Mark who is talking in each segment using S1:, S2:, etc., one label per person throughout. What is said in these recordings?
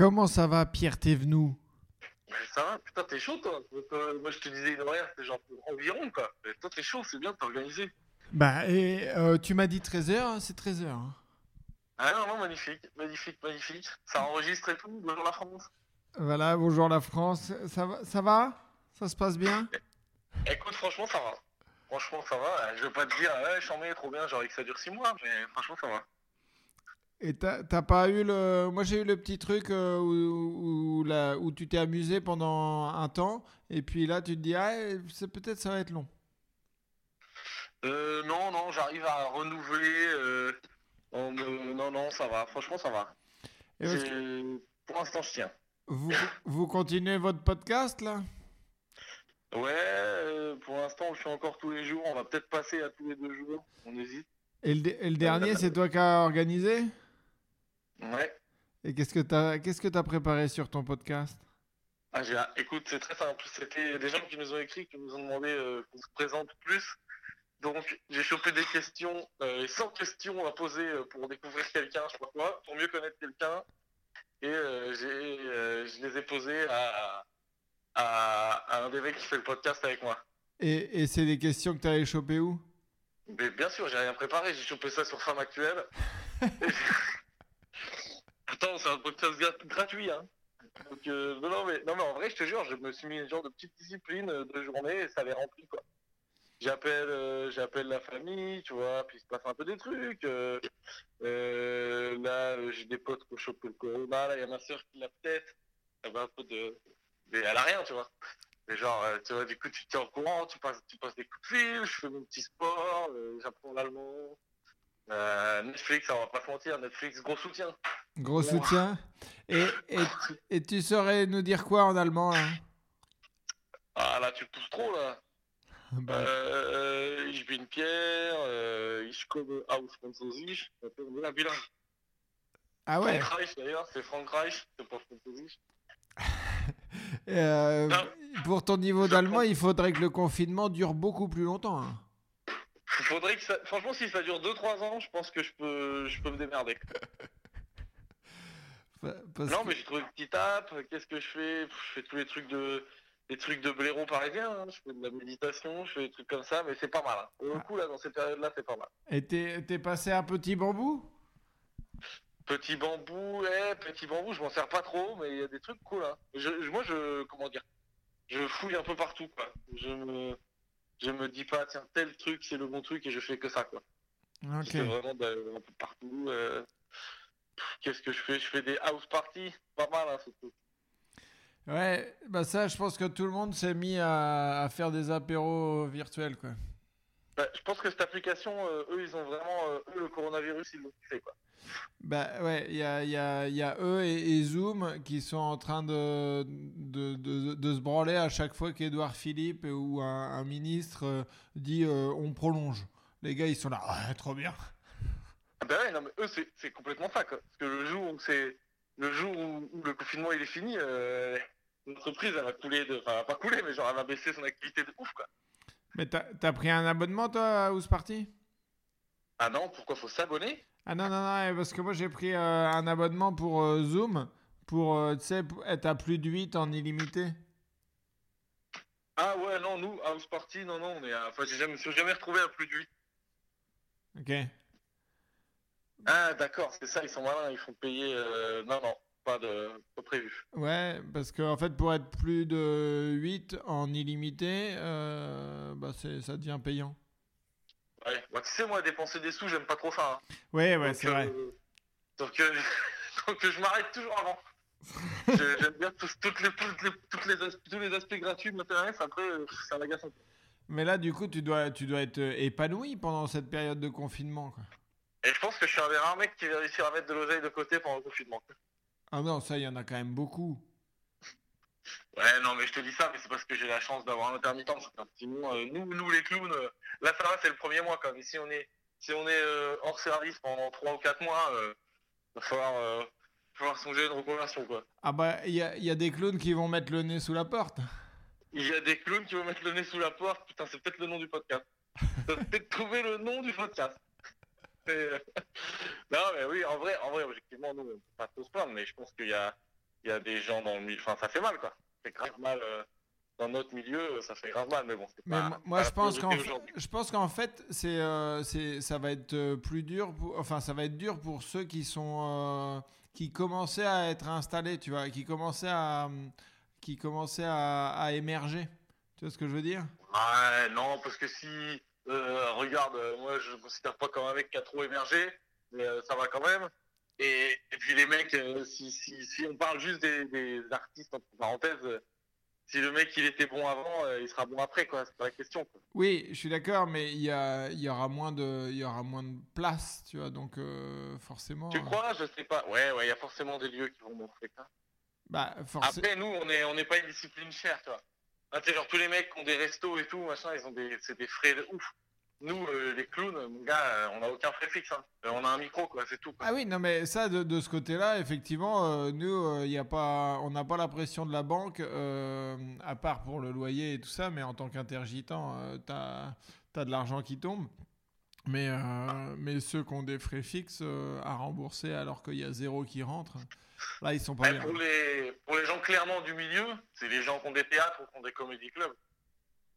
S1: Comment ça va, Pierre Thévenoud
S2: Mais Ça va Putain, t'es chaud, toi Moi, je te disais une horaire, c'est genre environ, quoi. Mais toi, t'es chaud, c'est bien, t'es organisé.
S1: Bah, et euh, tu m'as dit 13h, c'est 13h.
S2: Ah non, non, magnifique, magnifique, magnifique. Ça enregistre et tout, bonjour la France.
S1: Voilà, bonjour la France. Ça va Ça, va? Ça se passe bien?
S2: Écoute, franchement, ça va. Franchement, ça va. Je veux pas te dire, ouais, j'en mets trop bien, envie que ça dure 6 mois, mais franchement, ça va.
S1: Et t'as pas eu le... Moi j'ai eu le petit truc euh, où, où, la- où tu t'es amusé pendant un temps, et puis là tu te dis, ah, c'est peut-être ça va être long.
S2: Euh, non, non, j'arrive à renouveler. Euh, en Non, non, ça va. Franchement, ça va.
S1: Et que
S2: Pour l'instant, je tiens.
S1: vous, vous continuez votre podcast là?
S2: Ouais, euh, pour l'instant, on le fait encore tous les jours. On va peut-être passer à tous les deux jours. On hésite.
S1: Et le, et le dernier, c'est toi qui as organisé?
S2: Ouais.
S1: Et qu'est-ce que t'as qu'est-ce que t'as préparé sur ton podcast?
S2: Ah, j'ai... Écoute, c'est très simple. C'était des gens qui nous ont écrit, qui nous ont demandé euh, qu'on se présente plus. Donc, j'ai chopé des questions, euh, 100 questions à poser euh, pour découvrir quelqu'un, je sais pas quoi, pour mieux connaître quelqu'un. Et euh, j'ai, je les ai posées à, à, à un des mecs qui fait le podcast avec moi.
S1: Et, et c'est des questions que t'avais chopées où?
S2: Mais bien sûr, j'ai rien préparé, j'ai chopé ça sur Femme Actuelle. Attends, c'est un podcast gra- gratuit, hein. Donc, euh, non, mais, non, mais en vrai, je te jure, je me suis mis une genre de petite discipline euh, de journée et ça les remplit, quoi. J'appelle euh, j'appelle la famille, tu vois, puis il se passe un peu des trucs. euh, là, j'ai des potes qui ont chopé le corona, là, il y a ma soeur qui l'a peut-être. Elle a un peu de... A rien, tu vois. Mais genre, tu vois, du coup, tu te tiens au courant, tu passes, tu passes des coups de fil, je fais mon petit sport, j'apprends l'allemand. Netflix, on va pas se mentir, Netflix, gros soutien.
S1: Gros soutien. Et, et, et tu saurais nous dire quoi en allemand là
S2: Ah là, tu pousses trop là.
S1: Bah,
S2: Euh, ich bin Pierre, euh, ich komme aus Französisch. On est bilingue.
S1: Ah ouais
S2: Frankreich d'ailleurs, c'est Frankreich, c'est pas Französisch.
S1: Euh. Pour ton niveau d'allemand, il faudrait que le confinement dure beaucoup plus longtemps. hein.
S2: Faudrait que ça... Franchement, si ça dure 2-3 ans, je pense que je peux, je peux me démerder.
S1: Parce
S2: Non,
S1: que-
S2: mais j'ai trouvé une petite app. Qu'est-ce que je fais? Je fais tous les trucs de, les trucs de blaireau parisien. hein. Je fais de la méditation, je fais des trucs comme ça, mais c'est pas mal. hein. Pour le coup, là, dans cette période-là, c'est pas mal.
S1: Et t'es passé à petit bambou?
S2: Petit bambou, ouais, petit bambou, je m'en sers pas trop, mais il y a des trucs cool. Hein. Je, je- moi, je, comment dire, je fouille un peu partout, quoi. Je me, je me dis pas, tiens, tel truc, c'est le bon truc, et je fais que ça, quoi.
S1: Ok.
S2: C'est vraiment d'aller un peu partout. euh. Qu'est-ce que je fais? Je fais des house parties, pas mal, hein, truc.
S1: Ouais, bah ça, je pense que tout le monde s'est mis à, à faire des apéros virtuels, quoi.
S2: Bah, je pense que cette application, euh, eux, ils ont vraiment, euh, eux, le coronavirus, ils l'ont fait, quoi.
S1: Bah ouais, il y a, y, a, y a eux et, et Zoom qui sont en train de, de, de, de se branler à chaque fois qu'Edouard Philippe ou un, un ministre euh, dit euh, on prolonge. Les gars, ils sont là, trop bien.
S2: Ah bah ouais, non, mais eux, c'est complètement ça, quoi. Parce que le jour où c'est, le jour où, le confinement il est fini, euh, l'entreprise, elle va couler de, enfin, elle va pas couler, mais genre, elle va baisser son activité de ouf, quoi.
S1: Mais t'as pris un abonnement, toi, à House Party?
S2: Ah non, pourquoi faut s'abonner?
S1: Ah non, non, non, parce que moi, j'ai pris euh, un abonnement pour euh, Zoom pour, tu sais, être à plus de 8 en illimité.
S2: Ah ouais, non, nous, House Party, non, non, on est à... Enfin, j'ai jamais, je me suis jamais retrouvé à plus de 8.
S1: Ok.
S2: Ah d'accord, c'est ça, ils sont malins, ils font payer... euh, Non, non, pas de... pas prévu.
S1: Ouais, parce qu'en fait, pour être plus de 8 en illimité, euh, bah c'est, ça devient payant.
S2: Ouais, bah, tu sais, moi, dépenser des sous, j'aime pas trop ça. hein.
S1: Ouais, ouais, c'est vrai.
S2: euh, Donc, euh, donc je m'arrête toujours avant. J'aime bien tous, toutes les, toutes les, toutes les as- tous les aspects gratuits de m'intéressent, après, euh, ça m'agace un peu.
S1: Mais là, du coup, tu dois, tu dois être euh, épanoui pendant cette période de confinement. Quoi.
S2: Et je pense que je suis un des rares mecs qui va réussir à mettre de l'oseille de côté pendant le confinement.
S1: Ah non, ça, il y en a quand même beaucoup.
S2: Ouais, non, mais je te dis ça, mais c'est parce que j'ai la chance d'avoir un intermittent. Sinon, euh, nous, nous, les clowns, euh, là, ça va, c'est le premier mois, quand même. Et si on est, si on est euh, hors service pendant 3 ou 4 mois, euh, va falloir, falloir songer à une reconversion, quoi.
S1: Ah bah, il y a, il y a des clowns qui vont mettre le nez sous la porte.
S2: Il y a des clowns qui vont mettre le nez sous la porte. Putain, c'est peut-être le nom du podcast. Peut-être trouvé le nom du podcast. non, mais oui, en vrai, en vrai, objectivement, nous, on peut pas tous se plaindre, mais je pense qu'il y a, il y a des gens dans le milieu. Enfin, ça fait mal, quoi. Ça fait grave mal. euh, dans notre milieu, ça fait grave mal, mais bon, c'est
S1: Mais
S2: pas.
S1: mo- moi,
S2: pas
S1: je pense qu'en fait, je pense qu'en fait, c'est, euh, c'est, ça va être euh, plus dur. Pour, enfin, ça va être dur pour ceux qui sont, euh, qui commençaient à être installés, tu vois, qui commençaient à, qui commençaient à, à émerger. Tu vois ce que je veux dire?
S2: Ouais, non, parce que si. Euh, regarde, euh, moi, je me considère pas comme un mec qui a trop émergé, mais euh, ça va quand même. Et, et puis les mecs, euh, si, si, si on parle juste des, des artistes, entre parenthèses, si le mec il était bon avant, il sera bon après, quoi. C'est pas la question, quoi.
S1: Oui, je suis d'accord, mais il y, a, il y aura moins de, il y aura moins de place, tu vois, donc forcément.
S2: Tu crois? Je sais pas. Ouais, ouais, il y a forcément des lieux qui vont montrer ça.
S1: Bah, forcément.
S2: Après, nous, on est, on n'est pas une discipline chère, tu vois. Ah, tu tous les mecs qui ont des restos et tout, machin, ils ont des, c'est des frais de ouf. Nous, euh, les clowns, mon gars, euh, on n'a aucun frais fixe. Hein. Euh, on a un micro, quoi, c'est tout.
S1: Ah oui, non, mais ça, de, ce côté-là, effectivement, euh, nous, euh, y pas, on n'a pas la pression de la banque, euh, à part pour le loyer et tout ça, mais en tant qu'intergittant, euh, t'as as de l'argent qui tombe. Mais, euh, mais ceux qui ont des frais fixes euh, à rembourser alors qu'il y a zéro qui rentre, là, ils sont pas
S2: Ouais,
S1: bien.
S2: pour, les, pour les gens clairement du milieu, c'est les gens qui ont des théâtres ou qui ont des comédie clubs.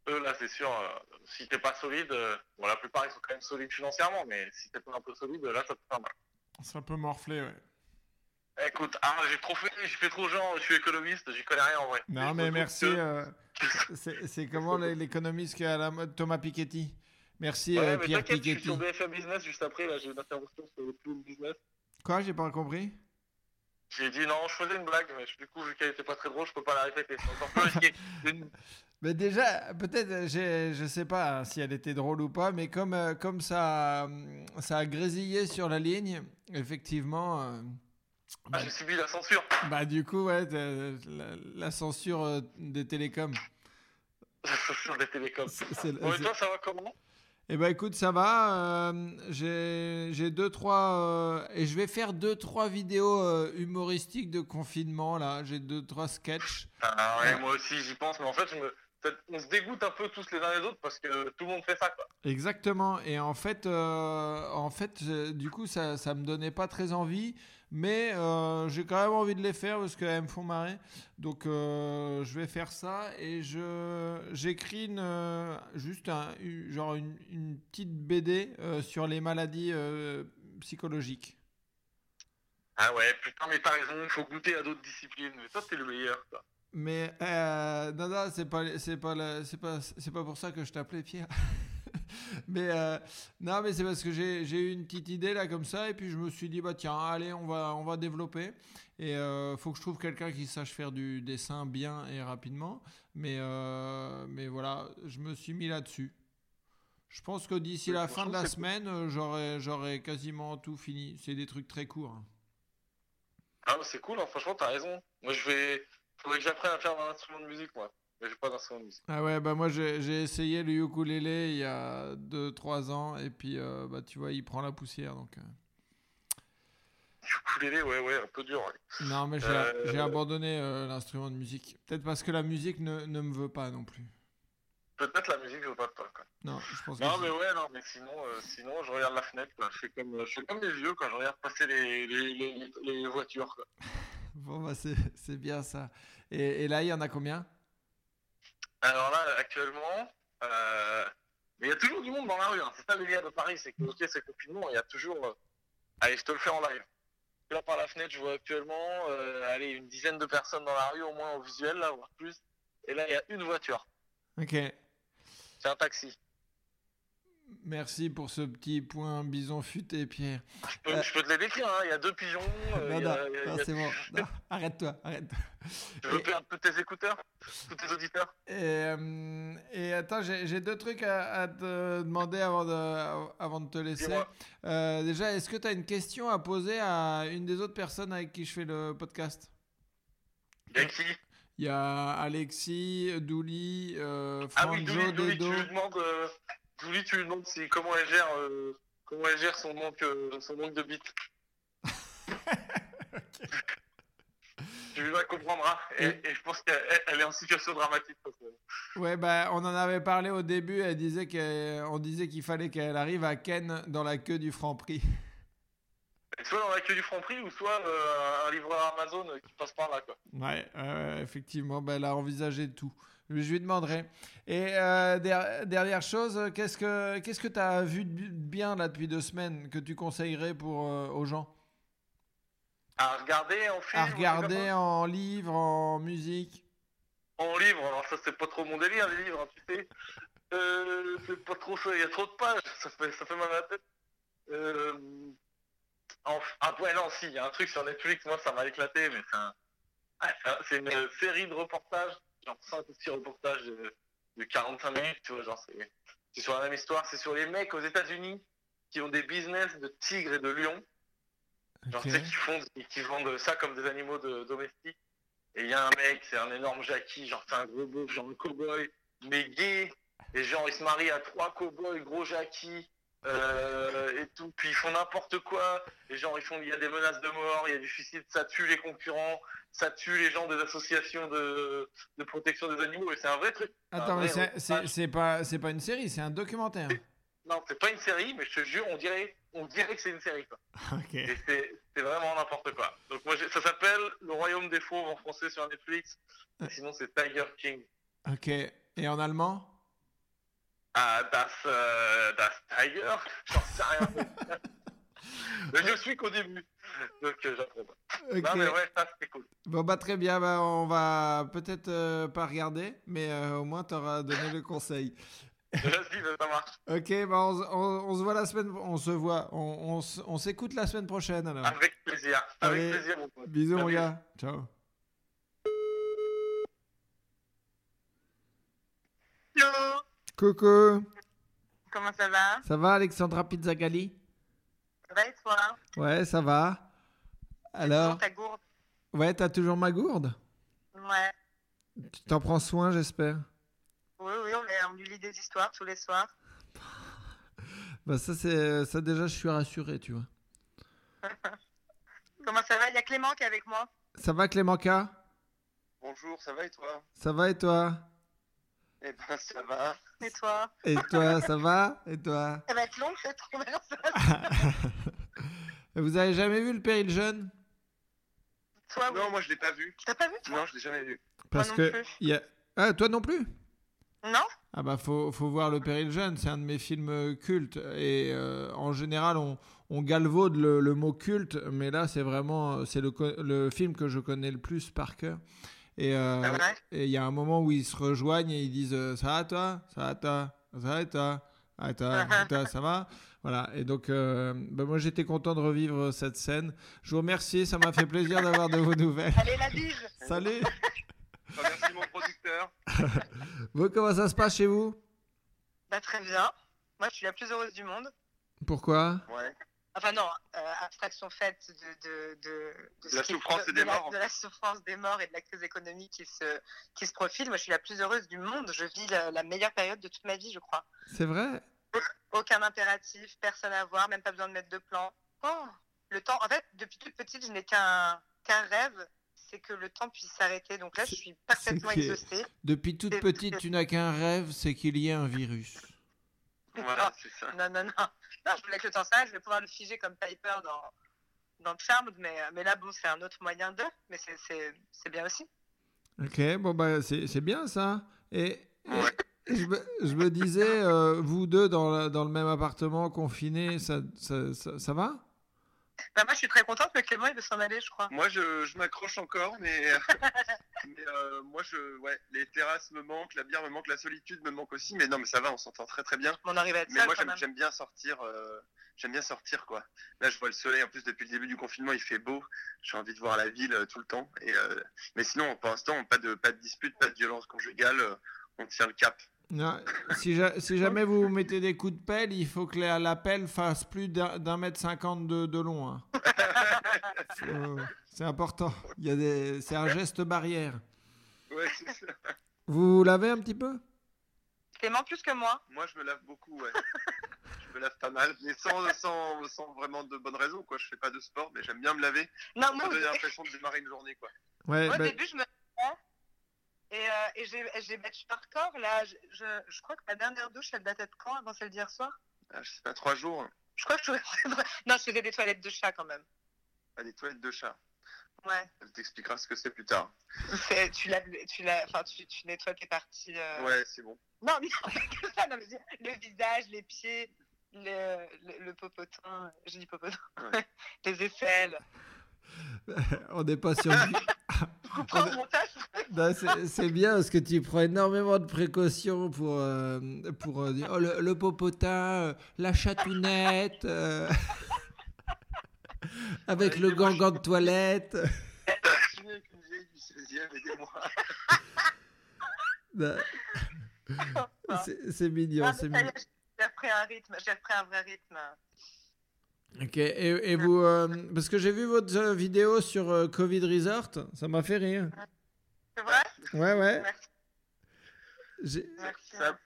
S2: Eux, là, c'est sûr, euh, si t'es pas solide, bon, la plupart, ils sont quand même solides financièrement, mais si t'es pas un peu solide, là, ça peut faire mal.
S1: C'est un peu morflé, ouais.
S2: Écoute, ah, j'ai trop fait, j'ai fait trop genre, je suis économiste, j'y connais rien en vrai.
S1: Non, mais merci.
S2: que-
S1: c'est comment l'é- l'économiste qui est à la mode Thomas Piketty? Merci,
S2: Ouais,
S1: euh,
S2: mais
S1: Pierre
S2: t'inquiète, je suis
S1: Piketty.
S2: sur BFM Business juste après, là, j'ai une intervention sur le plus business.
S1: Quoi, j'ai pas compris?
S2: J'ai dit non, je faisais une blague, mais du coup, vu qu'elle était pas très drôle, je peux pas la répéter. C'est encore plus risqué. Une-
S1: Mais déjà, peut-être, je sais pas hein, si elle était drôle ou pas, mais comme, euh, comme ça, hum, ça a grésillé sur la ligne, effectivement, euh,
S2: Ah,
S1: bah,
S2: j'ai subi la censure.
S1: bah, du coup, ouais, la, la censure euh, des télécoms.
S2: La censure des télécoms.
S1: C'est- c'est-
S2: Bon, et toi, ça va comment?
S1: Eh ben écoute, ça va. euh, j'ai deux trois euh, et je vais faire deux trois vidéos euh, humoristiques de confinement là. J'ai deux trois sketchs.
S2: ah, ouais, Moi aussi, j'y pense, mais en fait, je me... peut-être on se dégoûte un peu tous les uns les autres parce que tout le monde fait ça, quoi.
S1: Exactement. Et en fait, euh, en fait, du coup, ça, ça me donnait pas très envie, mais euh, j'ai quand même envie de les faire parce qu'elles me font marrer. Donc, euh, je vais faire ça et je j'écris une, euh, juste un, une- genre une, une petite BD sur les maladies psychologiques.
S2: Ah ouais, putain, mais t'as raison, il faut goûter à d'autres disciplines. Mais toi, t'es le meilleur.
S1: Mais euh, non, c'est pas, c'est pas, c'est pas, c'est pas pour ça que je t'appelais Pierre. mais euh, non, mais c'est parce que j'ai, eu une petite idée là comme ça et puis je me suis dit bah tiens, allez, on va, on va développer. Et euh, faut que je trouve quelqu'un qui sache faire du dessin bien et rapidement. Mais euh, mais voilà, je me suis mis là-dessus. Je pense que d'ici la fin de la semaine, euh, j'aurai, j'aurai quasiment tout fini. C'est des trucs très courts. hein.
S2: Ah, c'est cool, hein, franchement, t'as raison. Moi, je vais. Faudrait que j'apprenne à faire un instrument de musique, moi. Mais j'ai pas d'instrument de musique.
S1: Ah ouais, bah moi j'ai essayé le ukulélé il y a 2-3 ans et puis euh, bah tu vois, il prend la poussière donc. euh.
S2: Ukulélé, ouais, ouais, un peu dur. ouais.
S1: Non, mais j'ai
S2: Euh,
S1: abandonné euh, l'instrument de musique. Peut-être parce que la musique ne, ne me veut pas non plus.
S2: Peut-être la musique, je veux pas de toi, quoi.
S1: Non, je pense
S2: Non, mais ouais, non, mais sinon, euh, sinon je regarde la fenêtre, quoi. Je fais comme, je fais comme les vieux quand je regarde passer les, les, les, les voitures, quoi.
S1: Bon, bah c'est c'est bien ça. Et, et là, il y en a combien?
S2: Alors là, actuellement, euh, mais il y a toujours du monde dans la rue. Hein. C'est ça le lien de Paris, c'est que ok, c'est confinement, il y a toujours. euh, Allez, je te le fais en live. Là, par la fenêtre, je vois actuellement, euh, allez, une dizaine de personnes dans la rue, au moins au visuel, là, voire plus. Et là, il y a une voiture.
S1: Ok.
S2: C'est un taxi.
S1: Merci pour ce petit point bison futé, Pierre.
S2: Je peux,
S1: Euh.
S2: je peux te les décrire, hein. Il y a deux pigeons. euh,
S1: non, non, non,
S2: a-
S1: c'est bon. Arrête-toi, arrête-toi.
S2: Tu veux
S1: Et-
S2: perdre tous tes écouteurs Tous tes auditeurs
S1: Et, euh, et attends, j'ai deux trucs à, à te demander avant de, avant de te laisser. Euh, déjà, est-ce que tu as une question à poser à une des autres personnes avec qui je fais le podcast?
S2: Il y a qui
S1: Il y a Alexis, Douli, euh,
S2: Ah oui,
S1: Franjo,
S2: Douli, Douli, tu
S1: Dedo.
S2: lui demandes, Douli, tu lui demandes si, comment elle gère, euh, comment elle gère son manque, euh, son manque de bits. Tu la comprendras. Et,
S1: Et-
S2: et je pense qu'elle elle est en situation dramatique. parce que
S1: Ouais, bah, on en avait parlé au début. Elle disait disait qu'il fallait qu'elle arrive à Ken dans la queue du Franprix.
S2: Soit dans la queue du Franprix ou soit euh, un livreur Amazon qui passe par là, quoi.
S1: Ouais, effectivement, bah, elle a envisagé tout. Je lui demanderai. Et euh, der- dernière chose, qu'est-ce que qu'est-ce que tu as vu de bi- bien là depuis deux semaines que tu conseillerais pour euh, aux gens?
S2: À regarder en film.
S1: À regarder en livre, en musique?
S2: En livre, alors ça c'est pas trop mon délire, les livres, hein, tu sais. Euh, c'est pas trop ça, il y a trop de pages, ça fait, ça fait mal à la tête. Euh, en, ah ouais, non, si, il y a un truc sur Netflix, moi ça m'a éclaté, mais c'est un- ah, une série de reportages, genre 5 ou 6 reportages de, de 45 minutes, tu vois, genre c'est sur la même histoire, c'est sur les mecs aux États-Unis qui ont des business de tigres et de lions. Genre,
S1: Ok.
S2: tu sais, qui font, qui vendent ça comme des animaux de, domestiques. Et il y a un mec, c'est un énorme Jackie, genre c'est un gros beauf, genre un cowboy, mais gay. Et genre, ils se marient à trois cowboys, gros Jackie, euh, et tout. Puis ils font n'importe quoi. Et genre, ils font, il y a des menaces de mort, il y a du suicide, ça tue les concurrents, ça tue les gens des associations de, de protection des animaux. Et c'est un vrai truc.
S1: Attends, mais c'est- pas c'est pas une série, c'est un documentaire.
S2: Non, c'est pas une série, mais je te jure, on dirait, on dirait que c'est une série, quoi.
S1: ok.
S2: Et c'est vraiment n'importe quoi. Donc moi, ça s'appelle Le Royaume des Fauves en français sur Netflix. Et sinon, c'est Tiger King.
S1: Ok. Et en allemand?
S2: Ah, Das, euh, das Tiger? J'en sais rien. mais je suis qu'au début. Donc euh, j'apprends pas.
S1: Ok.
S2: Non, mais ouais, ça c'était cool.
S1: Bon bah très bien, bah, on va peut-être euh, pas regarder, mais euh, au moins tu auras donné le conseil.
S2: Vas-y, ça marche.
S1: Ok, bah on, se- on- on se voit la semaine, on se voit, on, on s'écoute la semaine prochaine alors.
S2: Avec plaisir. Avec
S1: Allez,
S2: plaisir, mon pote.
S1: Bisous mon gars, ciao.
S3: Hello,
S1: Coucou,
S3: comment ça va?
S1: Ça va Alexandra Pizzagalli?
S3: Ça va et toi?
S1: Ouais, ça va. Alors,
S3: ta gourde?
S1: Ouais, t'as toujours ma gourde?
S3: Ouais.
S1: Tu t'en prends soin, j'espère?
S3: Oui, oui, on, est- on lui lit des histoires tous les soirs.
S1: Bah ça c'est ça déjà je suis rassuré, tu vois.
S3: Comment ça va? Il y a Clément qui est avec moi.
S1: Ça va Clémenca?
S4: Bonjour, ça va et toi?
S1: Ça va et toi?
S4: Eh ben ça va.
S3: Et toi?
S1: Et toi, ça va? Et toi?
S3: Ça va être long cette conversation.
S1: Vous avez jamais vu le péril jeune
S3: Toi, oui.
S4: Non, moi je l'ai pas vu.
S3: T'as pas vu toi?
S4: Non, je l'ai jamais vu.
S1: Parce
S3: non
S1: que
S3: plus.
S1: il y a... ah toi non plus?
S3: Non
S1: Ah bah faut, faut voir Le Péril Jeune, c'est un de mes films euh, cultes et euh, en général on, on galvaude le, le mot culte, mais là c'est vraiment euh, c'est le, le film que je connais le plus par cœur. Et euh,
S3: Ah
S1: et il y a un moment où ils se rejoignent et ils disent euh, ça va toi, ça va toi, ça va toi, ah, toi, ça va? Voilà. Et donc euh, bah, moi j'étais content de revivre cette scène. Je vous remercie, ça m'a fait plaisir d'avoir de vos nouvelles.
S3: Allez, la bise
S1: Salut.
S4: Je remercie mon producteur.
S1: Vous comment ça se passe chez vous?
S3: Bah très bien. Moi, je suis la plus heureuse du monde.
S1: Pourquoi?
S4: Ouais.
S3: Enfin non, euh, abstraction faite de, de, de,
S4: De la souffrance des
S3: la-
S4: morts,
S3: De la souffrance des morts et de la crise économique qui se, qui se profile. Moi, je suis la plus heureuse du monde. Je vis la, la meilleure période de toute ma vie, je crois.
S1: C'est vrai
S3: Aucun impératif, personne à voir, même pas besoin de mettre de plan. Oh, le temps, en fait, depuis toute petite, je n'ai qu'un qu'un rêve, c'est que le temps puisse s'arrêter. Donc là, je suis parfaitement exhaustée.
S1: Depuis toute petite, tu n'as qu'un rêve, c'est qu'il y ait un virus.
S4: Voilà, c'est ça.
S3: Non, non, non. Non, je voulais que le temps s'arrête, je vais pouvoir le figer comme Piper dans, dans Charmed, mais, mais là, bon, c'est un autre moyen de, mais c'est- bien aussi.
S1: Ok, bon bah c'est bien ça. Et, je, me, je me disais, euh, vous deux dans, la- dans le même appartement, confinés, ça, ça, ça, ça va?
S3: Bah, moi, je suis très contente, mais Clément, il veut s'en aller, je crois.
S4: Moi je, je m'accroche encore, mais, mais euh, moi je, ouais, les terrasses me manquent, la bière me manque, la solitude me manque aussi. Mais non, mais ça va, on s'entend très très bien.
S3: Mais on arrive à être
S4: Mais
S3: seul
S4: moi j'aime bien sortir. euh, J'aime bien sortir quoi. Là je vois le soleil. En plus depuis le début du confinement il fait beau. J'ai envie de voir la ville euh, tout le temps. Et euh, mais sinon pour l'instant pas de pas de dispute, pas de violence conjugale. euh, on tient le cap.
S1: Non, si, ja- si jamais vous mettez des coups de pelle, il faut que la, la pelle fasse plus d'un mètre cinquante de, de long. hein. Faut- C'est important. Il y a des, c'est un geste barrière.
S4: Ouais c'est ça.
S1: Vous vous lavez un petit peu?
S3: Clément, plus que moi.
S4: Moi, je me lave beaucoup, ouais. je me lave pas mal, mais sans, sans, sans vraiment de bonnes raisons, quoi. Je fais pas de sport, mais j'aime bien me laver.
S3: Non,
S4: Ça
S3: moi,
S4: donne l'impression de démarrer une journée, quoi.
S1: Ouais,
S3: moi, au
S1: bah,
S3: début, je me Et, euh, et j'ai j'ai battu par corps. Là, je, je, je crois que ma dernière douche, elle datait de quand avant celle d'hier soir?
S4: Ah, je sais pas, trois jours
S3: Je crois que je pouvais Non, je faisais des toilettes de chat quand même.
S4: à des toilettes de chat.
S3: Ouais.
S4: Elle t'expliquera ce que c'est plus tard.
S3: Tu, tu, enfin, tu, tu nettoies tes parties. euh,
S4: Ouais, c'est bon.
S3: Non, mais non, pas que ça. Non, mais je le visage, les pieds, le, le, le popotin. J'ai dit popotin.
S4: Ouais.
S3: les aisselles.
S1: On n'est pas sur.
S3: Prends au montage
S1: c'est- c'est bien parce que tu prends énormément de précautions pour, euh, pour euh, dire oh, le, le popotin, euh, la chatounette, euh, avec
S4: Ouais,
S1: le gangan de toilette.
S4: Je suis avec une vieille du 16e, aidez-moi.
S1: Non. C'est mignon,
S3: Ah,
S1: c'est mignon.
S3: J'ai repris un rythme. J'ai repris un vrai rythme.
S1: Ok, et, et vous, parce que j'ai vu votre vidéo sur Covid Resort, ça m'a fait rire.
S3: C'est vrai
S1: Ouais, ouais.
S3: Merci. Merci.
S4: Ça,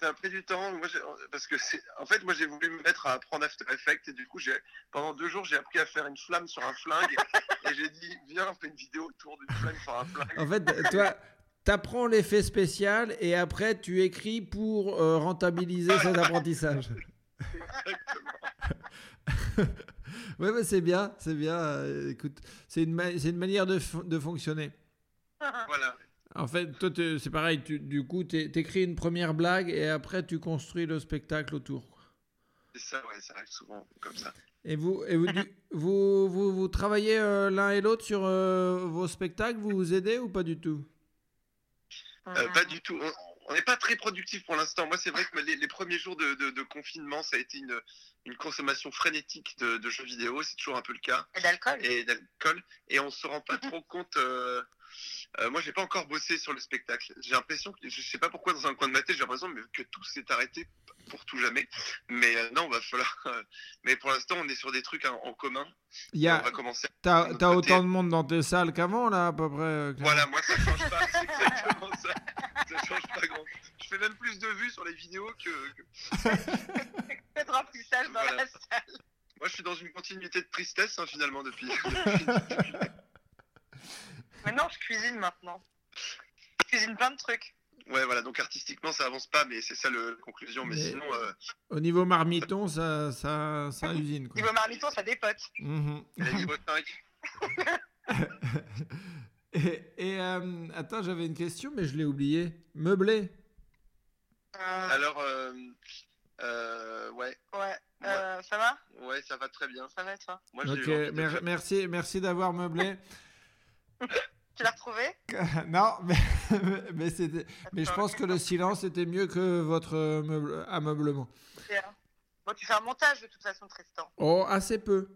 S4: ça a pris du temps. Moi, parce que c'est. En fait, moi, j'ai voulu me mettre à apprendre After Effects et du coup, j'ai pendant deux jours, j'ai appris à faire une flamme sur un flingue et j'ai dit, viens, on fait une vidéo autour d'une flamme sur un flingue.
S1: En fait, toi, t'apprends l'effet spécial et après tu écris pour euh, rentabiliser cet apprentissage.
S4: Exactement.
S1: Ouais, mais c'est bien, c'est bien. euh, écoute, c'est une, ma- c'est une manière de, de fonctionner.
S4: Voilà.
S1: En fait, toi, c'est pareil. Tu, du coup, t'é- t'écris une première blague et après tu construis le spectacle autour.
S4: C'est ça, ouais, ça arrive souvent comme ça.
S1: Et vous, et vous, du- vous, vous, vous travaillez euh, l'un et l'autre sur euh, vos spectacles? Vous vous aidez ou pas du tout?
S4: Euh, pas du tout. On- On n'est pas très productif pour l'instant. Moi, c'est vrai que les, les premiers jours de, de- de confinement, ça a été une, une consommation frénétique de, de jeux vidéo. C'est toujours un peu le cas.
S3: Et d'alcool
S4: Et d'alcool. Et on se rend pas trop compte. Euh, moi, j'ai pas encore bossé sur le spectacle. J'ai l'impression que je sais pas pourquoi dans un coin de ma tête, j'ai l'impression que tout s'est arrêté pour tout jamais. Mais euh, non, va falloir. euh, mais pour l'instant, on est sur des trucs en, en commun.
S1: Il y a,
S4: On va commencer.
S1: T'as
S4: côté.
S1: autant de monde dans tes salles qu'avant, là, à peu près euh,
S4: Voilà, moi ça change pas. C'est exactement ça. Ça change pas grand. Je fais même plus de vues sur les vidéos que. que-
S3: Faites remplissage dans
S4: Voilà.
S3: la salle.
S4: Moi, je suis dans une continuité de tristesse hein, finalement depuis. depuis-
S3: Maintenant, je cuisine maintenant. Je cuisine plein de trucs.
S4: Ouais, voilà. Donc artistiquement, ça avance pas, mais c'est ça le, la conclusion. Mais,
S1: Mais-
S4: sinon, euh,
S1: Au niveau marmiton, ça, ça, ça usine, quoi.
S3: Niveau marmiton, ça dépote.
S1: Mhm.
S4: il y a niveau 5.
S1: Et, et, euh, attends, j'avais une question, mais je l'ai oublié. Meublé
S3: Euh,
S4: Alors, euh, euh, ouais,
S3: ouais. Euh, ça va?
S4: Ouais, ça va très bien.
S3: Ça va, toi?
S4: Moi, j'ai
S1: Ok,
S4: eu envie de
S1: mer- merci, merci d'avoir meublé.
S3: Tu l'as retrouvé
S1: non, mais, mais, c'était- mais je pense que le silence était mieux que votre meuble- ameublement.
S3: Bien. Bon, tu fais un montage de toute façon, Tristan.
S1: Oh, assez peu.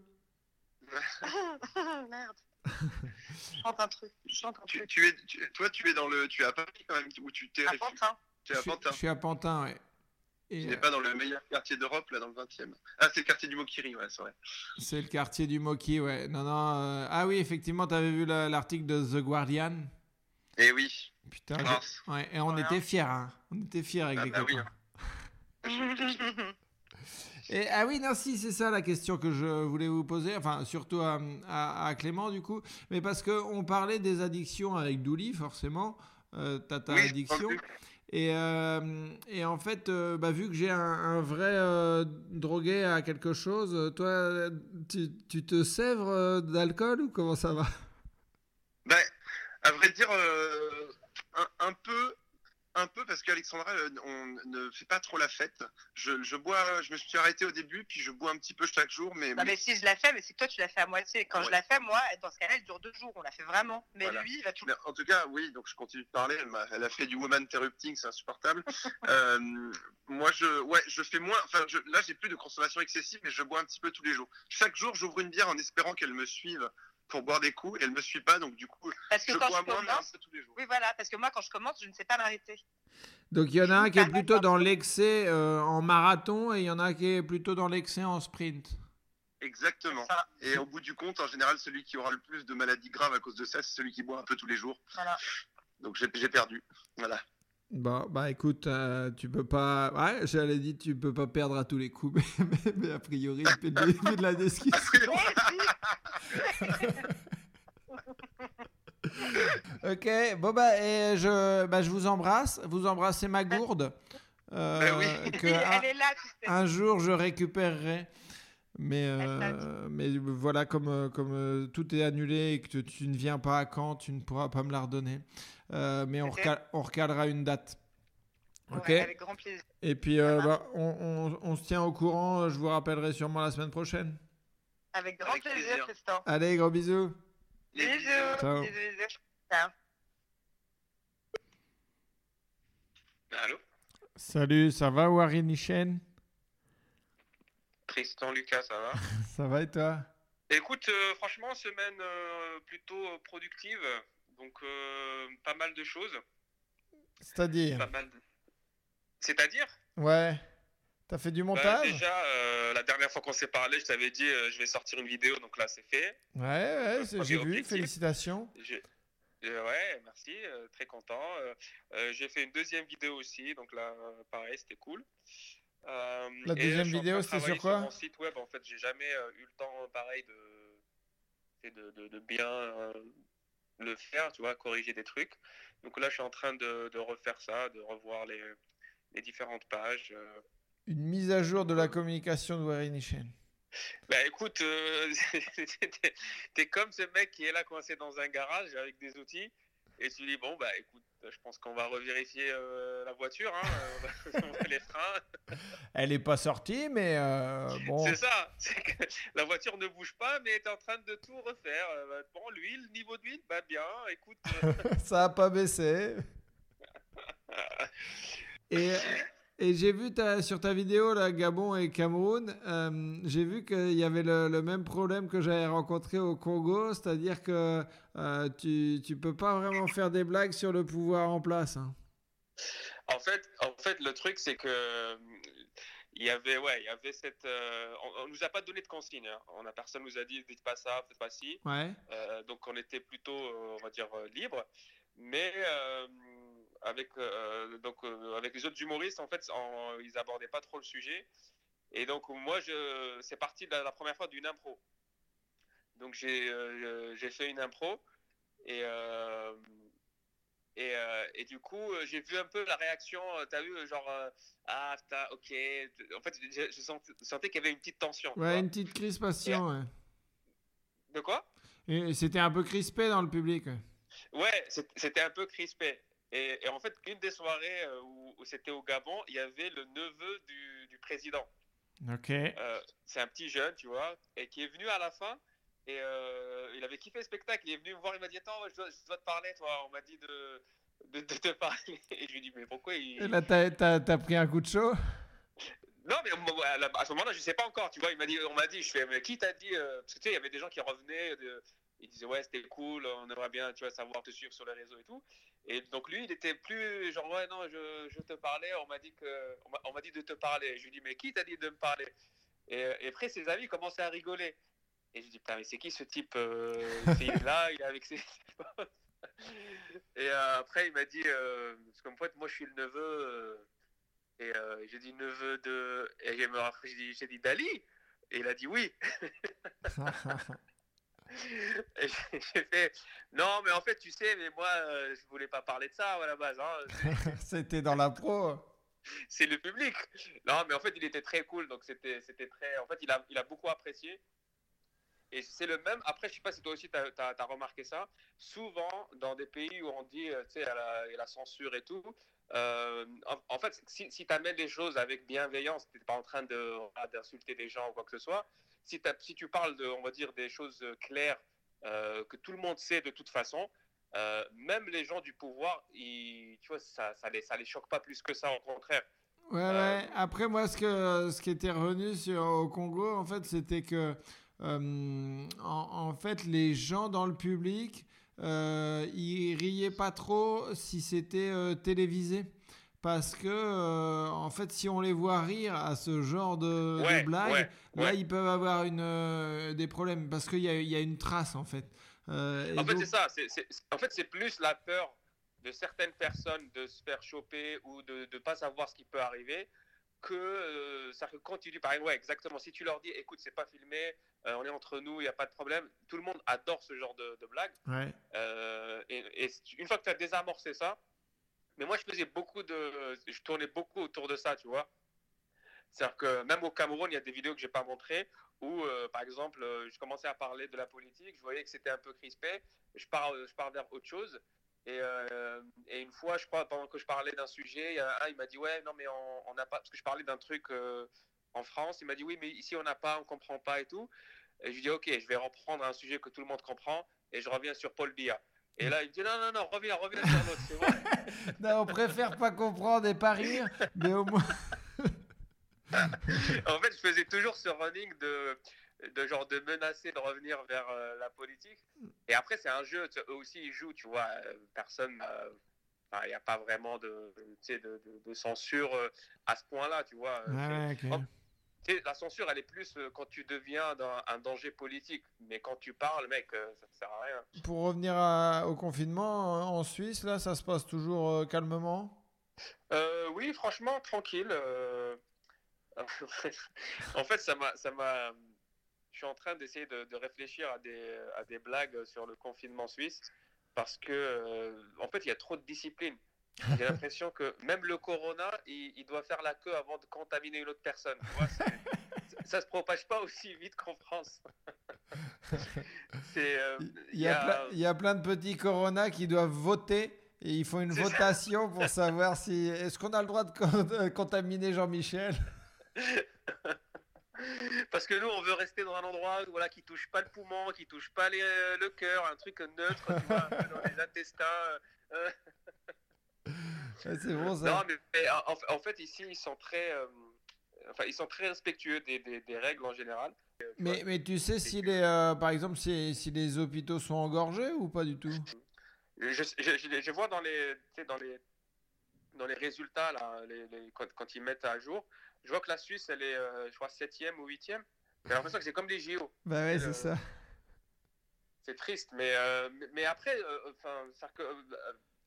S3: Merde. Je chante un truc. Je chante un
S4: Tu,
S3: truc.
S4: tu es, tu- toi, tu es dans le, tu es à Paris quand même, où tu t'es
S3: À. Pantin.
S4: Tu es
S1: Je
S4: à
S1: suis,
S4: Pantin.
S1: je suis à Pantin, ouais. Et,
S4: Tu n'es
S1: euh,
S4: pas dans le meilleur quartier d'Europe, là, dans le 20e. Ah, c'est le quartier du Mokiri, ouais, c'est vrai.
S1: C'est le quartier du Moki, ouais. Non, non. euh, Ah oui, effectivement, t'avais vu la- l'article de The Guardian.
S4: Eh oui.
S1: Putain,
S4: Mince.
S1: j'ai- ouais, et on
S3: Voilà.
S1: était fiers, hein. On était fiers avec
S4: Ah
S1: les
S4: bah oui,
S1: copains. Et, ah oui, non, si, c'est ça la question que je voulais vous poser, enfin, surtout à, à- à Clément, du coup. Mais parce qu'on parlait des addictions avec Douli, forcément. Euh, T'as ta
S4: Oui,
S1: addiction. Et, euh, et en fait, euh, bah, vu que j'ai un, vrai euh, drogué à quelque chose, toi, tu, tu te sèvres d'alcool ou comment ça va?
S4: Ben, à vrai dire, un peu, un peu parce qu'Alexandra, euh, on ne fait pas trop la fête. Je, je bois, je me suis arrêté au début, puis je bois un petit peu chaque jour, mais,
S3: Non, mais si je la fais, mais c'est que toi, tu l'as fait à moitié. Quand je la fais, moi, dans ce cas-là, elle dure deux jours. On la fait vraiment. Mais
S4: Voilà.
S3: lui, il va tout
S4: mais en tout cas, oui. Donc je continue de parler. Elle, m'a- elle a fait du woman interrupting, c'est insupportable. Euh, moi, je, ouais, je fais moins. Enfin, je- là, j'ai plus de consommation excessive, mais je bois un petit peu tous les jours. Chaque jour, j'ouvre une bière en espérant qu'elle me suive pour boire des coups, et elle me suit pas, donc du coup,
S3: Parce que
S4: je
S3: quand
S4: bois
S3: je
S4: moins, mais un peu tous les jours.
S3: Oui, voilà. Parce que moi, quand je commence, je ne sais pas m'arrêter.
S1: Donc il y en a un qui est plutôt dans l'excès euh, en marathon et il y en a qui est plutôt dans l'excès en sprint.
S4: Exactement. Et au bout du compte, en général, celui qui aura le plus de maladies graves à cause de ça, c'est celui qui boit un peu tous les jours.
S3: voilà.
S4: Donc j'ai j'ai perdu. Voilà.
S1: Bon, bah écoute, euh, tu peux pas. Ouais, j'allais dire, tu peux pas perdre à tous les coups, mais, mais- mais a priori, vu de, vu de la. Euh, Ok, bon bah, et je, bah, je vous embrasse. Vous embrassez ma gourde. euh,
S5: Bah oui.
S1: que
S3: Elle
S1: un,
S3: est là, tu sais.
S1: un jour je récupérerai. Mais, euh, mais voilà, comme, euh, comme euh, tout est annulé et que tu, tu ne viens pas à Caen, tu ne pourras pas me la redonner. Euh, mais on,
S3: Ok.
S1: recal- on recalera une date. Ok
S3: Ouais, avec grand plaisir.
S1: Et puis, euh, bah, on, on- on se tient au courant. Je vous rappellerai sûrement la semaine prochaine.
S3: Avec grand
S5: Avec
S3: plaisir,
S5: plaisir.
S3: Tristan.
S1: Allez, gros bisous.
S5: Les
S3: Bisous.
S1: Ciao.
S3: Bisous, bisous. Ciao.
S5: Allô?
S1: Salut, ça va, Warren Nichen
S5: Tristan Lucas, ça va
S1: Ça va et toi?
S5: Écoute, euh, franchement, semaine euh, plutôt euh, productive. Donc, euh, pas mal de choses.
S1: C'est-à-dire?
S5: De- C'est-à-dire?
S1: Ouais. T'as fait du
S5: Bah,
S1: montage?
S5: Déjà, la dernière fois qu'on s'est parlé, je t'avais dit je vais sortir une vidéo, donc là, c'est fait.
S1: Ouais, ouais, j'ai vu, félicitations.
S5: Euh, ouais, merci, euh, très content. Euh, j'ai fait une deuxième vidéo aussi, donc là, pareil, c'était cool. Euh,
S1: La deuxième vidéo, c'était sur quoi
S5: Mon site web, en fait, j'ai jamais euh, eu le temps, pareil, de, de, de, de bien euh, le faire, tu vois, corriger des trucs. Donc là, je suis en train de, refaire ça, de revoir les, les différentes pages. euh.
S1: Une mise à jour de la communication de Warren Nichen.
S5: Bah écoute, t'es- t'es comme ce mec qui est là coincé dans un garage avec des outils et tu dis bon bah écoute, je pense qu'on va revérifier euh, la voiture, hein, on va- on va les freins.
S1: Elle est pas sortie, mais euh, bon.
S5: C'est ça, que la voiture ne bouge pas mais est en train de tout refaire. Euh, bah, Bon l'huile, niveau d'huile, bah bien, écoute. euh,
S1: Ça a pas baissé. Et, et j'ai vu ta, sur ta vidéo, là, Gabon et Cameroun, euh, j'ai vu qu'il y avait le, le même problème que j'avais rencontré au Congo, c'est-à-dire que euh, tu, tu peux pas vraiment faire des blagues sur le pouvoir en place. hein.
S5: En fait, en fait, le truc, c'est que il y avait, ouais, il y avait cette. euh, on, on nous a pas donné de consigne. Hein. On a personne nous a dit, dites pas ça, faites pas ci.
S1: Ouais.
S5: Euh, donc, on était plutôt, on va dire, libre. Mais euh, avec, euh, donc, euh, avec les autres humoristes, en fait, en- ils abordaient pas trop le sujet. Et donc, moi, je, c'est parti de la, la première fois d'une impro. Donc, j'ai, euh, j'ai fait une impro et. euh, et, euh, et du coup, euh, j'ai vu un peu la réaction. euh, T'as vu, euh, genre, euh, ah, putain, ok. En fait, je, je sent- sentais qu'il y avait une petite tension. tu.
S1: Ouais, une petite crispation. Ouais.
S5: De quoi?
S1: Et c'était un peu crispé dans le public. ouais.
S5: C'était un peu crispé. Et, et en fait, une des soirées euh, où, où c'était au Gabon, il y avait le neveu du, du président.
S1: Ok.
S5: Euh, c'est un petit jeune, tu vois, et qui est venu à la fin. Et euh, il avait kiffé le spectacle. Il est venu me voir. Il m'a dit Attends, je dois, je dois te parler, toi. On m'a dit de, de, de te parler. Et je lui ai dit Mais pourquoi il.
S1: Et là, t'as pris un coup de chaud?
S5: Non, mais à ce moment-là, je sais pas encore. Tu vois, il m'a dit, on m'a dit, je fais, mais qui t'a dit Parce que tu sais, il y avait des gens qui revenaient, de- ils disaient, ouais, c'était cool, on aimerait bien, tu vois, savoir te suivre sur les réseaux et tout. Et donc lui, il était plus genre, ouais, non, je, je te parlais, on m'a dit que, on m'a- dit de te parler. Je lui dis, mais qui t'a dit de me parler? Et, et après, ses amis commençaient à rigoler. Et je dis, putain, mais c'est qui ce type euh, Il est là, il est avec ses. et euh, après, il m'a dit, euh, parce que moi, je suis le neveu. euh, et j'ai dit neveu de. Et j'ai dit, j'ai dit Dali. Et il a dit oui. J'ai fait non, mais en fait, tu sais, mais moi, euh, je voulais pas parler de ça à la base. hein.
S1: C'était dans la pro.
S5: C'est le public. Non, mais en fait, il était très cool. Donc, c'était c'était très. En fait, il a, il a beaucoup apprécié. Et c'est le même. Après, je sais pas si toi aussi, tu as, remarqué ça. Souvent, dans des pays où on dit, euh, tu sais, il y a la- la censure et tout, euh, en, en fait, si, si tu amènes les choses avec bienveillance, tu n'es pas en train de- d'insulter des gens ou quoi que ce soit, si, tu parles, de, on va dire, des choses claires euh, que tout le monde sait de toute façon, euh, même les gens du pouvoir, ils, tu vois, ça ça les, ça les choque pas plus que ça, au contraire.
S1: Ouais,
S5: Euh,
S1: ouais. Après, moi, ce, que, ce qui était revenu sur, au Congo, en fait, c'était que, euh, en, en fait, les gens dans le public, euh, ils riaient pas trop si c'était euh, télévisé. Parce que, euh, en fait, si on les voit rire à ce genre de, de
S5: Ouais,
S1: blagues,
S5: ouais,
S1: là, ils peuvent avoir une, euh, des problèmes. Parce qu'il y a, il y a une trace, en fait. Euh,
S5: En fait,
S1: donc-
S5: c'est ça. en fait, c'est plus la peur de certaines personnes de se faire choper ou de ne pas savoir ce qui peut arriver que, ça dis, par exemple, ouais, exactement, si tu leur dis, écoute, c'est pas filmé, on est entre nous, il n'y a pas de problème, tout le monde adore ce genre de, de blague.
S1: Ouais.
S5: Euh, et, et une fois que tu as désamorcé ça, mais moi, je faisais beaucoup de. Je tournais beaucoup autour de ça, tu vois. C'est-à-dire que même au Cameroun, il y a des vidéos que j'ai pas montrées où, euh, par exemple, euh, je commençais à parler de la politique, je voyais que c'était un peu crispé, je pars, je pars vers autre chose. Et, euh, et une fois, je crois, pendant que je parlais d'un sujet, il un, il m'a dit Ouais, non, mais on n'a pas. Parce que je parlais d'un truc en France, il m'a dit Oui, mais ici, on n'a pas, on comprend pas et tout. Et je lui dis Ok, je vais reprendre un sujet que tout le monde comprend et je reviens sur Paul Biya. Et là, il me dit Non, non, non, reviens, reviens sur l'autre, c'est bon.
S1: Non, on préfère pas comprendre et pas rire, mais au moins.
S5: en fait, je faisais toujours ce running de, de genre de menacer de revenir vers euh, la politique. Et après, c'est un jeu, eux aussi ils jouent, tu vois. euh, personne, euh, enfin, il n'y a pas vraiment de, de, de- de censure euh, à ce point-là, tu vois.
S1: Ok.
S5: La censure, elle est plus euh, quand tu deviens un danger politique. Mais quand tu parles, mec, euh, ça ne sert à rien.
S1: Pour revenir à- au confinement euh, en Suisse, là, ça se passe toujours calmement?
S5: Euh, oui, franchement, tranquille. euh, en fait, ça m'a, ça m'a. Je suis en train d'essayer de, de réfléchir à des, à des blagues sur le confinement suisse parce que, euh, en fait, il y a trop de discipline. J'ai l'impression que même le corona, il, il doit faire la queue avant de contaminer une autre personne. Tu vois, ça se propage pas aussi vite qu'en France. Euh,
S1: Il y, a plein, il y a plein de petits Corona qui doivent voter et ils font une votation pour savoir si est-ce qu'on a le droit de con- de contaminer Jean-Michel?
S5: Parce que nous, on veut rester dans un endroit voilà, qui touche pas le poumon, qui touche pas les- le cœur, un truc neutre, tu vois, dans les intestins. euh.
S1: Ouais, C'est bon ça.
S5: Non, mais, mais en, en fait, ici, ils sont très, euh, enfin, ils sont très respectueux des, des- des règles en général. Euh,
S1: Mais, mais tu sais si les, euh, par exemple, si, si les hôpitaux sont engorgés ou pas du tout?
S5: Je, je, je- je vois dans les, dans les, dans les résultats, là, les, les- quand, quand ils mettent à jour, je vois que la Suisse, elle est, euh, je crois, 7e ou 8e. J'ai l'impression que c'est comme des JO.
S1: Bah ouais, c'est ça.
S5: C'est triste, mais, euh, mais, après, euh, enfin,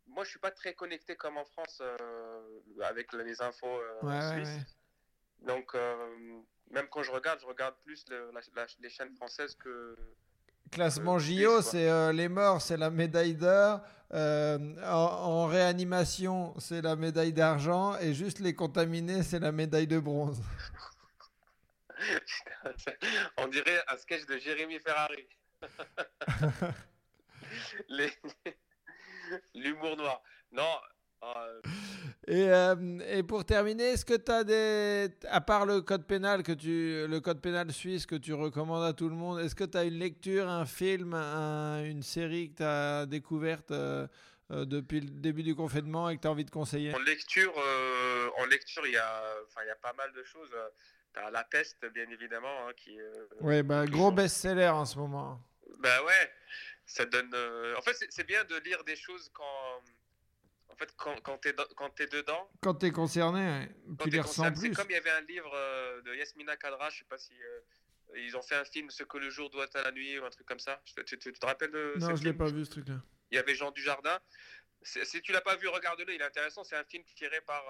S5: moi, je suis pas très connecté comme en France euh, avec les infos euh,
S1: Ouais,
S5: suisses.
S1: ouais.
S5: Donc, euh, même quand je regarde, je regarde plus le- la- la- les chaînes françaises que.
S1: Classement JO, c'est euh, les morts, c'est la médaille d'or. en, en réanimation, c'est la médaille d'argent. Et juste les contaminés, c'est la médaille de bronze.
S5: On dirait un sketch de Jérémy Ferrari. Les- L'humour noir. Non. euh,
S1: Et, euh, et pour terminer, est-ce que tu as des. À part le code pénal, que tu, le code pénal suisse que tu recommandes à tout le monde, est-ce que tu as une lecture, un film, un- une série que tu as découverte euh, depuis le début du confinement et que tu as envie de conseiller?
S5: En lecture, en lecture, il y a, enfin, il y a pas mal de choses. T'as La Peste, bien évidemment, hein, qui.
S1: Ouais, bah, gros best-seller en ce moment.
S5: Bah ouais, ça donne. euh, En fait, c'est- bien de lire des choses quand. En fait, quand, quand t'es quand t'es dedans,
S1: Quand tu es concerné,
S5: quand
S1: tu
S5: t'es
S1: les ressens
S5: concerné, c'est
S1: plus.
S5: comme il y avait un livre euh, de Yasmina Kadra, je sais pas si. euh, ils ont fait un film Ce que le jour doit à la nuit ou un truc comme ça. Tu, tu- tu te rappelles de
S1: Non,
S5: ce
S1: je l'ai pas vu ce truc-là.
S5: Il y avait Jean Dujardin. Si tu l'as pas vu, regarde-le, il est intéressant. C'est un film tiré par,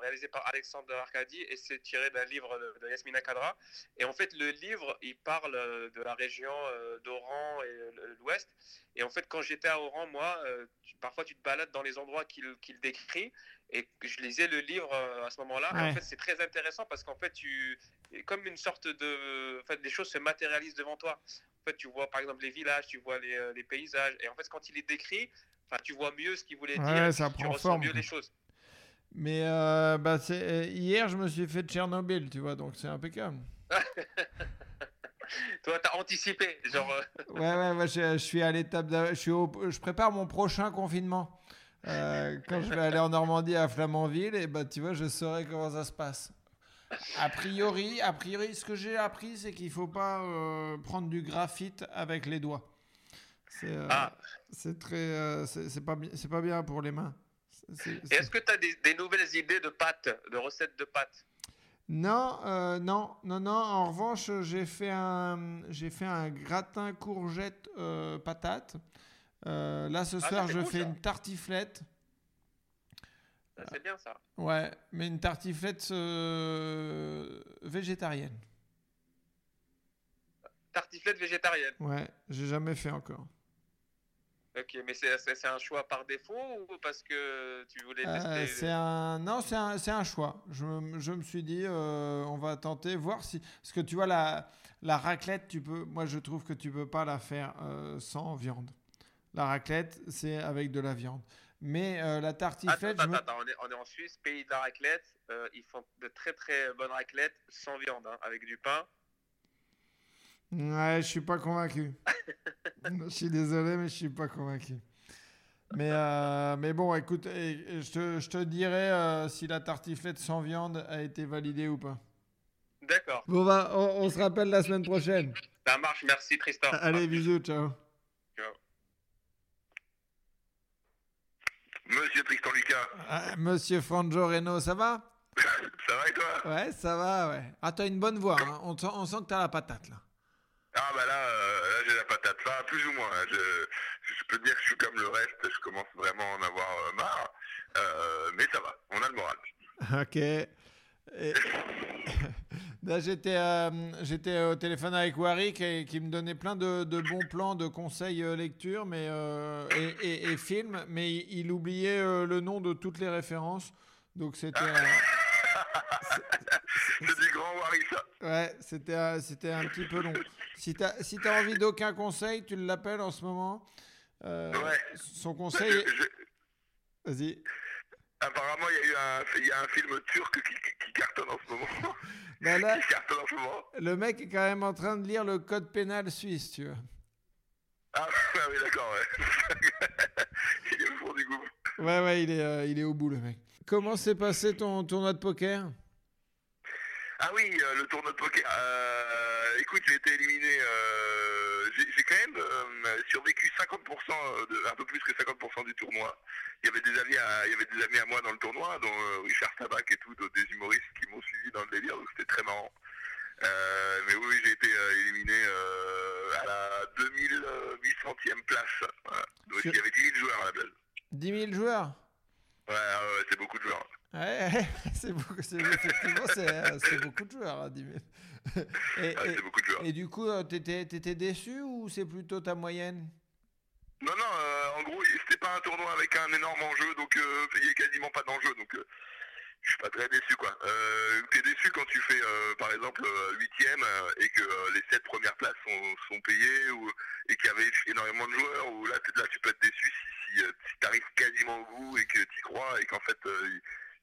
S5: réalisé par Alexandre Arcadi et c'est tiré d'un livre de, de Yasmina Kadra. Et en fait, le livre, il parle euh, de la région euh, d'Oran et euh, l'Ouest. Et en fait, quand j'étais à Oran, moi, euh, tu- parfois tu te balades dans les endroits qu'il décrit. Et je lisais le livre euh, à ce moment-là.
S1: Ouais.
S5: en fait, c'est très intéressant parce qu'en fait, tu, comme une sorte de, en fait, des choses se matérialisent devant toi. En fait, tu vois par exemple les villages, tu vois les, euh, les paysages. Et en fait, quand il les décrit, enfin, tu vois mieux ce qu'il voulait
S1: Ouais,
S5: dire.
S1: ça
S5: tu ressens
S1: forme,
S5: mieux les choses.
S1: Mais euh, bah, c'est- euh, hier, je me suis fait Tchernobyl, tu vois, donc c'est impeccable.
S5: Toi, t'as anticipé, genre. euh,
S1: Ouais, ouais, ouais, je, je suis à l'étape. Je, suis au- je prépare mon prochain confinement. Euh, quand je vais aller en Normandie à Flamanville, et bah, tu vois, je saurai comment ça se passe. A priori, a priori, ce que j'ai appris, c'est qu'il faut pas euh, prendre du graphite avec les doigts. C'est euh,
S5: Ah.
S1: c'est très, c'est c'est pas, pas bien pour les mains.
S5: Est-ce que tu as des, des nouvelles idées de pâtes, de recettes de pâtes?
S1: Non, euh, non, non, non. En revanche, j'ai fait un, j'ai fait un gratin courgette euh, patate. Euh, là, ce
S5: Ah,
S1: soir, je fais
S5: ça.
S1: une tartiflette.
S5: C'est bien ça.
S1: Ouais, mais une tartiflette végétarienne.
S5: Tartiflette végétarienne.
S1: Ouais, j'ai jamais fait encore.
S5: Ok, mais c'est un choix par défaut ou parce que tu voulais
S1: Euh,
S5: tester
S1: c'est un non, c'est un, un choix. Je, me- je me suis dit, euh, on va tenter, voir si. Parce que tu vois, la, la raclette, tu peux. Moi, je trouve que tu peux pas la faire euh, sans viande. La raclette, c'est avec de la viande. Mais la tartiflette,
S5: attends,
S1: me-
S5: attends, on est, on est en Suisse, pays de la raclette. ils font de très très bonnes raclettes sans viande, hein, avec du pain.
S1: Ouais, je suis pas convaincu. je suis désolé, mais je suis pas convaincu. Mais, euh, mais bon, écoute, je, te, je te dirai euh, si la tartiflette sans viande a été validée ou pas.
S5: D'accord,
S1: Bon, bah, on, on se rappelle la semaine prochaine.
S5: ça marche, merci Tristan.
S1: Allez, bisous, ciao.
S6: Monsieur Tristan Lucas,
S1: Ah, Monsieur Franjo Reno, ça va?
S6: Ça va et toi?
S1: Ouais, ça va, ouais. Ah, t'as une bonne voix, hein. on, on sent que t'as la patate, là.
S6: Ah bah là, euh, là j'ai la patate, enfin plus ou moins. hein. Je, je peux dire que je suis comme le reste, je commence vraiment à en avoir euh, marre. Euh, mais ça va, on a le moral.
S1: Ok. Et- Là, j'étais, euh, au téléphone avec Warwick et qui me donnait plein de, bons plans, de conseils lecture mais, et, et- films, mais il, oubliait le nom de toutes les références. Donc c'était,
S6: C'est du grand
S1: ouais, c'était, euh, c'était un petit peu long. Si tu as si t'as envie d'aucun conseil, tu l'appelles en ce moment. Euh,
S6: Ouais.
S1: Son conseil.
S6: Je-
S1: Vas-y.
S6: apparemment, il y, a eu un, y a un film turc qui, qui- qui cartonne en ce moment.
S1: Bah là,
S6: qui cartonne en ce moment.
S1: le mec est quand même en train de lire le code pénal suisse, tu vois.
S6: Ah, ah oui, d'accord, ouais. il est au fond du gouffre.
S1: Ouais, ouais, il est, euh, il est au bout, le mec. Comment s'est passé ton tournoi de poker?
S6: Ah oui, euh, le tournoi de poker. Euh, écoute, j'ai été éliminé. euh, j'ai quand même survécu 50%, de, un peu plus que 50% du tournoi. Il y avait des amis à, il y avait des amis à moi dans le tournoi, dont Richard Tabac et tout, des humoristes qui m'ont suivi dans le délire, donc c'était très marrant. Mais oui, j'ai été éliminé à la 2800e place. Voilà. Donc il y avait 10 000 joueurs à la place.
S1: 10 000 joueurs?
S6: Ouais, ouais, ouais, c'est beaucoup de joueurs.
S1: Ouais, c'est beaucoup, c'est- effectivement, c'est, euh, c'est beaucoup de joueurs, hein, 10 000. Et,
S6: Ouais,
S1: et-
S6: c'est beaucoup de joueurs.
S1: et du coup, euh, t'étais, t'étais déçu ou c'est plutôt ta moyenne?
S6: Non, non, euh, en gros, c'était pas un tournoi avec un énorme enjeu, donc euh, il y a quasiment pas d'enjeu, donc euh, je suis pas très déçu, quoi. Euh, T'es déçu quand tu fais, euh, par exemple, euh, huitième euh, et que euh, les sept premières places sont, sont payées ou, et qu'il y avait énormément de joueurs, ou là, là tu peux être déçu si, si, euh, si t'arrives quasiment au bout et que tu crois et qu'en fait, euh,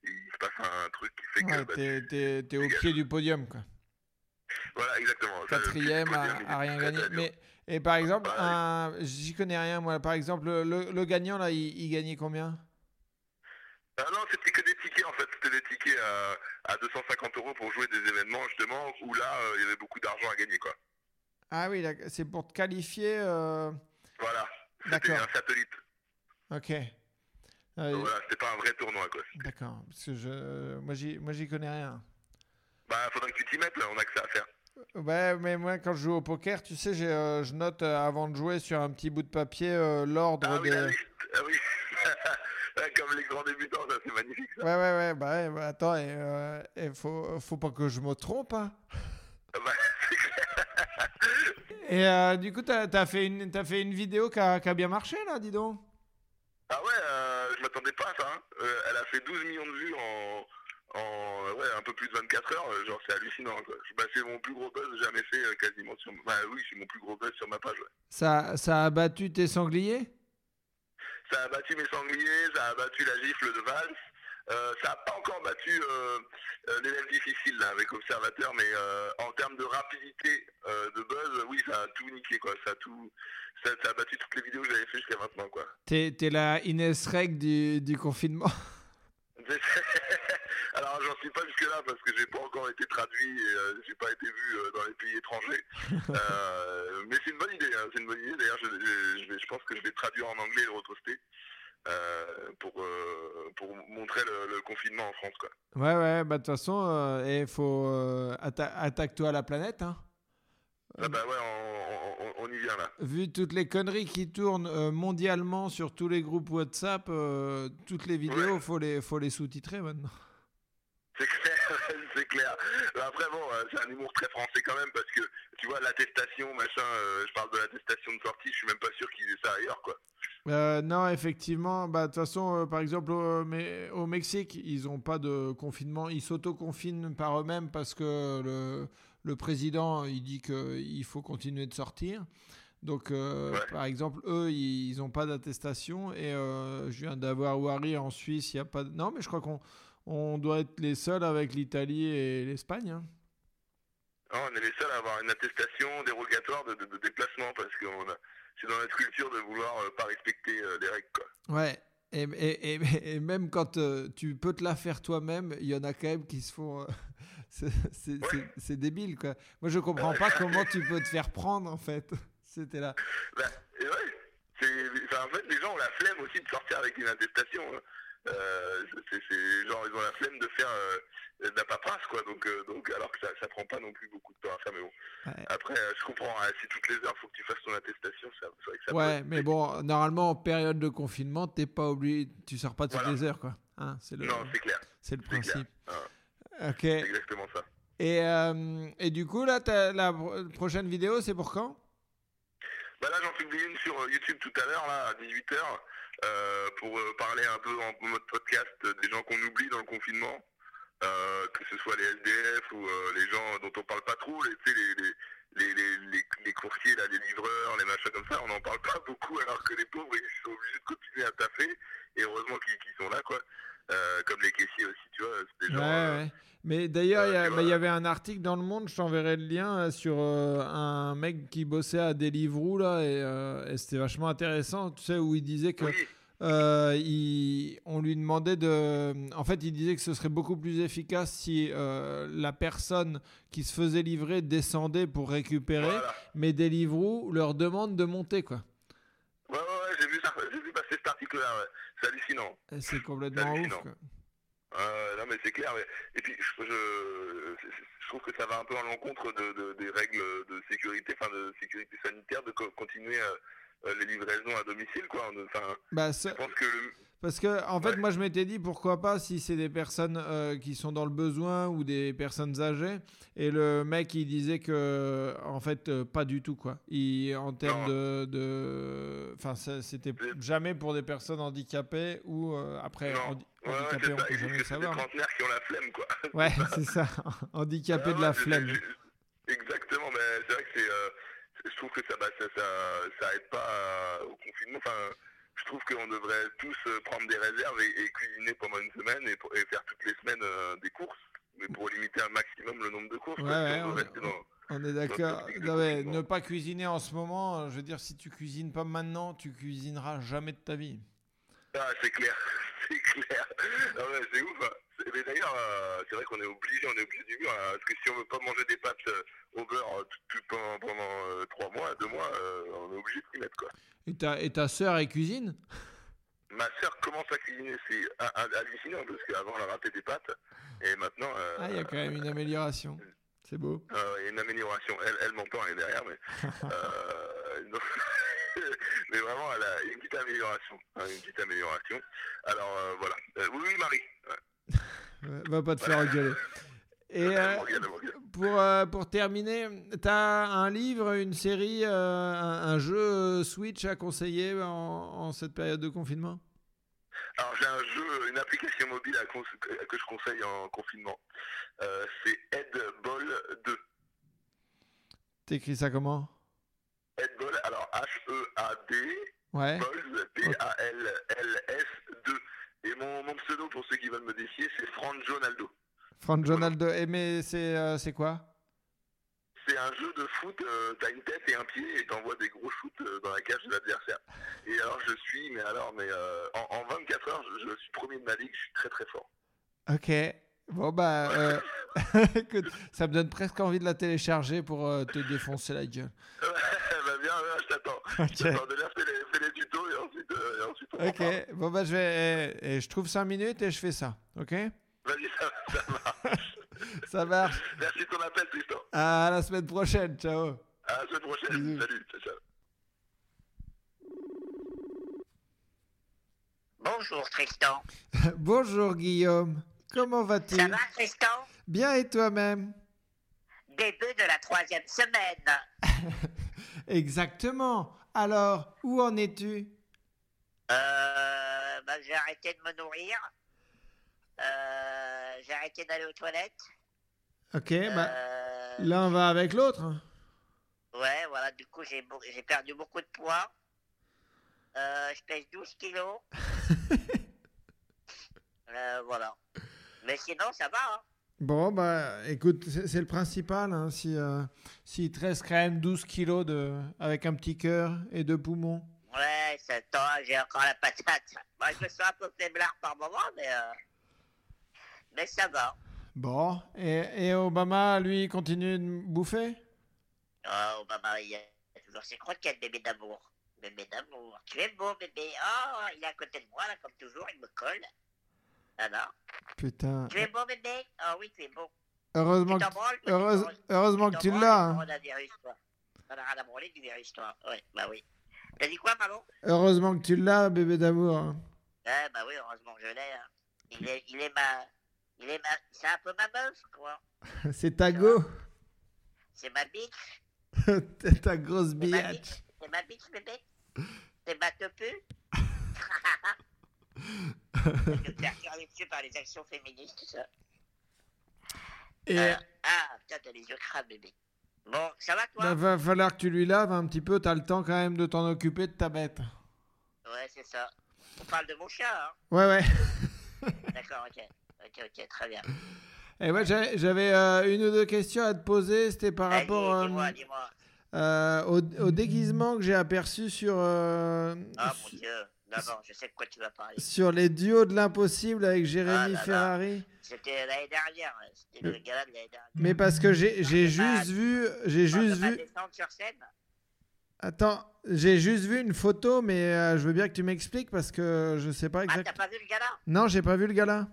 S6: il, il se passe un truc qui fait que... Bah,
S1: t'es, au pied du podium, quoi.
S6: Voilà, exactement.
S1: Quatrième à, rien gagner. Mais, et par exemple,
S6: Ouais.
S1: un, j'y connais rien, moi. Par exemple, le, le gagnant, là, il, il gagnait combien?
S6: Ah non, c'était que des tickets en fait, c'était des tickets à, à 250 euros pour jouer des événements justement où là euh, il y avait beaucoup d'argent à gagner quoi.
S1: Ah oui, c'est pour te qualifier. euh,
S6: Voilà, c'était
S1: D'accord.
S6: un satellite.
S1: Ok. Euh,
S6: voilà, c'était pas un vrai tournoi quoi.
S1: D'accord, parce que je, moi, j'y, moi, j'y connais rien.
S6: Bah faudrait que tu t'y mettes là, on a que ça à faire.
S1: Ouais, mais moi, quand je joue au poker, tu sais, j'ai, euh, je note euh, avant de jouer sur un petit bout de papier euh, l'ordre
S6: Ah oui,
S1: des.
S6: ah oui. Ouais, Comme les grands débutants, ça c'est magnifique ça.
S1: Ouais, ouais, ouais, bah, bah, attends, et, euh, et faut, faut pas que je me trompe. Hein.
S6: Bah, c'est clair.
S1: Et euh, du coup, t'as, t'as fait une, fait une vidéo qui a, qui a bien marché, là, dis donc.
S6: Ah ouais, euh, je m'attendais pas à ça. hein. Euh, elle a fait 12 millions de vues en, en ouais, un peu plus de 24 heures, euh, genre c'est hallucinant quoi. Bah, c'est mon plus gros buzz jamais fait euh, quasiment sur bah oui, c'est mon plus gros buzz sur ma page. ouais.
S1: Ça, ça a battu tes sangliers?
S6: Ça a battu mes sangliers, ça a battu la gifle de Valls. Euh, ça n'a pas encore battu euh, euh, l'élève difficile là, avec Observateur, mais euh, en termes de rapidité de buzz, oui, ça a tout niqué quoi. Ça a tout, ça, ça a battu toutes les vidéos que j'avais fait jusqu'à maintenant quoi.
S1: T'es, t'es la Inès Reg du, du confinement?
S6: Alors j'en suis pas jusque là parce que j'ai pas encore été traduit et euh, j'ai pas été vu euh, dans les pays étrangers. Euh, mais c'est une bonne idée, hein, c'est une bonne idée. D'ailleurs, je, je- je vais- je pense que je vais traduire en anglais et le retroster euh, pour euh, pour montrer le, le confinement en France quoi.
S1: Ouais, ouais, bah de toute façon, il faut. euh, atta- attaque-toi à la planète. Hein.
S6: Ah bah ouais, on, on- on y vient là.
S1: Vu toutes les conneries qui tournent mondialement sur tous les groupes WhatsApp, toutes les vidéos,
S6: Ouais.
S1: faut les, faut les sous-titrer maintenant.
S6: C'est clair, c'est clair. Après bon, c'est un humour très français quand même parce que tu vois l'attestation, machin, je parle de l'attestation de sortie, je suis même pas sûr qu'ils aient ça ailleurs quoi.
S1: Euh, non, effectivement, bah, de toute façon, euh, par exemple, au, mais, au Mexique, ils n'ont pas de confinement, ils s'auto-confinent par eux-mêmes parce que le, le président, il dit qu'il faut continuer de sortir. Donc, euh,
S6: Ouais.
S1: par exemple, eux, ils n'ont pas d'attestation. Et euh, je viens d'avoir Wari en Suisse, il n'y a pas de... Non, mais je crois qu'on on doit être les seuls avec l'Italie et l'Espagne. hein.
S6: Ah, on est les seuls à avoir une attestation dérogatoire de, de- de déplacement parce que on a- c'est dans notre culture de vouloir euh, pas respecter euh, les règles quoi.
S1: Ouais. Et, et, et, et même quand euh, tu peux te la faire toi-même, il y en a quand même qui se font. euh, c'est- c'est débile, quoi. Moi, je comprends pas comment tu peux te faire prendre, en fait. C'était là.
S6: Bah, ouais, enfin, en fait, les gens ont la flemme aussi de sortir avec une attestation. hein. Euh, c'est, genre, ils ont la flemme de faire euh, de la paperasse, quoi. Donc, euh, donc, alors que ça, ça prend pas non plus beaucoup de temps à faire. Mais bon,
S1: Ouais.
S6: après, je comprends. hein, si toutes les heures, faut que tu fasses ton attestation, ça, c'est vrai que ça
S1: Ouais,
S6: peut-
S1: mais bon, normalement, en période de confinement, t'es pas obligé. Tu sors pas toutes
S6: Voilà.
S1: les heures, quoi. Hein, c'est le,
S6: Non, c'est clair.
S1: c'est le principe.
S6: Ah,
S1: Ok.
S6: c'est exactement ça.
S1: Et, euh, et du coup, là, la pro- prochaine vidéo, c'est pour quand?
S6: Bah là, j'en publie une sur YouTube tout à l'heure, là, à 18h, euh, pour euh, parler un peu en mode podcast euh, des gens qu'on oublie dans le confinement, euh, que ce soit les SDF ou euh, les gens dont on parle pas trop, les, les, les, les, les, coursiers, là, les livreurs, les machins comme ça, on n'en parle pas beaucoup, alors que les pauvres, ils sont obligés de continuer à taffer, et heureusement qu'ils sont là, quoi. Euh, comme les caissiers aussi, tu vois, c'est des gens... euh,
S1: ouais. Mais d'ailleurs,
S6: euh,
S1: il y bah, il y avait un article dans le Monde, je t'enverrai le lien, euh, sur euh, un mec qui bossait à Deliveroo, là, et, euh, et c'était vachement intéressant, tu sais, où il disait que
S6: Oui,
S1: euh, il- on lui demandait de... En fait, il disait que ce serait beaucoup plus efficace si euh, la personne qui se faisait livrer descendait pour récupérer,
S6: voilà.
S1: mais Deliveroo leur demande de monter, quoi.
S6: Ouais, ouais, ouais, j'ai vu, ça, vu passer cet article-là, ouais. C'est hallucinant.
S1: C'est complètement ouf, quoi.
S6: Euh, non mais c'est clair. mais- Et puis je, je, je trouve que ça va un peu à l'encontre de, de- des règles de sécurité, enfin de sécurité sanitaire, de co- continuer euh, les livraisons à domicile, quoi. Enfin,
S1: Bah, ça-
S6: je pense que le-
S1: Parce que, en fait,
S6: Ouais.
S1: moi, je m'étais dit pourquoi pas si c'est des personnes euh, qui sont dans le besoin ou des personnes âgées. Et le mec, il disait que, en fait, euh, pas du tout, quoi. Il, en termes de. de- Enfin, c'était
S6: Mais-
S1: jamais pour des personnes handicapées ou euh, après, handi-
S6: ouais, c'est
S1: on peut jamais
S6: des
S1: savoir.
S6: trentenaires qui ont la flemme, quoi.
S1: Ouais, c'est ça. handicapés de la
S6: Ouais,
S1: flemme.
S6: Exactement, mais c'est vrai que c'est. euh, je trouve que ça, bah, ça, ça, ça aide pas au confinement. Enfin, je trouve qu'on devrait tous euh, prendre des réserves et, et cuisiner pendant une semaine et, et faire toutes les semaines euh, des courses, mais pour limiter un maximum le nombre de courses.
S1: Ouais, ouais,
S6: on dans-
S1: On est d'accord. ne pas cuisiner en ce moment, euh, je veux dire, si tu cuisines pas maintenant, tu cuisineras jamais de ta vie.
S6: Ah, c'est clair, c'est clair. Ah c'est ouf. hein. Mais d'ailleurs, euh, c'est vrai qu'on est obligé, on est obligé du mur, hein, parce que si on veut pas manger des pâtes euh, au beurre euh, tout, tout pendant, pendant trois mois, deux mois, on est obligé de s'y mettre quoi.
S1: Et ta, et ta sœur, elle cuisine?
S6: Ma sœur commence à cuisiner, c'est ha- ha- hallucinant parce qu'avant elle ratait des pâtes et maintenant
S1: Ah, il y a quand même une amélioration. C'est beau.
S6: euh, il y a une amélioration. Elle, elle m'entend, elle est derrière, mais euh, mais vraiment, elle a une petite amélioration, hein, une petite amélioration. Alors euh, voilà. Oui, oui, Marie. Ouais.
S1: Va pas te faire engueuler. Et euh, pour, euh, pour terminer, t'as un livre, une série, euh, un, un jeu Switch à conseiller en, en cette période de confinement?
S6: Alors j'ai un jeu, une application mobile à que je conseille en confinement. C'est Headball 2.
S1: T'écris ça comment?
S6: Headball, alors H-E-A-D,
S1: Ouais.
S6: Balls, P-A-L-L-S 2. Et mon, mon pseudo, pour ceux qui veulent me défier, c'est Franjo Naldo.
S1: Franck Jonaldo. Eh, mais c'est euh, c'est quoi?
S6: C'est un jeu de foot, euh, t'as une tête et un pied et t'envoies des gros shoots euh, dans la cage de l'adversaire. Et alors je suis, mais alors, mais euh, en, en 24 heures, je, je suis premier de ma ligue, je suis très très fort.
S1: Ok. Bon, bah. euh, écoute, ça me donne presque envie de la télécharger pour te défoncer la gueule.
S6: bah viens, viens, je t'attends. Je t'attends fais les, fais les tutos et ensuite, euh, et ensuite on en parle.
S1: Ok. Bon, bah, je vais. eh, eh, je trouve 5 minutes et je fais ça. Ok?
S6: Vas-y, ça, ça marche.
S1: Ça marche.
S6: Merci de ton appel, Tristan.
S1: À la semaine prochaine. Ciao.
S6: À la semaine prochaine.
S1: Bisous.
S6: Salut, ciao, ciao.
S7: Bonjour Tristan.
S1: Bonjour Guillaume, comment vas-tu?
S7: Ça va Tristan?
S1: Bien et toi-même?
S7: Début de la troisième semaine.
S1: Exactement. Alors, où en es-tu?
S7: Euh, bah, j'ai arrêté de me nourrir. Euh, j'ai arrêté d'aller aux toilettes.
S1: Ok, bah,
S7: Euh,
S1: l'un va avec l'autre.
S7: Ouais, voilà, du coup j'ai j'ai perdu beaucoup de poids. Euh, je pèse 12 kilos. Euh, voilà. Mais sinon, ça va. Hein.
S1: Bon, bah, écoute, c'est le principal. Hein, si, euh, s'il te reste quand même 12 kilos de, avec un petit cœur et deux poumons.
S7: Ouais, ça tend, j'ai encore la patate. Moi, je me sens un peu faiblard par moment, mais, euh, mais ça va.
S1: Bon, et, et Obama, lui, continue de bouffer?
S7: Oh, Obama, il y a toujours ses croquettes, bébé d'amour. Bébé d'amour. Tu es beau, bébé. Oh, il est à côté de moi, là, comme toujours, il me colle. Ah non?
S1: Putain.
S7: Tu es beau, bébé? Oh oui, tu es beau.
S1: Heureusement
S7: Tu
S1: que,
S7: branles, toi,
S1: heureuse- heureusement que tu l'as. hein.
S7: toi. T'en as rien à branler du virus, toi. Ouais, bah oui. T'as dit quoi, pardon?
S1: Heureusement que tu l'as, bébé d'amour.
S7: Ouais, bah oui, heureusement que je l'ai. hein. Il est, il est ma... Il est ma... C'est un peu ma meuf, quoi.
S1: C'est ta go.
S7: C'est ma bitch.
S1: T'es ta grosse
S7: C'est ma
S1: biatch.
S7: bitch. C'est ma bitch, bébé. C'est ma tepu. Je me faire tirer dessus par les actions féministes, tout ça.
S1: Et
S7: Euh, ah, putain, t'as les yeux crades, bébé. Bon, ça va, toi?
S1: Bah, va falloir que tu lui laves un petit peu. T'as le temps quand même de t'en occuper de ta bête.
S7: Ouais, c'est ça. On parle de mon chat, hein?
S1: Ouais, ouais.
S7: D'accord, ok. Ok, ok, très bien.
S1: Et ouais, j'avais euh, une ou deux questions à te poser. C'était par rapport euh, euh, au, au déguisement que j'ai aperçu sur, euh,
S7: Ah, mon
S1: su-
S7: Dieu. D'abord, je sais de quoi tu vas parler.
S1: sur les duos de l'impossible avec
S7: Ah
S1: Jérémy
S7: là.
S1: Ferrari.
S7: C'était l'année dernière. hein. C'était le gala de l'année dernière.
S1: Mais parce que j'ai
S7: pas-
S1: juste vu, j'ai juste vu.
S7: descendre sur scène
S1: Attends, j'ai juste vu une photo, mais euh, je veux bien que tu m'expliques parce que je sais pas
S7: Ah, t'as
S1: exactement.
S7: pas vu le gala?
S1: Non, j'ai pas vu le gala.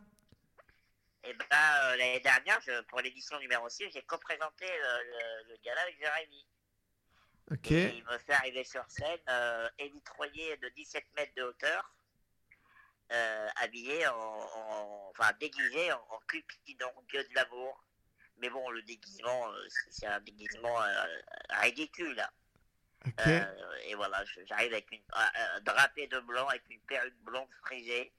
S7: Eh ben, euh, l'année dernière, je- pour l'édition numéro 6, j'ai co-présenté le, le- le gala avec Jérémy.
S1: Ok.
S7: Et il me fait arriver sur scène, euh, évitroyé de 17 mètres de hauteur, euh, habillé en, en- Enfin, déguisé en, en Cupidon, dieu de l'amour. Mais bon, le déguisement, euh, c'est un déguisement euh, ridicule. et voilà, j'arrive avec une un- un drapé de blanc, avec une perruque blonde frisée.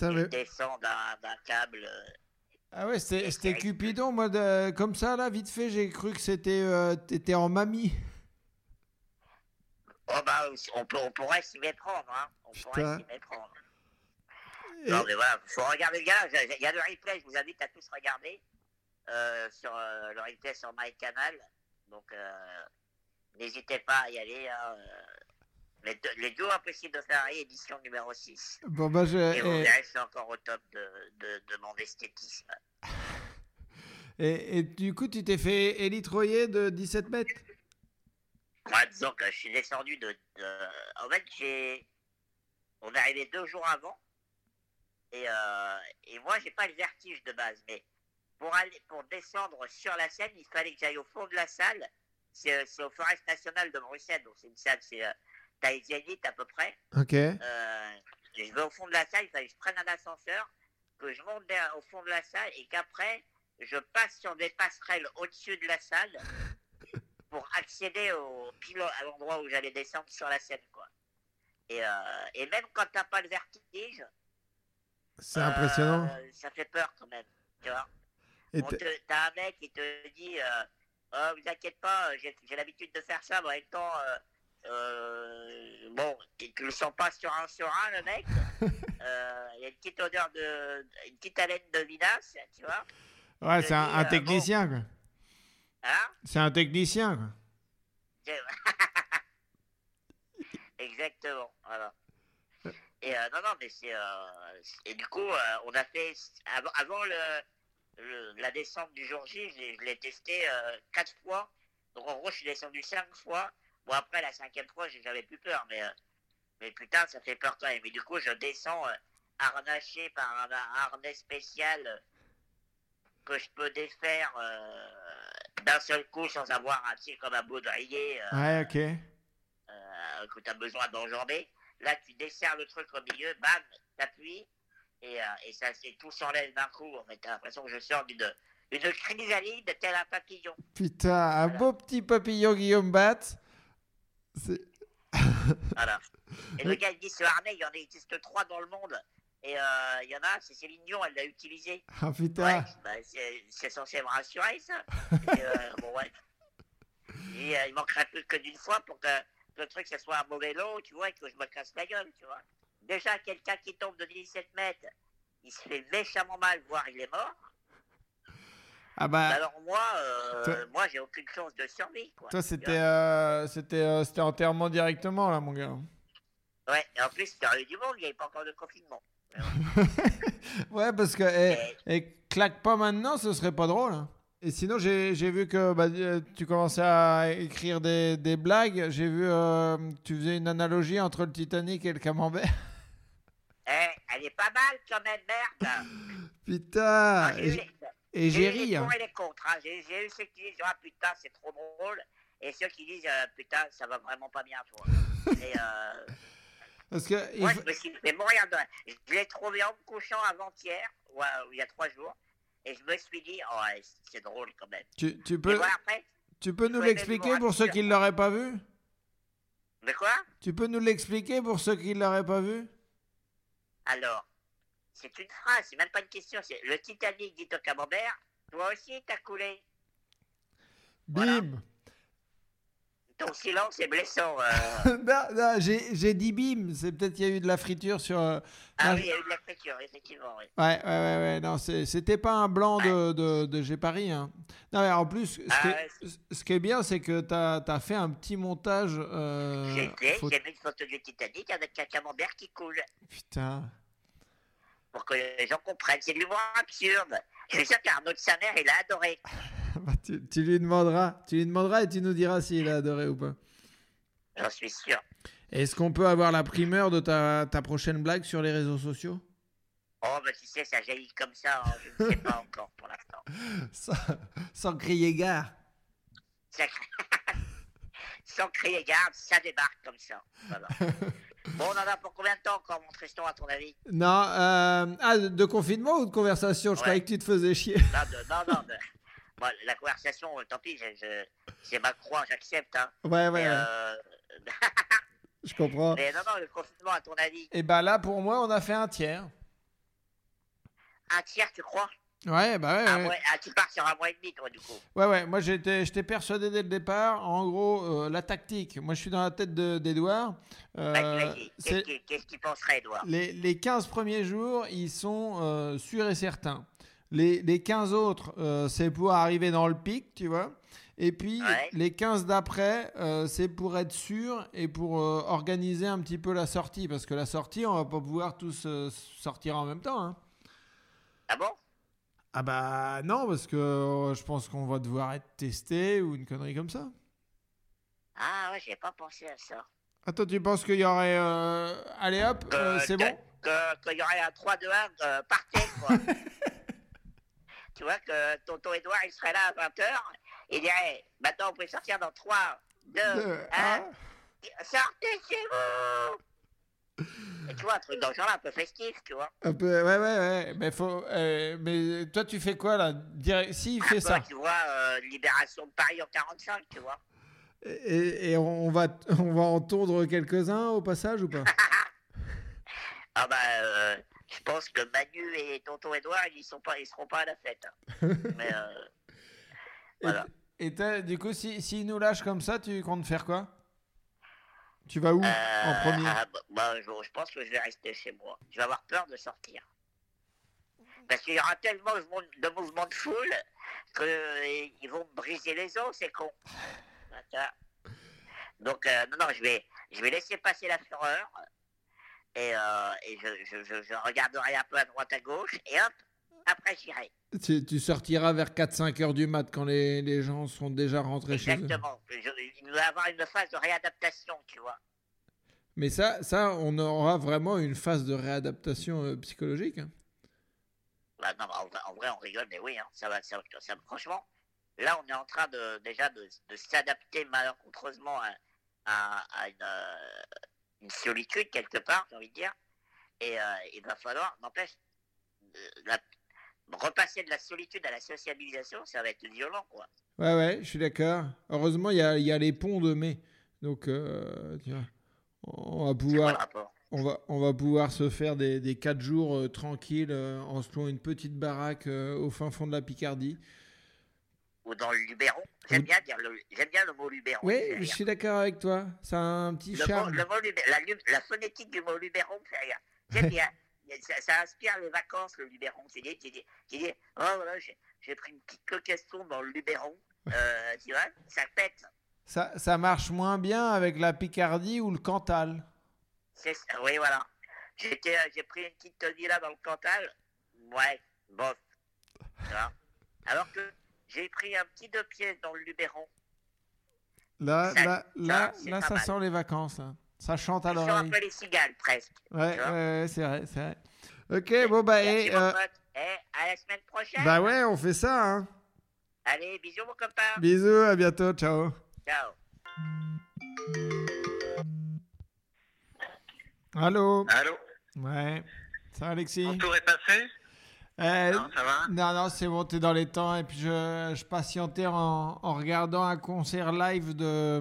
S1: Mais-
S7: je descends d'un d'un câble.
S1: Ah ouais, c'était Cupidon, moi, de- comme ça, là, vite fait, j'ai cru que c'était euh, t'étais en mamie.
S7: Oh bah, on, peut, on pourrait s'y méprendre, hein. On
S1: Putain.
S7: pourrait s'y méprendre.
S1: Et-
S7: Non, mais voilà, faut regarder le gars. Il y a le replay, je vous invite à tous regarder. Euh, sur euh, le replay sur MyCanal. Donc, euh, n'hésitez pas à y aller. hein. Les, deux, les impossibles de Ferrari, édition numéro 6.
S1: Bon, bah, je.
S7: Et vous verrez, encore au top de, de, de mon esthétisme.
S1: et- et du coup, tu t'es fait élitroyer de 17 mètres?
S7: Moi, disons que je suis descendu de. de- En fait, j'ai. On est arrivé deux jours avant. Et, euh, et moi, j'ai pas le vertige de base. Mais pour, aller, pour descendre sur la scène, il fallait que j'aille au fond de la salle. C'est c'est au Forest National de Bruxelles. Donc, c'est une salle, c'est euh, taille zénith à peu près.
S1: Ok.
S7: Euh, je vais au fond de la salle, il fallait que je prenne un ascenseur, que je monte au fond de la salle et qu'après, je passe sur des passerelles au-dessus de la salle pour accéder au pile à l'endroit où j'allais descendre sur la scène. Quoi. Et, euh, et même quand t'as pas le vertige,
S1: C'est impressionnant.
S7: euh, ça fait peur quand même. Tu vois
S1: Et
S7: On
S1: t'es-
S7: te- T'as un mec qui te dit euh, Oh, vous inquiétez pas, j'ai l'habitude de faire ça, mais en même temps, bon, tu, le sens pas sur un sur un, le mec. Il y a une petite odeur de. une petite haleine de vinasse, tu vois.
S1: ouais, c'est un, technicien, quoi.
S7: Hein?
S1: C'est un technicien, quoi.
S7: Exactement, voilà. Et euh, non, non, mais c'est. euh, et du coup, euh, on a fait. Avant, avant le, le- la descente du jour J, je l'ai- testé quatre fois. Donc en gros, je suis descendu cinq fois. Bon, après, la cinquième fois, j'ai- j'avais plus peur, mais. mais putain, ça fait peur quand même. Mais du coup, je descends harnaché par un, un harnais spécial que je peux défaire d'un seul coup sans avoir un petit comme un baudrier euh,
S1: Ouais, ok.
S7: euh, que tu as besoin d'enjamber. Là, tu desserres le truc au milieu, bam, t'appuies, et, euh, et ça, c'est tout s'enlève d'un coup. En fait, t'as l'impression que je sors d'une une chrysalide tel un papillon.
S1: Putain, un beau petit papillon Guillaume Bat. C'est-
S7: Voilà. Et le gars, il dit ce harnais, il y en existe trois dans le monde. Et euh, il y en a, c'est Céline Dion, elle l'a utilisé.
S1: Ah putain.
S7: Ouais, bah, c'est censé me rassurer, ça. Et, euh, bon, ouais. Et, euh, il manquerait plus que d'une fois pour que le truc, ce soit un mauvais lot, tu vois, et que je me casse la gueule, tu vois. Déjà, quelqu'un qui tombe de 17 mètres, il se fait méchamment mal, voire il est mort.
S1: Ah bah,
S7: Alors moi, euh,
S1: Toi-
S7: moi, j'ai aucune chance de survie, quoi.
S1: toi c'était euh, c'était euh, c'était enterrement directement là, mon gars.
S7: Ouais, et en plus, c'était du monde, il n'y avait pas encore de confinement.
S1: Ouais, parce que eh, eh, claque pas maintenant, ce serait pas drôle. hein. Et sinon, j'ai j'ai vu que bah, euh, tu commençais à écrire des, des blagues. J'ai vu euh, tu faisais une analogie entre le Titanic et le Camembert.
S7: Eh, elle est pas mal quand même, merde.
S1: Putain.
S7: Ah, j'ai eu
S1: Et,
S7: les-
S1: et
S7: J'ai
S1: j'ai
S7: eu les
S1: ri. hein.
S7: pour et les contre. hein. J'ai j'ai eu ceux qui disent ah putain c'est trop drôle et ceux qui disent euh, putain ça va vraiment pas bien toi. et euh,
S1: Parce que il
S7: moi je me suis fait mourir de. Je l'ai trouvé en me couchant avant-hier ou, ou il y a trois jours et je me suis dit oh c'est drôle quand même.
S1: tu, tu peux,
S7: voilà après.
S1: tu peux nous l'expliquer pour ceux qui ne l'auraient pas vu?
S7: Mais quoi?
S1: Tu peux nous l'expliquer pour ceux qui ne l'auraient pas vu?
S7: Alors c'est une phrase, c'est même pas une question. C'est le Titanic dit au camembert. Toi aussi t'as coulé. Voilà. Ton silence est blessant. euh.
S1: non, non, j'ai dit bim. C'est peut-être qu'il y a eu de la friture sur. euh,
S7: Ah
S1: non,
S7: oui, il y a eu de la friture, effectivement. Oui.
S1: Ouais, ouais, ouais, ouais, non, c'était pas un blanc de, de, de Paris. Hein. Non, mais en plus, ce,
S7: Ah
S1: qui,
S7: ouais,
S1: est, ce qui est bien, c'est que tu as, fait un petit montage. euh,
S7: J'ai j'ai mis une photo du Titanic avec un camembert qui coule.
S1: Putain.
S7: Pour que les gens comprennent. C'est de l'humour absurde. Je suis sûr qu'Arnaud de sa mère, il a adoré.
S1: Bah, tu, tu lui demanderas. Tu lui demanderas et tu nous diras s'il a adoré ou pas.
S7: J'en suis sûr.
S1: Est-ce qu'on peut avoir la primeur de ta, ta prochaine blague sur les réseaux sociaux?
S7: Oh, bah tu sais, ça jaillit comme ça. hein, Je ne sais pas encore pour l'instant.
S1: sans, sans crier gare.
S7: Ça- Sans crier garde, ça débarque comme ça. Voilà. Bon, on en a pour combien de temps encore, mon Tristan, à ton avis?
S1: Non, euh, ah, de, de confinement ou de conversation? Je
S7: Ouais.
S1: croyais que tu te faisais chier.
S7: Non, de- non, non. de- Bon, la conversation, tant pis, je, je- c'est ma croix, j'accepte. Hein.
S1: Ouais, ouais,
S7: Mais, euh,
S1: je comprends.
S7: mais non, non, le confinement, à ton avis,
S1: Et bah là, pour moi, on a fait un tiers.
S7: un tiers, tu crois?
S1: Ouais, bah ouais. Ouais.
S7: mois- ah, tu pars sur un mois et demi, toi, du coup.
S1: Ouais, ouais, moi j'étais, j'étais persuadé dès le départ. En gros, euh, la tactique, moi je suis dans la tête de- d'Edouard. Euh,
S7: vas-y. Qu'est-ce qu'il penserait, Edouard?
S1: Les, les 15 premiers jours, ils sont euh, sûrs et certains. Les, les 15 autres, euh, c'est pour arriver dans le pic, tu vois. Et puis
S7: Ouais.
S1: les 15 d'après, euh, c'est pour être sûr et pour euh, organiser un petit peu la sortie. Parce que la sortie, on va pas pouvoir tous sortir en même temps. hein.
S7: Ah bon?
S1: Ah bah non, parce que je pense qu'on va devoir être testé ou une connerie comme ça.
S7: Ah ouais, j'ai pas pensé à ça.
S1: Attends, tu penses qu'il y aurait... Allez hop, c'est bon?
S7: que- Qu'il y aurait un 3-2-1 euh, par tête, quoi. tu vois que tonton Edouard, il serait là à 20h, il dirait, maintenant on peut sortir dans 3, 2,
S1: Deux,
S7: 1,
S1: un.
S7: sortez chez vous Et tu vois, un truc dans le genre là, un peu festif, tu vois.
S1: Un peu, ouais, ouais, ouais. Mais, faut, euh, mais toi, tu fais quoi là Direct- Si, il
S7: Un
S1: fait
S7: peu,
S1: ça?
S7: Tu vois, euh, libération de Paris en 45, tu vois.
S1: Et, et on, va, on va entendre quelques-uns au passage ou pas?
S7: Ah bah, euh, je pense que Manu et tonton Edouard, ils sont pas, ils seront pas à la fête. hein. Mais euh, Voilà.
S1: Et, du coup, s'ils si, s'ils nous lâchent comme ça, tu comptes faire quoi? Tu vas où en
S7: Euh,
S1: premier?
S7: ah, bah, bah, je, je pense que je vais rester chez moi. Je vais avoir peur de sortir. Parce qu'il y aura tellement de, mouvements de foule qu'ils vont me briser les os, c'est con. Donc, euh, non, non, je vais, je vais laisser passer la fureur. Et, euh, et je, je, regarderai un peu à droite à gauche. Et hop, après j'irai.
S1: tu, tu sortiras vers 4-5 heures du mat quand les, les gens seront déjà rentrés chez eux.
S7: Exactement. Il va y avoir une phase de réadaptation, tu vois.
S1: Mais ça, ça, on aura vraiment une phase de réadaptation euh, psychologique. hein.
S7: Bah, non, en, vrai- en vrai, on rigole, mais oui, hein, ça va, ça, ça- franchement, là, on est en train de déjà de, de s'adapter malencontreusement à, à, à une, euh, une solitude quelque part, j'ai envie de dire. Et euh, il va falloir, n'empêche, euh, repasser de la solitude à la sociabilisation, ça va être violent, quoi.
S1: Ouais, ouais, je suis d'accord. Heureusement, il y a, y a les ponts de mai. Donc, euh, vois, on va pouvoir, on va, on va pouvoir se faire des, des 4 jours euh, tranquilles en se louant une petite baraque au fin fond de la Picardie.
S7: Ou dans le Luberon. J'aime bien dire le, j'aime bien le mot Luberon.
S1: Oui, je suis d'accord avec toi. Ça a un petit
S7: Le mot,
S1: charme.
S7: le mot Lubé- la, la phonétique du mot Luberon me fait rire. J'aime bien. Ça, ça inspire les vacances, le Luberon. Tu dis, tu dis, tu dis oh voilà, j'ai j'ai pris une petite coquesson dans le Luberon. Euh, tu vois, ça pète.
S1: Ça, ça marche moins bien avec la Picardie ou le Cantal.
S7: C'est ça, oui, voilà. J'étais, euh, J'ai pris une petite Tony là dans le Cantal. Ouais, bof. Alors que j'ai pris un petit deux pièces dans le Luberon.
S1: Là,
S7: Ça-
S1: là, là, là, ça sent les vacances. là. Ça chante à
S7: Ils sont un
S1: l'oreille.
S7: peu les cigales presque.
S1: Ouais, ouais, ouais, c'est vrai, c'est vrai. Ok, bon bah,
S7: Merci,
S1: et,
S7: mon
S1: euh.
S7: Eh, à la semaine prochaine.
S1: bah ouais, on fait ça. Hein.
S7: Allez, bisous mon copain.
S1: Bisous, à bientôt, ciao.
S7: Ciao.
S1: Allô?
S8: Allô?
S1: Ouais. Ça va, Alexis?
S8: Mon tour est passé?
S1: Euh,
S8: Non, ça va
S1: Non, non, c'est bon, t'es dans les temps. Et puis je, je patientais en, en regardant un concert live de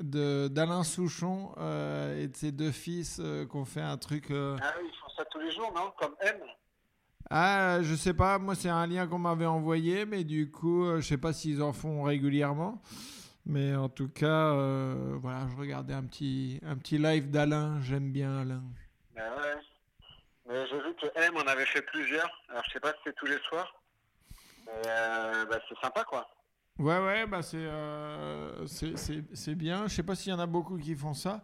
S1: de- d'Alain Souchon euh, et de ses deux fils euh, qui ont fait un truc. euh,
S9: Ah oui, ils font ça tous les jours, non? Comme M?
S1: Ah, je sais pas, moi c'est un lien qu'on m'avait envoyé, mais du coup, je sais pas s'ils en font régulièrement. Mais en tout cas, voilà, je regardais un petit, un petit live d'Alain. J'aime bien Alain.
S9: Ben ouais. Mais j'ai vu que M en avait fait plusieurs. Alors je sais pas si c'est tous les soirs. Mais euh, bah, c'est sympa quoi.
S1: Ouais, ouais, bah c'est euh, c'est- c'est- c'est bien. Je sais pas s'il y en a beaucoup qui font ça,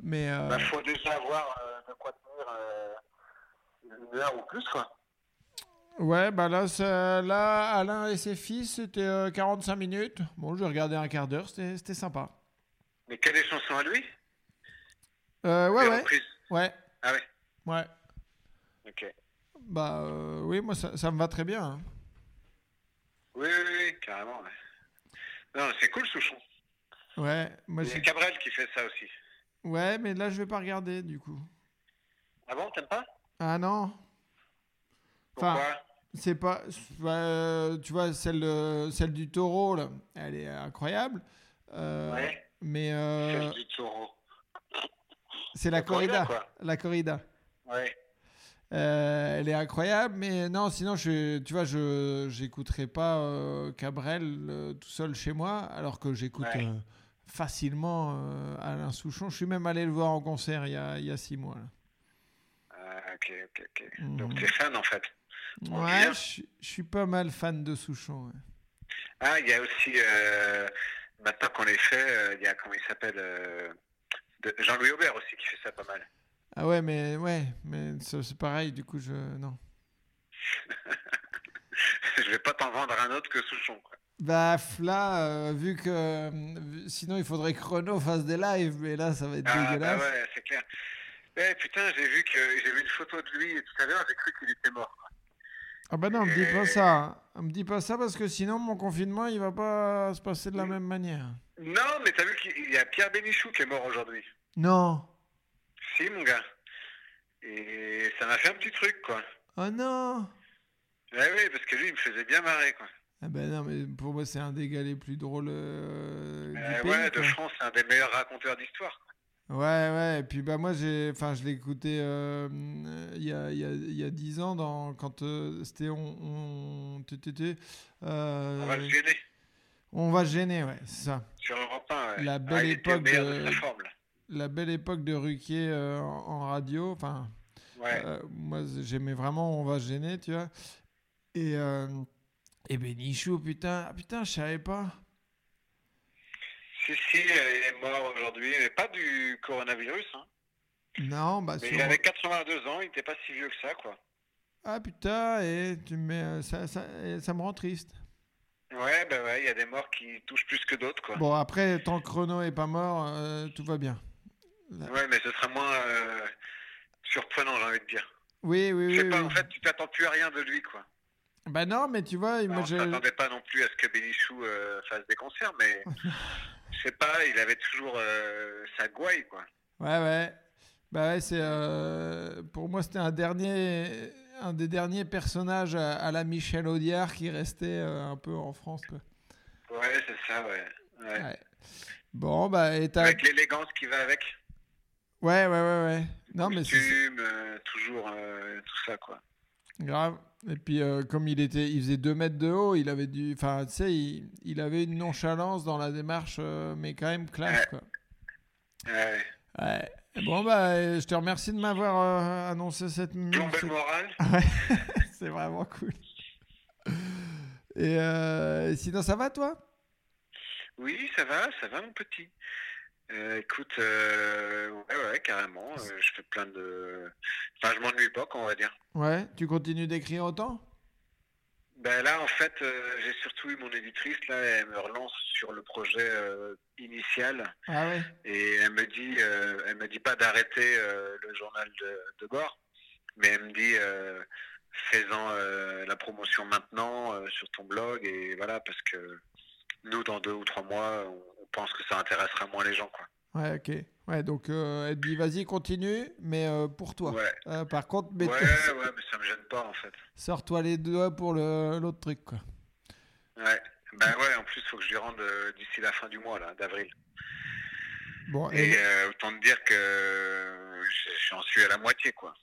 S1: mais euh,
S9: Bah faut déjà avoir euh, de quoi tenir euh, une heure ou plus quoi.
S1: ouais, bah là, là, Alain et ses fils, c'était euh, 45 minutes. Bon, j'ai regardé un quart d'heure, c'était c'était sympa.
S8: Mais quelle est chanson à lui?
S1: Euh, ouais, ouais,
S8: reprises
S1: ouais,
S8: Ah ouais
S1: ouais.
S8: Ok.
S1: Bah euh, oui, moi ça, ça me va très bien. hein.
S8: Oui, oui, oui, carrément. ouais. Non, c'est cool, Souchon.
S1: Ouais, moi j'ai-
S8: Cabrel qui fait ça aussi.
S1: Ouais, mais là je vais pas regarder du coup.
S8: Ah bon, t'aimes pas?
S1: Ah non. Enfin, c'est pas, euh, tu vois, celle, celle du taureau là, elle est incroyable. Euh,
S8: Ouais.
S1: Mais euh,
S8: Celle du taureau.
S1: c'est la
S8: corrida. quoi.
S1: La corrida.
S8: Ouais.
S1: Euh, elle est incroyable, mais non, sinon, je, tu vois, je j'écouterai pas euh, Cabrel euh, tout seul chez moi, alors que j'écoute
S8: Ouais.
S1: facilement Alain Souchon. Je suis même allé le voir en concert il y a, il y a six mois. là.
S8: Ah, ok, ok, ok.
S1: Mhm.
S8: Donc t'es fan en fait.
S1: Ouais, je suis- je suis pas mal fan de Souchon. ouais.
S8: Ah, il y a aussi, maintenant qu'on les fait, il y a, comment il s'appelle Jean-Louis Aubert aussi qui fait ça pas mal.
S1: Ah ouais, mais ouais, mais c'est pareil. Du coup, je non.
S8: Je vais pas t'en vendre un autre que Souchon. Quoi.
S1: Bah là, euh, vu que euh, sinon il faudrait que Renault fasse des lives, mais là ça va être
S8: Ah, bah
S1: dégueulasse.
S8: ouais, c'est clair. Eh putain, j'ai vu que j'ai vu une photo de lui tout à l'heure, j'ai cru qu'il était mort. quoi.
S1: Ah bah non, me dis pas
S8: Et-
S1: ça. Me dis pas ça parce que sinon mon confinement il va pas se passer de la même manière.
S8: Non, mais t'as vu qu'il y a Pierre Bénichou qui est mort aujourd'hui.
S1: Non.
S8: Si, mon gars. Et ça m'a fait un petit truc, quoi.
S1: Oh non.
S8: Ouais, oui, parce que lui, il me faisait bien marrer, quoi.
S1: Ah bah non, mais pour moi c'est un des gars les plus drôles euh, du
S8: Euh,
S1: pays.
S8: ouais, de. France, c'est un des meilleurs raconteurs d'histoire.
S1: Ouais, ouais. Et puis bah moi j'ai, enfin je l'ai écouté euh, il y a y a y a dix ans dans quand c'était on on
S8: On va le gêner
S1: on va se gêner, ouais, c'est ça.
S8: sur Europe 1. Ouais.
S1: La belle
S8: Ah, était
S1: époque de-
S8: de sa forme, là.
S1: La belle époque de Ruquier euh, en, en radio, enfin.
S8: Ouais.
S1: Euh, moi, j'aimais vraiment On va se gêner, tu vois. Et, euh, et Bénichou, putain, ah, putain, je savais pas.
S8: Si, si, il est mort aujourd'hui, mais pas du coronavirus. Hein.
S1: Non, bah
S8: Mais
S1: sur-
S8: il avait 82 ans, il n'était pas si vieux que ça, quoi.
S1: Ah putain, et tu me mets, euh, ça, ça, ça me rend triste.
S8: Ouais, bah ouais, il y a des morts qui touchent plus que d'autres, quoi.
S1: Bon, après, tant que Renault est pas mort, euh, tout va bien.
S8: Ouais, mais ce sera moins euh, surprenant, j'ai envie de dire.
S1: Oui, oui,
S8: Je sais
S1: oui.
S8: pas,
S1: oui.
S8: en fait, tu t'attends plus à rien de lui, quoi.
S1: Bah non, mais tu vois, moi
S8: Alors, on
S1: j'ai.
S8: s'attendait pas non plus à ce que Bénichou euh, fasse des concerts, mais je sais pas, il avait toujours euh, sa gouaille, quoi.
S1: Ouais, ouais. Bah ouais, c'est. euh, pour moi, c'était un dernier. Un des derniers personnages à, à la Michel Audiard qui restait un peu en France, quoi.
S8: Ouais, c'est ça, ouais. ouais.
S1: Ouais. Bon, bah, et.
S8: Avec l'élégance qui va avec.
S1: Ouais, ouais, ouais, ouais. Non, mais
S8: euh, toujours euh, tout ça, quoi.
S1: grave. Et puis, euh, comme il était, il faisait 2 mètres de haut, il avait du. Enfin, tu sais, il, il avait une nonchalance dans la démarche, mais quand même classe,
S8: Ouais.
S1: quoi.
S8: Ouais.
S1: Ouais. Bon, bah, je te remercie de m'avoir annoncé cette
S8: Plombé
S1: cette-
S8: le moral.
S1: Ouais, c'est vraiment cool. Et sinon, ça va, toi?
S8: Oui, ça va, ça va, mon petit. Euh, écoute, euh, ouais, ouais, carrément. euh, je fais plein de. Enfin, je m'ennuie pas, quoi, on va dire.
S1: Ouais, tu continues d'écrire autant?
S8: Ben là, en fait, j'ai surtout eu mon éditrice, là, elle me relance sur le projet initial
S1: Ah ouais?
S8: Et elle me dit, elle me dit pas d'arrêter le journal de, de bord, mais elle me dit, fais-en la promotion maintenant sur ton blog et voilà, parce que nous, dans deux ou trois mois, on pense que ça intéressera moins les gens, quoi.
S1: Ouais, ok. Ouais, donc euh, elle dit vas-y, continue, mais euh, pour toi.
S8: Ouais.
S1: Euh, par contre, mais
S8: Ouais, ouais, mais ça me gêne pas, en fait.
S1: sors-toi les doigts pour l'autre truc, quoi.
S8: Ouais. Ben ouais, en plus, faut que je lui rende euh, d'ici la fin du mois, là, d'avril.
S1: Bon,
S8: Et
S1: et-
S8: autant te dire que j'en suis à la moitié, quoi.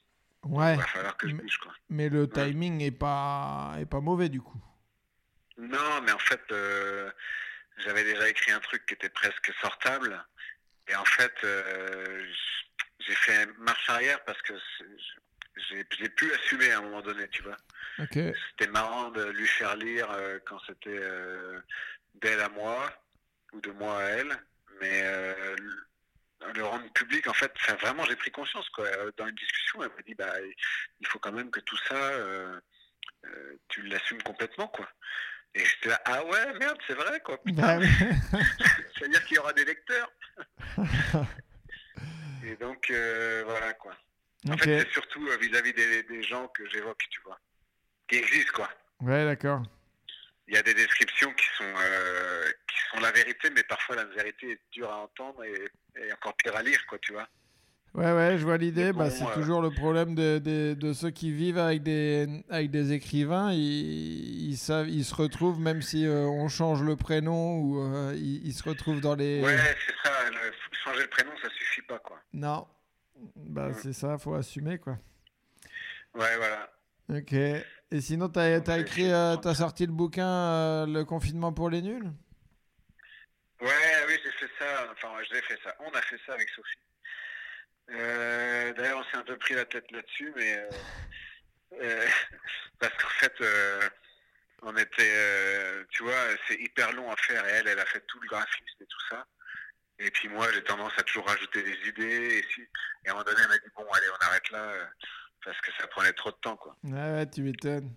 S1: ouais,
S8: Il va falloir que je bouge, quoi.
S1: mais le timing est pas, est pas mauvais du coup.
S8: Non, mais en fait, j'avais déjà écrit un truc qui était presque sortable. Et en fait, euh, j'ai fait marche arrière parce que j'ai pu assumer à un moment donné, tu vois. C'était marrant de lui faire lire euh, quand c'était euh, d'elle à moi ou de moi à elle. Mais le- rendre public, en fait, ça, vraiment, j'ai pris conscience. Quoi. Dans une discussion, elle m'a dit bah, il faut quand même que tout ça, tu l'assumes complètement. quoi. Et j'étais là, ah ouais, merde, c'est vrai, quoi.
S1: Bah
S8: Putain,
S1: oui.
S8: C'est-à-dire qu'il y aura des lecteurs. Et donc, euh, voilà, quoi. En fait, c'est surtout euh, vis-à-vis des, des gens que j'évoque, tu vois. Qui existent, quoi.
S1: Ouais, d'accord.
S8: Il y a des descriptions qui sont, euh, qui sont la vérité, mais parfois la vérité est dure à entendre et, et encore pire à lire, quoi, tu vois.
S1: Ouais, ouais, je vois l'idée. Bah, c'est
S8: euh,
S1: toujours le problème de, de, de ceux qui vivent avec des, avec des écrivains. Ils, ils, savent, ils se retrouvent, même si euh, on change le prénom, ou euh, ils, ils se retrouvent dans les.
S8: Ouais, c'est ça. le- changer le prénom, ça suffit pas, quoi.
S1: Non. Bah,
S8: Mm.
S1: c'est ça, faut assumer, quoi.
S8: Ouais, voilà.
S1: Ok. Et sinon, t'as as écrit, euh, t'as sorti le bouquin Le confinement pour les nuls?
S8: Ouais, oui, j'ai fait ça. Enfin, j'ai fait ça. On a fait ça avec Sophie. Euh, D'ailleurs, on s'est un peu pris la tête là-dessus, mais euh, euh, parce qu'en fait, on était, tu vois, c'est hyper long à faire et elle, elle a fait tout le graphisme et tout ça. Et puis moi, j'ai tendance à toujours rajouter des idées. Et, si, et à un moment donné, elle m'a dit bon, allez, on arrête là parce que ça prenait trop de temps, quoi.
S1: Ouais, ouais, tu m'étonnes.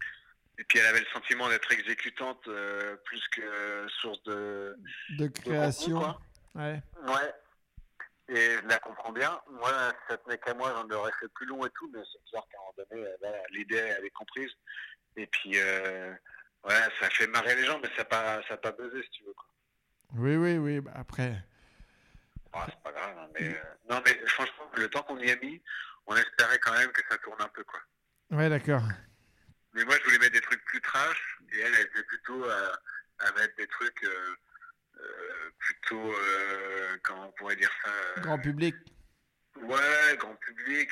S8: Et puis elle avait le sentiment d'être exécutante euh, plus que source de,
S1: De
S8: de contenu,
S1: création. Ouais.
S8: Ouais. Et je la comprends bien. Moi, ça tenait qu'à moi, j'en aurais fait plus long et tout, mais c'est clair qu'à un moment donné, euh, voilà, l'idée, elle est comprise. Et puis, euh, ouais, ça fait marrer les gens, mais ça n'a pas, ça pas buzzé, si tu veux. Quoi.
S1: Oui, oui, oui. Bah, après.
S8: Ah, c'est pas grave, hein, mais, euh, non, mais franchement, le temps qu'on y a mis, on espérait quand même que ça tourne un peu, quoi.
S1: Ouais, d'accord.
S8: Mais moi, je voulais mettre des trucs plus trash, et elle, elle était plutôt à, à mettre des trucs euh, plutôt, euh, comment on pourrait dire ça euh,
S1: Grand public.
S8: Ouais, grand public.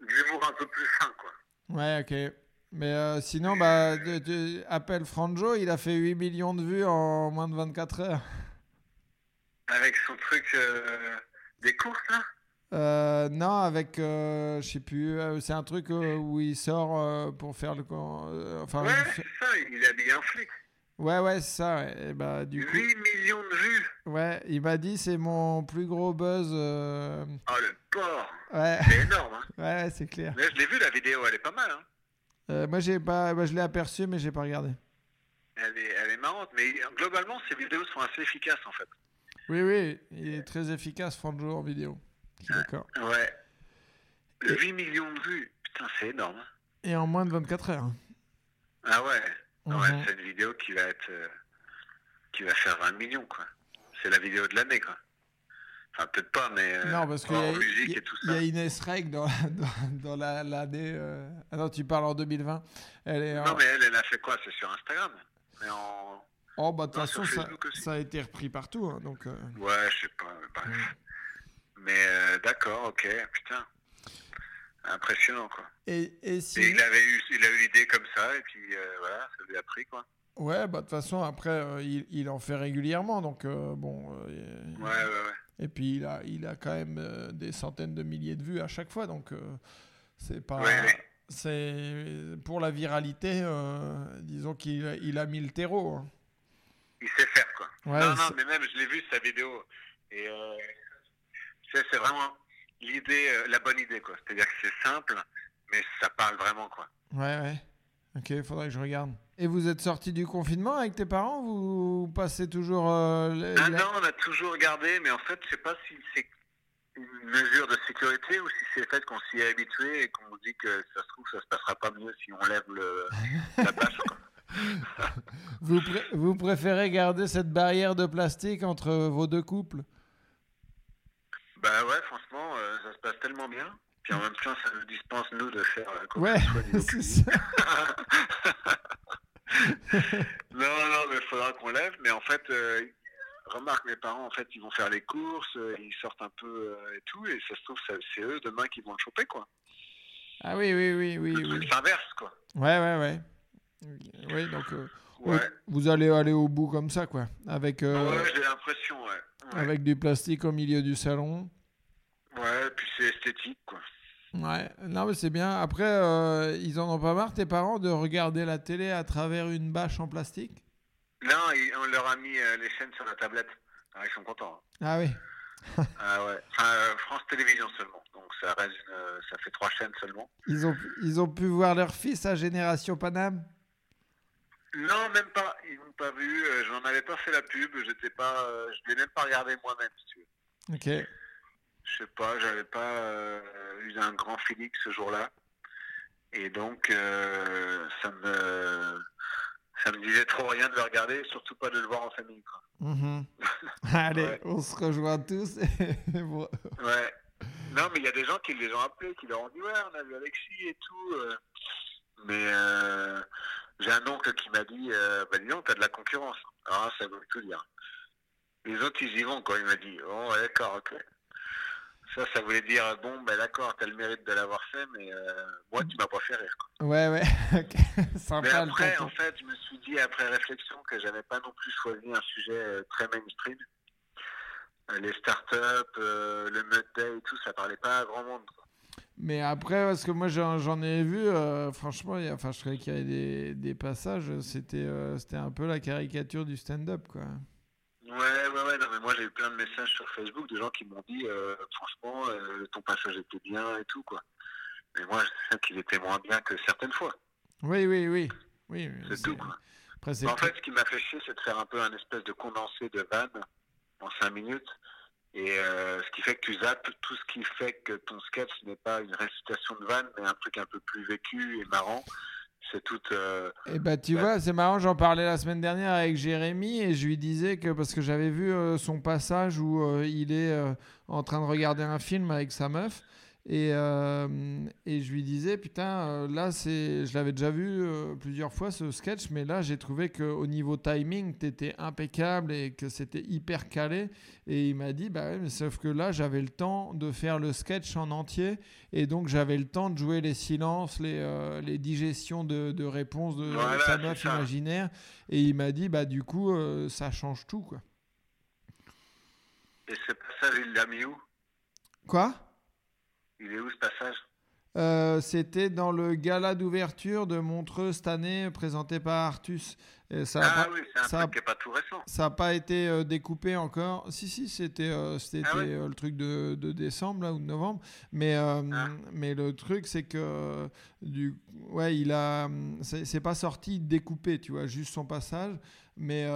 S8: L'humour un peu plus fin, quoi.
S1: Ouais, ok. Mais euh, sinon, bah, de- de- appelle Franjo, il a fait 8 millions de vues en moins de 24 heures.
S8: Avec son truc euh, des courses, là?
S1: Euh, non, avec, euh, je sais plus, euh, c'est un truc euh, où il sort euh, pour faire le. euh, enfin,
S8: Ouais,
S1: il
S8: c'est ça, il est habillé un flic.
S1: Ouais, ouais, c'est ça. ouais. Et bah, du coup,
S8: 8 millions de vues
S1: ouais, il m'a dit c'est mon plus gros buzz. euh,
S8: Oh, le porc
S1: Ouais,
S8: C'est énorme, hein.
S1: ouais, c'est clair.
S8: Mais je l'ai vu, la vidéo, elle est pas mal, hein.
S1: Euh, moi, j'ai pas, bah, je l'ai aperçu, mais j'ai pas regardé.
S8: Elle est, elle est marrante, mais globalement, ces vidéos sont assez efficaces, en fait.
S1: Oui, oui, il est très efficace, Franjo, en vidéo. Je suis d'accord.
S8: Ouais. 8 millions de vues, putain, c'est énorme. hein.
S1: Et en moins de 24 heures.
S8: Ah ouais. Ah ouais, c'est une vidéo qui va être euh, qui va faire 20 millions quoi. C'est la vidéo de l'année quoi. Enfin peut-être pas mais euh,
S1: Non, parce qu'il y, y a-
S8: et tout
S1: il
S8: ça.
S1: y a Inès Reg dans, dans, dans la- l'année. euh, Ah non, tu parles en 2020. Elle est en-
S8: Non mais elle elle a fait quoi? C'est sur Instagram. Mais en
S1: Oh, bah de toute façon, ça, a été repris partout. hein, donc, euh,
S8: ouais, je sais pas.
S1: Mm.
S8: Mais euh, d'accord, OK, putain. Impressionnant quoi.
S1: Et, et
S8: Et
S1: sinon-
S8: il avait eu il a eu l'idée comme ça et puis euh, voilà, ça lui a pris quoi.
S1: Ouais, bah de toute façon, après, euh, il, il en fait régulièrement. Donc, euh, bon. et-
S8: Ouais, ouais, ouais.
S1: Et puis, il a, il a quand même des centaines de milliers de vues à chaque fois. Donc, c'est pas.
S8: Ouais, ouais.
S1: C'est pour la viralité, disons qu'il a- il a mis le terreau. hein.
S8: Il sait faire quoi.
S1: Ouais,
S8: non, non, mais même je l'ai vu sa vidéo et c'est vraiment l'idée, euh, la bonne idée quoi. C'est-à-dire que c'est simple, mais ça parle vraiment quoi.
S1: Ouais, ouais. Ok, faudrait que je regarde. Et vous êtes sorti du confinement avec tes parents? Vous passez toujours. euh, les-
S8: Ah non, on a toujours regardé, mais en fait, je sais pas si c'est une mesure de sécurité ou si c'est le fait qu'on s'y est habitué et qu'on dit que ça se trouve ça se passera pas mieux si on lève le, la bâche.
S1: Vous, vous préférez garder cette barrière de plastique entre vos deux couples?
S8: Bah ouais, franchement, euh, passe tellement bien. Puis en même temps, ça nous dispense nous de faire euh, quoi
S1: Ouais, c'est ça.
S8: non, non, mais il faudra qu'on lève. Mais en fait, euh, remarque, mes parents, en fait, ils vont faire les courses, euh, ils sortent un peu euh, et tout, et ça se trouve, c'est eux demain qui vont le choper, quoi.
S1: Ah oui, oui, oui, oui.
S8: Le
S1: oui.
S8: truc s'inverse, quoi.
S1: Ouais, ouais, ouais. Oui, donc euh,
S8: Ouais.
S1: vous allez aller au bout comme ça, quoi. Avec, euh,
S8: Ouais, j'ai l'impression, ouais. Ouais,
S1: avec du plastique au milieu du salon.
S8: Ouais, puis c'est esthétique, quoi.
S1: Ouais, non, mais c'est bien. Après, euh, ils en ont pas marre, tes parents, de regarder la télé à travers une bâche en plastique?
S8: Non, on leur a mis euh, les chaînes sur la tablette. Alors, ils sont contents. hein.
S1: Ah oui.
S8: Ah ouais. Enfin, euh, France Télévisions seulement. Donc ça reste une, ça fait trois chaînes seulement.
S1: Ils ont, ils ont pu voir leur fils à Génération Paname?
S8: Non, même pas. Ils n'ont pas vu. euh, J'en avais pas fait la pub. J'étais pas. je l'ai même pas regardé moi-même. Si tu veux.
S1: Ok.
S8: Je sais pas. J'avais pas euh, eu un grand feeling ce jour-là. Et donc euh, ça me ça me disait trop rien de le regarder, surtout pas de le voir en famille. Quoi.
S1: Mhm. Allez,
S8: Ouais.
S1: on se rejoint tous. bon.
S8: Ouais. Non, mais il y a des gens qui les ont appelés, qui leur ont dit ouais, on a vu Alexis et tout. euh. Mais euh, j'ai un oncle qui m'a dit euh, bah dis donc, t'as de la concurrence. Alors ça veut tout dire. Les autres ils y vont quoi. Il m'a dit oh ouais, d'accord, ok. Ça, ça voulait dire bon, ben d'accord, t'as le mérite de l'avoir fait, mais euh, moi tu m'as pas fait rire. Quoi.
S1: Ouais, ouais.
S8: Mais
S1: Sympa le
S8: après, en fait, je me suis dit après réflexion que j'avais pas non plus choisi un sujet euh, très mainstream. Euh, les startups, euh, le Mud Day et tout, ça parlait pas à grand monde. quoi.
S1: Mais après, parce que moi j'en ai vu, euh, franchement, il y a- enfin, je trouvais qu'il y avait des, des passages, c'était c'était un peu la caricature du stand-up, quoi.
S8: Ouais, ouais, ouais, non, mais moi j'ai eu plein de messages sur Facebook de gens qui m'ont dit euh, franchement, euh, ton passage était bien et tout, quoi. Mais moi, je sais qu'il était moins bien que certaines fois.
S1: Oui, oui, oui. oui
S8: C'est tout, quoi.
S1: Après,
S8: En fait, ce qui m'a fait chier, c'est de faire un peu un espèce de condensé de vannes en 5 minutes. Et euh, ce qui fait que tu zappes tout ce qui fait que ton sketch n'est pas une récitation de vannes, mais un truc un peu plus vécu et marrant. C'est tout. euh,
S1: Et bah tu
S8: Ouais.
S1: vois, c'est marrant, j'en parlais la semaine dernière avec Jérémy et je lui disais que parce que j'avais vu euh, son passage où euh, il est en train de regarder un film avec sa meuf et, euh, et je lui disais putain euh, là c'est je l'avais déjà vu euh, plusieurs fois ce sketch mais là j'ai trouvé que au niveau timing t'étais impeccable et que c'était hyper calé. Et il m'a dit bah ouais, mais sauf que là j'avais le temps de faire le sketch en entier. Et donc j'avais le temps de jouer les silences, les, euh, les digestions de, de réponses de
S8: Voilà,
S1: sa meuf imaginaire. Et il m'a dit, bah du coup, euh, ça change tout, quoi.
S8: Et ce passage, il l'a mis où?
S1: Quoi?
S8: Il est où ce passage?
S1: Euh, C'était dans le gala d'ouverture de Montreux cette année, présenté par Artus. Et ça
S8: Ah
S1: pas-
S8: oui, c'est un truc qui n'est pas tout récent.
S1: Ça n'a pas été euh, découpé encore. Si, si, c'était euh, c'était
S8: Ah
S1: euh, le truc de, de décembre là, ou de novembre. Mais,
S8: Ah.
S1: mais le truc, c'est que du, ouais, il a, c'est pas sorti découpé, tu vois, juste son passage. Mais,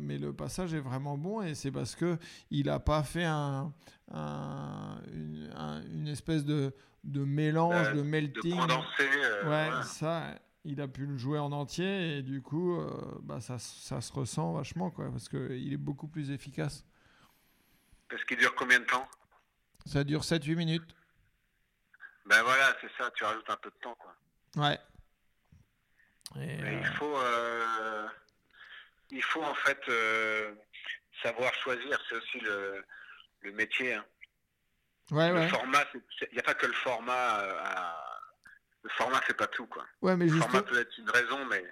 S1: mais le passage est vraiment bon et c'est parce que il n'a pas fait un, un- une, un- une espèce de, de mélange,
S8: Euh,
S1: de
S8: De
S1: melting.
S8: condenser. euh,
S1: ouais, ça. il a pu le jouer en entier et du coup, euh, bah, ça, ça se ressent vachement, quoi, parce qu'il est beaucoup plus efficace.
S8: Parce qu'il dure combien de temps?
S1: Ça dure 7-8 minutes.
S8: Ben voilà, c'est ça, tu rajoutes un peu de temps, quoi.
S1: Ouais. Et,
S8: Mais
S1: euh,
S8: il faut, euh, il faut en fait euh, savoir choisir. C'est aussi le, le métier. hein.
S1: Ouais,
S8: Le
S1: ouais.
S8: format, il n'y a pas que le format. euh, Le format, c'est pas tout, quoi.
S1: Ouais, mais
S8: Le
S1: juste-
S8: format peut être une raison, mais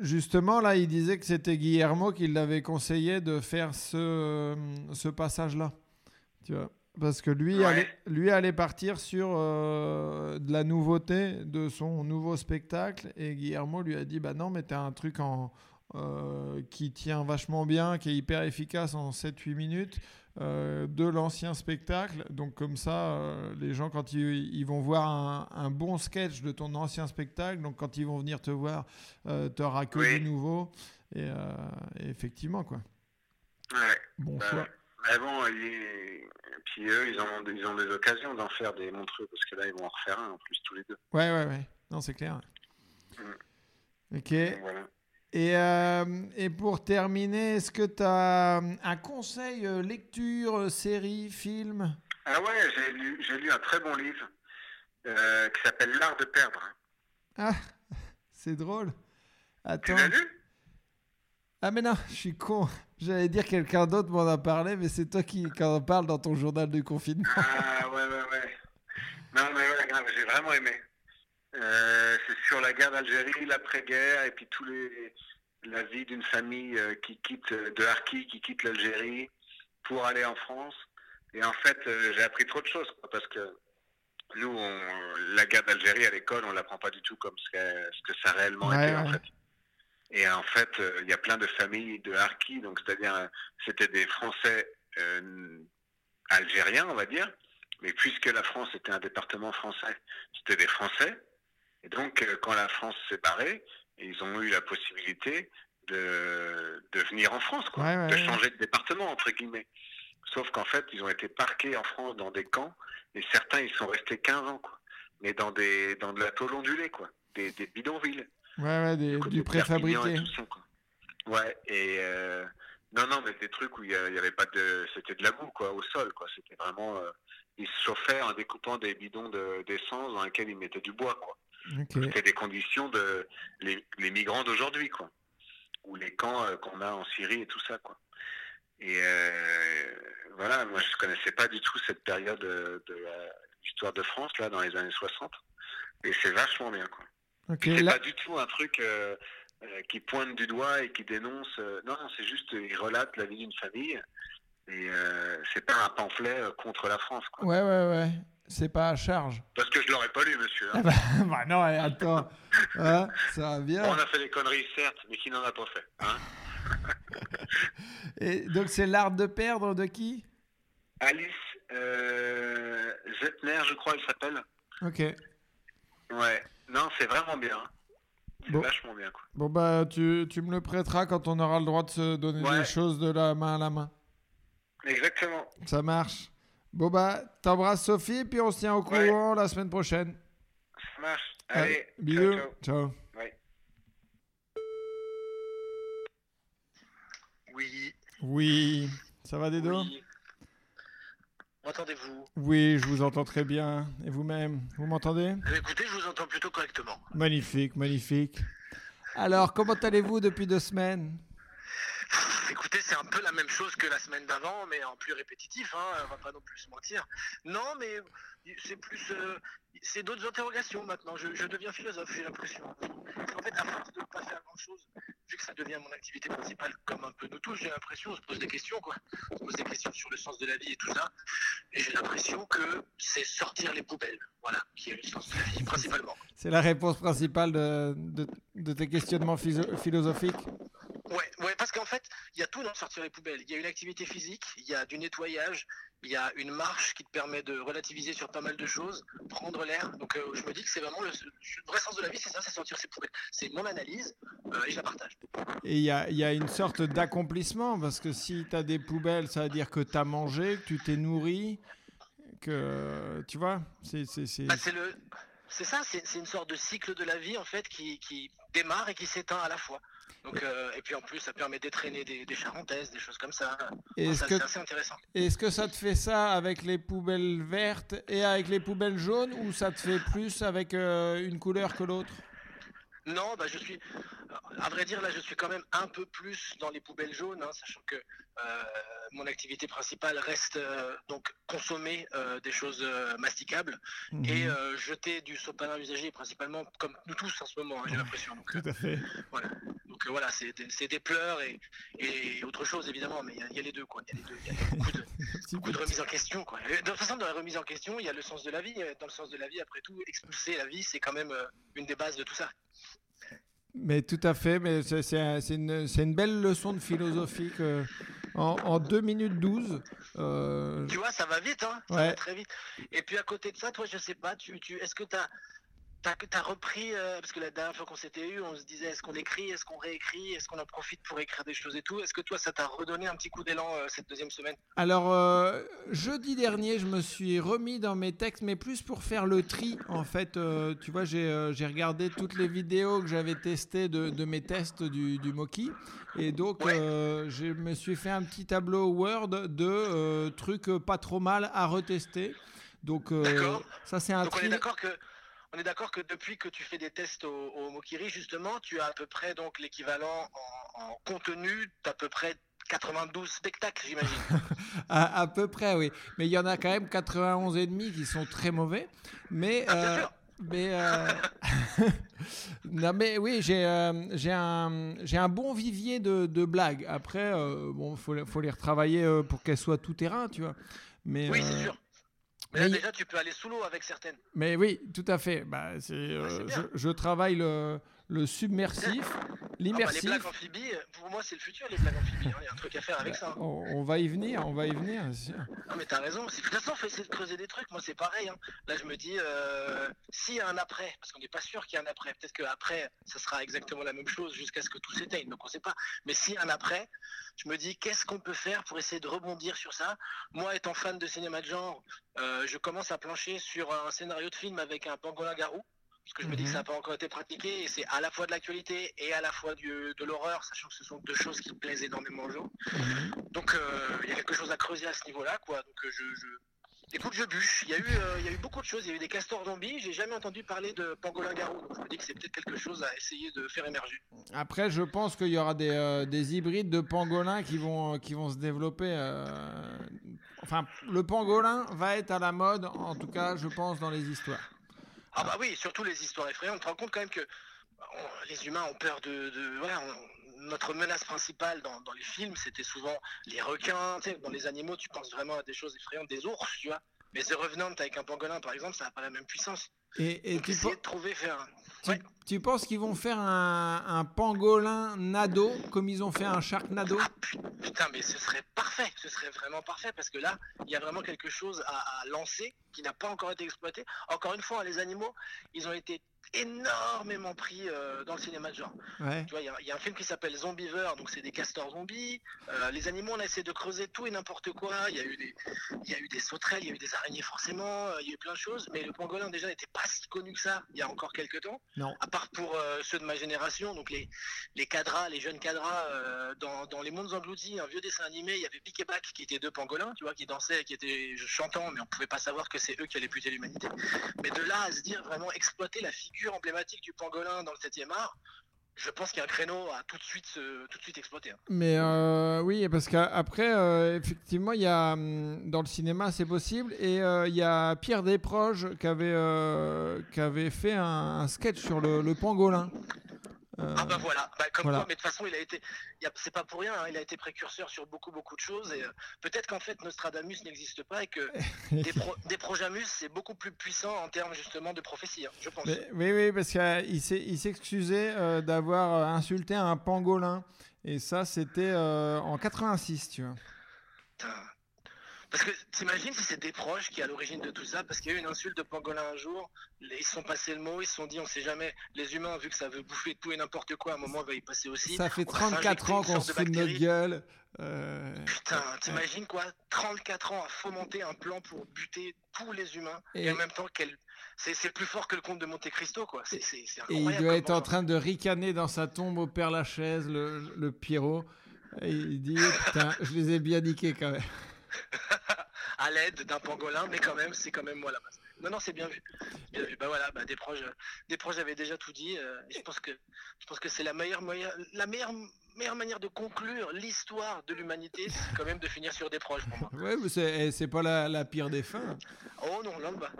S1: justement, là, il disait que c'était Guillermo qui l'avait conseillé de faire ce, ce passage-là. Tu vois parce que lui,
S8: Ouais.
S1: allait, lui allait partir sur euh, de la nouveauté de son nouveau spectacle et Guillermo lui a dit bah non mais t'as un truc en, euh, qui tient vachement bien, qui est hyper efficace en 7-8 minutes euh, de l'ancien spectacle. Donc comme ça, euh, les gens quand ils, ils vont voir un, un bon sketch de ton ancien spectacle, donc quand ils vont venir te voir, euh, t'auras que
S8: Oui.
S1: du nouveau. Et, euh, et effectivement quoi.
S8: ouais.
S1: Bon
S8: Bah,
S1: choix.
S8: Mais bon, puis eux, ils, ont, ils ont des occasions d'en faire des montreux, parce que là, ils vont en refaire un en plus tous les deux.
S1: Ouais ouais ouais. Non c'est clair. Ok.
S8: Donc, voilà.
S1: Et, euh, et pour terminer, est-ce que tu as un conseil euh, lecture, euh, série, film?
S8: Ah ouais, j'ai lu, j'ai lu un très bon livre euh, qui s'appelle L'art de perdre.
S1: Ah, c'est drôle.
S8: Tu
S1: Attends.
S8: l'as lu?
S1: Ah mais non, je suis con. J'allais dire quelqu'un d'autre m'en a parlé, mais c'est toi qui, qui en parle dans ton journal de confinement.
S8: Ah ouais, ouais, ouais. Non, mais ouais, grave, j'ai vraiment aimé. Euh, c'est sur la guerre d'Algérie, l'après-guerre, et puis tous les la vie d'une famille euh, qui quitte euh, de Harki, qui quitte l'Algérie pour aller en France. Et en fait, j'ai appris trop de choses, quoi, parce que nous, on, la guerre d'Algérie à l'école, on l'apprend pas du tout comme ce que, ce que ça a réellement
S1: Ouais,
S8: en fait. Et en fait, euh, il y a plein de familles de Harki, donc c'est-à-dire, c'était des Français euh, algériens, on va dire, mais puisque la France était un département français, c'était des Français. Et donc, euh, quand la France s'est barrée, ils ont eu la possibilité de, de venir en France, quoi,
S1: Ouais, ouais,
S8: de changer de département, entre guillemets. Sauf qu'en fait, ils ont été parqués en France dans des camps, et certains, ils sont restés 15 ans, quoi. Mais dans, des, dans de la tôle ondulée, quoi. Des, des bidonvilles.
S1: Ouais, ouais, des- du préfabriqué.
S8: et tout ça, quoi. Ouais, et euh, non, non, mais des trucs où il y, a- il y avait pas de, c'était de la boue quoi, au sol quoi. C'était vraiment, euh, ils se chauffaient en découpant des bidons de- d'essence dans lesquels ils mettaient du bois quoi.
S1: Ok.
S8: C'était des conditions de les, les migrants d'aujourd'hui quoi, ou les camps euh, qu'on a en Syrie et tout ça quoi. Et euh, voilà, moi je connaissais pas du tout cette période euh, de l'histoire de France là dans les années 60, et c'est vachement bien quoi.
S1: Ok,
S8: C'est
S1: là,
S8: pas du tout un truc euh, qui pointe du doigt et qui dénonce. non, non, c'est juste, il relate la vie d'une famille. Et c'est pas un pamphlet contre la France, quoi.
S1: ouais, ouais, ouais. C'est pas à charge.
S8: Parce que je l'aurais pas lu, monsieur. hein.
S1: Ah bah, bah non, eh, attends. Hein, ça va bien.
S8: On a fait des conneries, certes, mais qui n'en a pas fait. Hein
S1: Et donc, c'est l'art de perdre de qui?
S8: Alice euh, Zettner, je crois, elle s'appelle.
S1: Ok.
S8: Ouais. Non, c'est vraiment bien. C'est
S1: Bon.
S8: vachement bien, quoi.
S1: Bon, bah, tu, tu me le prêteras quand on aura le droit de se donner
S8: Ouais.
S1: des choses de la main à la main.
S8: Exactement.
S1: Ça marche. Bon, bah, t'embrasses Sophie, puis on se tient au
S8: Ouais.
S1: courant la semaine prochaine.
S8: Ça marche.
S1: Allez,
S8: Allez,
S1: bisous.
S8: ciao, ciao.
S1: ciao.
S8: Ouais.
S10: Oui,
S1: Oui. Ça va, Dedo
S10: oui. M'entendez-vous?
S1: Oui, je vous entends très bien. Et vous-même Vous m'entendez?
S10: Eh bien, Écoutez, je vous entends plutôt correctement.
S1: Magnifique, magnifique. Alors, comment allez-vous depuis deux semaines?
S10: Écoutez, c'est un peu la même chose que la semaine d'avant, mais en plus répétitif, hein, on va pas non plus se mentir. Non, mais c'est plus... euh, c'est d'autres interrogations maintenant. Je, deviens philosophe, j'ai l'impression. En fait, à force de ne pas faire grand-chose, vu que ça devient mon activité principale, comme un peu nous tous, j'ai l'impression, on se pose des questions, quoi. On se pose des questions sur le sens de la vie et tout ça. Et j'ai l'impression que c'est sortir les poubelles, voilà, qui est le sens de la vie, principalement.
S1: C'est la réponse principale de, tes questionnements philosophiques?
S10: Parce qu'en fait, il y a tout dans sortir les poubelles. Il y a une activité physique, il y a du nettoyage, il y a une marche qui te permet de relativiser sur pas mal de choses, prendre l'air. Donc euh, je me dis que c'est vraiment le, le vrai sens de la vie, c'est ça, c'est sortir ses poubelles. C'est mon analyse euh, et je la partage.
S1: Et il y a, il y a une sorte d'accomplissement, parce que si tu as des poubelles, ça veut dire que tu as mangé, que tu t'es nourri, que... Tu vois c'est, c'est,
S10: Bah, le, ça, c'est c'est une sorte de cycle de la vie en fait qui, qui démarre et qui s'éteint à la fois. Donc, euh, et puis en plus, ça permet d'étraîner des, des charentaises, des choses comme ça.
S1: Est-ce que-
S10: C'est assez intéressant.
S1: Est-ce que ça te fait ça avec les poubelles vertes et avec les poubelles jaunes ou ça te fait plus avec euh, une couleur que l'autre?
S10: Non, bah je suis, à vrai dire, là, je suis quand même un peu plus dans les poubelles jaunes, hein, sachant que euh, mon activité principale reste euh, donc consommer euh, des choses masticables et
S1: Mhm.
S10: euh, jeter du sopalin usagé, principalement comme nous tous en ce moment, hein, j'ai l'impression.
S1: Tout à fait.
S10: voilà, donc euh, voilà, c'est des, des pleurs et, et autre chose évidemment, mais il y a- il y, a les deux quoi. Il y a les deux. Il y a beaucoup de, beaucoup de remise en question quoi. De toute façon, dans la remise en question, il y a le sens de la vie. Dans le sens de la vie, après tout, expulser la vie, c'est quand même euh, une des bases de tout ça.
S1: Mais tout à fait, mais c'est- une, une belle leçon de philosophie que, en, en 2 minutes 12. euh,
S10: Tu vois, ça va vite, hein Ça
S1: Ouais.
S10: va très vite. Et puis à côté de ça, toi, je sais pas, tu, tu, est-ce que tu as, repris, euh, parce que la dernière fois qu'on s'était eu, on se disait, est-ce qu'on écrit, est-ce qu'on réécrit, est-ce qu'on en profite pour écrire des choses et tout Est-ce que toi, ça t'a redonné un petit coup d'élan euh, cette deuxième semaine?
S1: Alors, euh, jeudi dernier, je me suis remis dans mes textes, mais plus pour faire le tri. En fait, tu vois, j'ai regardé toutes les vidéos que j'avais testées de, de mes tests du, du Moki. Et donc, je me suis fait un petit tableau Word de trucs pas trop mal à retester. Donc, ça, c'est un
S10: Donc on
S1: tri.
S10: est d'accord que... On est d'accord que depuis que tu fais des tests au, au Mokiri, justement, tu as à peu près donc l'équivalent en, en contenu d'à peu près 92 spectacles, j'imagine.
S1: À, à peu près, oui. Mais il y en a quand même 91 et demi qui sont très mauvais. Mais,
S10: Ah, bien
S1: euh,
S10: sûr.
S1: mais euh, non, mais oui, j'ai euh, j'ai un j'ai un bon vivier de, de blagues. Après, bon, faut les- faut les retravailler pour qu'elles soient tout terrain, tu vois. Mais
S10: Oui, c'est sûr. Mais là,
S1: mais-
S10: déjà, tu peux aller sous l'eau avec certaines.
S1: mais oui, tout à fait. Bah, c'est, euh,
S10: bien.
S1: je, je travaille le, le submersif,
S10: Ah bah,
S1: l'immersif.
S10: les blagues amphibies, pour moi, c'est le futur, les blagues amphibies. hein. Il y a un truc à faire avec ça. hein.
S1: on, on va y venir, on va y venir.
S10: Non, mais t'as raison. C'est- De toute façon, on fait essayer de creuser des trucs. Moi, c'est pareil. hein. Là, je me dis, euh, s'il y a un après, parce qu'on n'est pas sûr qu'il y a un après, peut-être qu'après, ça sera exactement la même chose jusqu'à ce que tout s'éteigne. Donc, on sait pas. Mais s'il y a un après, je me dis, qu'est-ce qu'on peut faire pour essayer de rebondir sur ça? Moi, étant fan de cinéma de genre, euh, je commence à plancher sur un scénario de film avec un pangolin garou. Parce que je me dis que
S1: Mhm.
S10: ça n'a pas encore été pratiqué et c'est à la fois de l'actualité et à la fois du- de l'horreur, sachant que ce sont deux choses qui plaisent énormément aux gens. Donc euh, il y a quelque chose à creuser à ce niveau-là, quoi. Donc euh, je, je- écoute, je bûche. Il y a eu, euh, il y a eu beaucoup de choses. Il y a eu des castors zombies. J'ai jamais entendu parler de pangolin garou. Donc je me dis que c'est peut-être quelque chose à essayer de faire émerger.
S1: Après, je pense qu'il y aura des, euh, des hybrides de pangolins qui vont, qui vont se développer. euh, Enfin, le pangolin va être à la mode, en tout cas, je pense, dans les histoires.
S10: Ah bah oui, surtout les histoires effrayantes. Tu te rends compte quand même que on- les humains ont peur de, de- voilà. on- notre menace principale dans, dans les films, c'était souvent les requins. Tu sais, dans les animaux, tu penses vraiment à des choses effrayantes, des ours, tu vois. Mais The Revenant avec un pangolin, par exemple, ça n'a pas la même puissance.
S1: Et, et
S10: Donc
S1: tu,
S10: essayer de trouver faire. un-
S1: tu,
S10: Ouais.
S1: Tu penses qu'ils vont faire un, un pangolin nado, comme ils ont fait un sharknado
S10: Ah pu- putain, mais ce serait parfait, ce serait vraiment parfait parce que là, il y a vraiment quelque chose à, à lancer qui n'a pas encore été exploité. Encore une fois, les animaux, ils ont été énormément pris euh, dans le cinéma de genre.
S1: Ouais.
S10: Tu vois, il y a- il y, a un film qui s'appelle Zombiever, donc c'est des castors zombies. Euh, les animaux, on a essayé de creuser tout et n'importe quoi. Il y a eu des, il y a eu des sauterelles, il y a eu des araignées forcément, euh, il y a eu plein de choses. Mais le pangolin déjà n'était pas si connu que ça il y a encore quelques temps.
S1: Non.
S10: À part pour euh, ceux de ma génération, donc les, cadras, les jeunes cadras, euh, dans, dans Les Mondes Engloutis, un vieux dessin animé, il y avait Pic et Bac qui étaient deux pangolins, tu vois, qui dansaient, qui étaient chantants, mais on pouvait pas savoir que c'est eux qui allaient buter l'humanité. Mais de là à se dire vraiment exploiter la figure emblématique du pangolin dans le 7e art, je pense qu'il y a un créneau à tout de suite, se- tout de suite exploiter. hein.
S1: Mais euh, oui, parce qu'après, euh, effectivement, il y a, hum, dans le cinéma, c'est possible. Et euh, il y a Pierre Desproges qui avait, euh, qui avait fait un, sketch sur le pangolin. Euh,
S10: Ah bah voilà, Bah, comme
S1: voilà.
S10: quoi, mais de toute façon, il a été, c'est pas pour rien, hein, il a été précurseur sur beaucoup beaucoup de choses et euh, peut-être qu'en fait Nostradamus n'existe pas et que des, pro- des Projamus c'est beaucoup plus puissant en termes justement de prophétie, hein, je pense.
S1: mais- oui, oui, parce qu'il s'est- il s'excusait euh, d'avoir insulté un pangolin. Et ça, c'était euh, en 86, tu vois.
S10: Putain. Parce que t'imagines si c'est des proches qui est à l'origine de tout ça, parce qu'il y a eu une insulte de pangolin un jour, ils se sont passés le mot, ils se sont dit on sait jamais, les humains vu que ça veut bouffer tout et n'importe quoi, à un moment va y passer aussi.
S1: Ça fait
S10: On va
S1: 34
S10: s'injecter
S1: ans qu'on se fout de notre gueule. euh,
S10: Putain, t'imagines quoi? 34 ans à fomenter un plan pour buter tous les humains et,
S1: Et-
S10: en même temps qu'elle c'est plus fort que le comte de Monte Cristo quoi. C'est c'est- c'est
S1: Et il doit être en train de ricaner dans sa tombe au Père Lachaise, le, le Pierrot. Et il dit Putain, je les ai bien niqués quand même.
S10: à l'aide d'un pangolin, mais quand même, c'est quand même moi la. Non, non, c'est bien vu. Bien vu. Bah voilà, bah, des proches, des proches avaient déjà tout dit. euh, et je pense que, je pense que c'est la meilleure, moyen- la meilleure, meilleure manière de conclure l'histoire de l'humanité, c'est quand même de finir sur des proches pour moi.
S1: Ouais, mais c'est c'est pas la, la pire des fins.
S10: Oh non, là bas.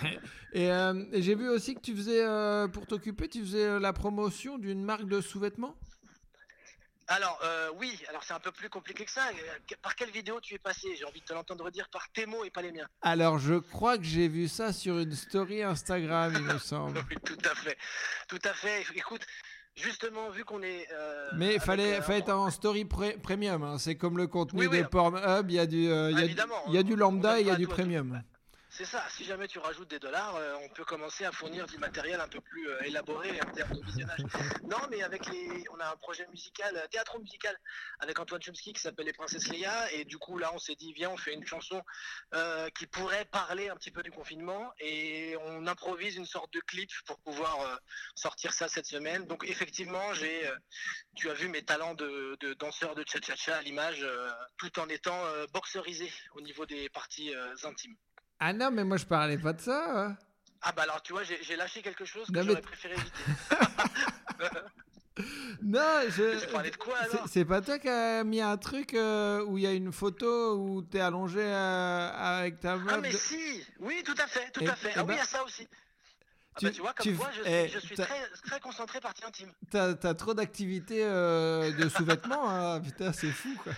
S1: Et, euh, et j'ai vu aussi que tu faisais, euh, pour t'occuper, tu faisais euh, la promotion d'une marque de sous-vêtements?
S10: Alors euh, oui, alors c'est un peu plus compliqué que ça. Euh, Par quelle vidéo tu es passé J'ai envie de te l'entendre dire par tes mots et pas les miens.
S1: Alors, je crois que j'ai vu ça sur une story Instagram, il me semble.
S10: Oui, tout à fait, tout à fait. Écoute, justement, vu qu'on est. euh,
S1: Mais fallait,
S10: euh,
S1: fallait être en story pré- premium. hein. C'est comme le contenu
S10: Oui, oui.
S1: de Pornhub. Il y a du, il y a, a du lambda et il y a du premium.
S10: C'est ça, si jamais tu rajoutes des dollars, euh, on peut commencer à fournir du matériel un peu plus euh, élaboré en termes de visionnage. non, mais avec les. On a un projet musical, euh, théâtre musical, avec Antoine Chomsky qui s'appelle Les Princesses Léa. Et du coup, là, on s'est dit, viens, on fait une chanson qui pourrait parler un petit peu du confinement. Et on improvise une sorte de clip pour pouvoir sortir ça cette semaine. Donc, effectivement, j'ai. tu as vu mes talents de, de danseur de cha-cha-cha à l'image, tout en étant boxerisé au niveau des parties intimes.
S1: Ah non, mais moi je parlais pas de ça. hein.
S10: Ah bah alors tu vois, j'ai lâché quelque chose que
S1: Non, mais-
S10: j'aurais préféré éviter.
S1: Non, je.
S10: Tu parlais de quoi
S1: c'est-
S10: alors?
S1: C'est pas toi qui as mis un truc euh, où il y a une photo où t'es allongé euh, avec ta meuf.
S10: Ah mais
S1: de-
S10: si Oui, tout à fait, tout
S1: Eh-
S10: à fait.
S1: eh
S10: Ah oui, il y a ça aussi. Ah
S1: tu-
S10: bah tu vois, comme
S1: tu-
S10: quoi, je
S1: eh,
S10: suis, je suis très, très concentré partie intime.
S1: T'as t'as trop d'activités euh, de sous-vêtements. hein. Putain, c'est fou quoi.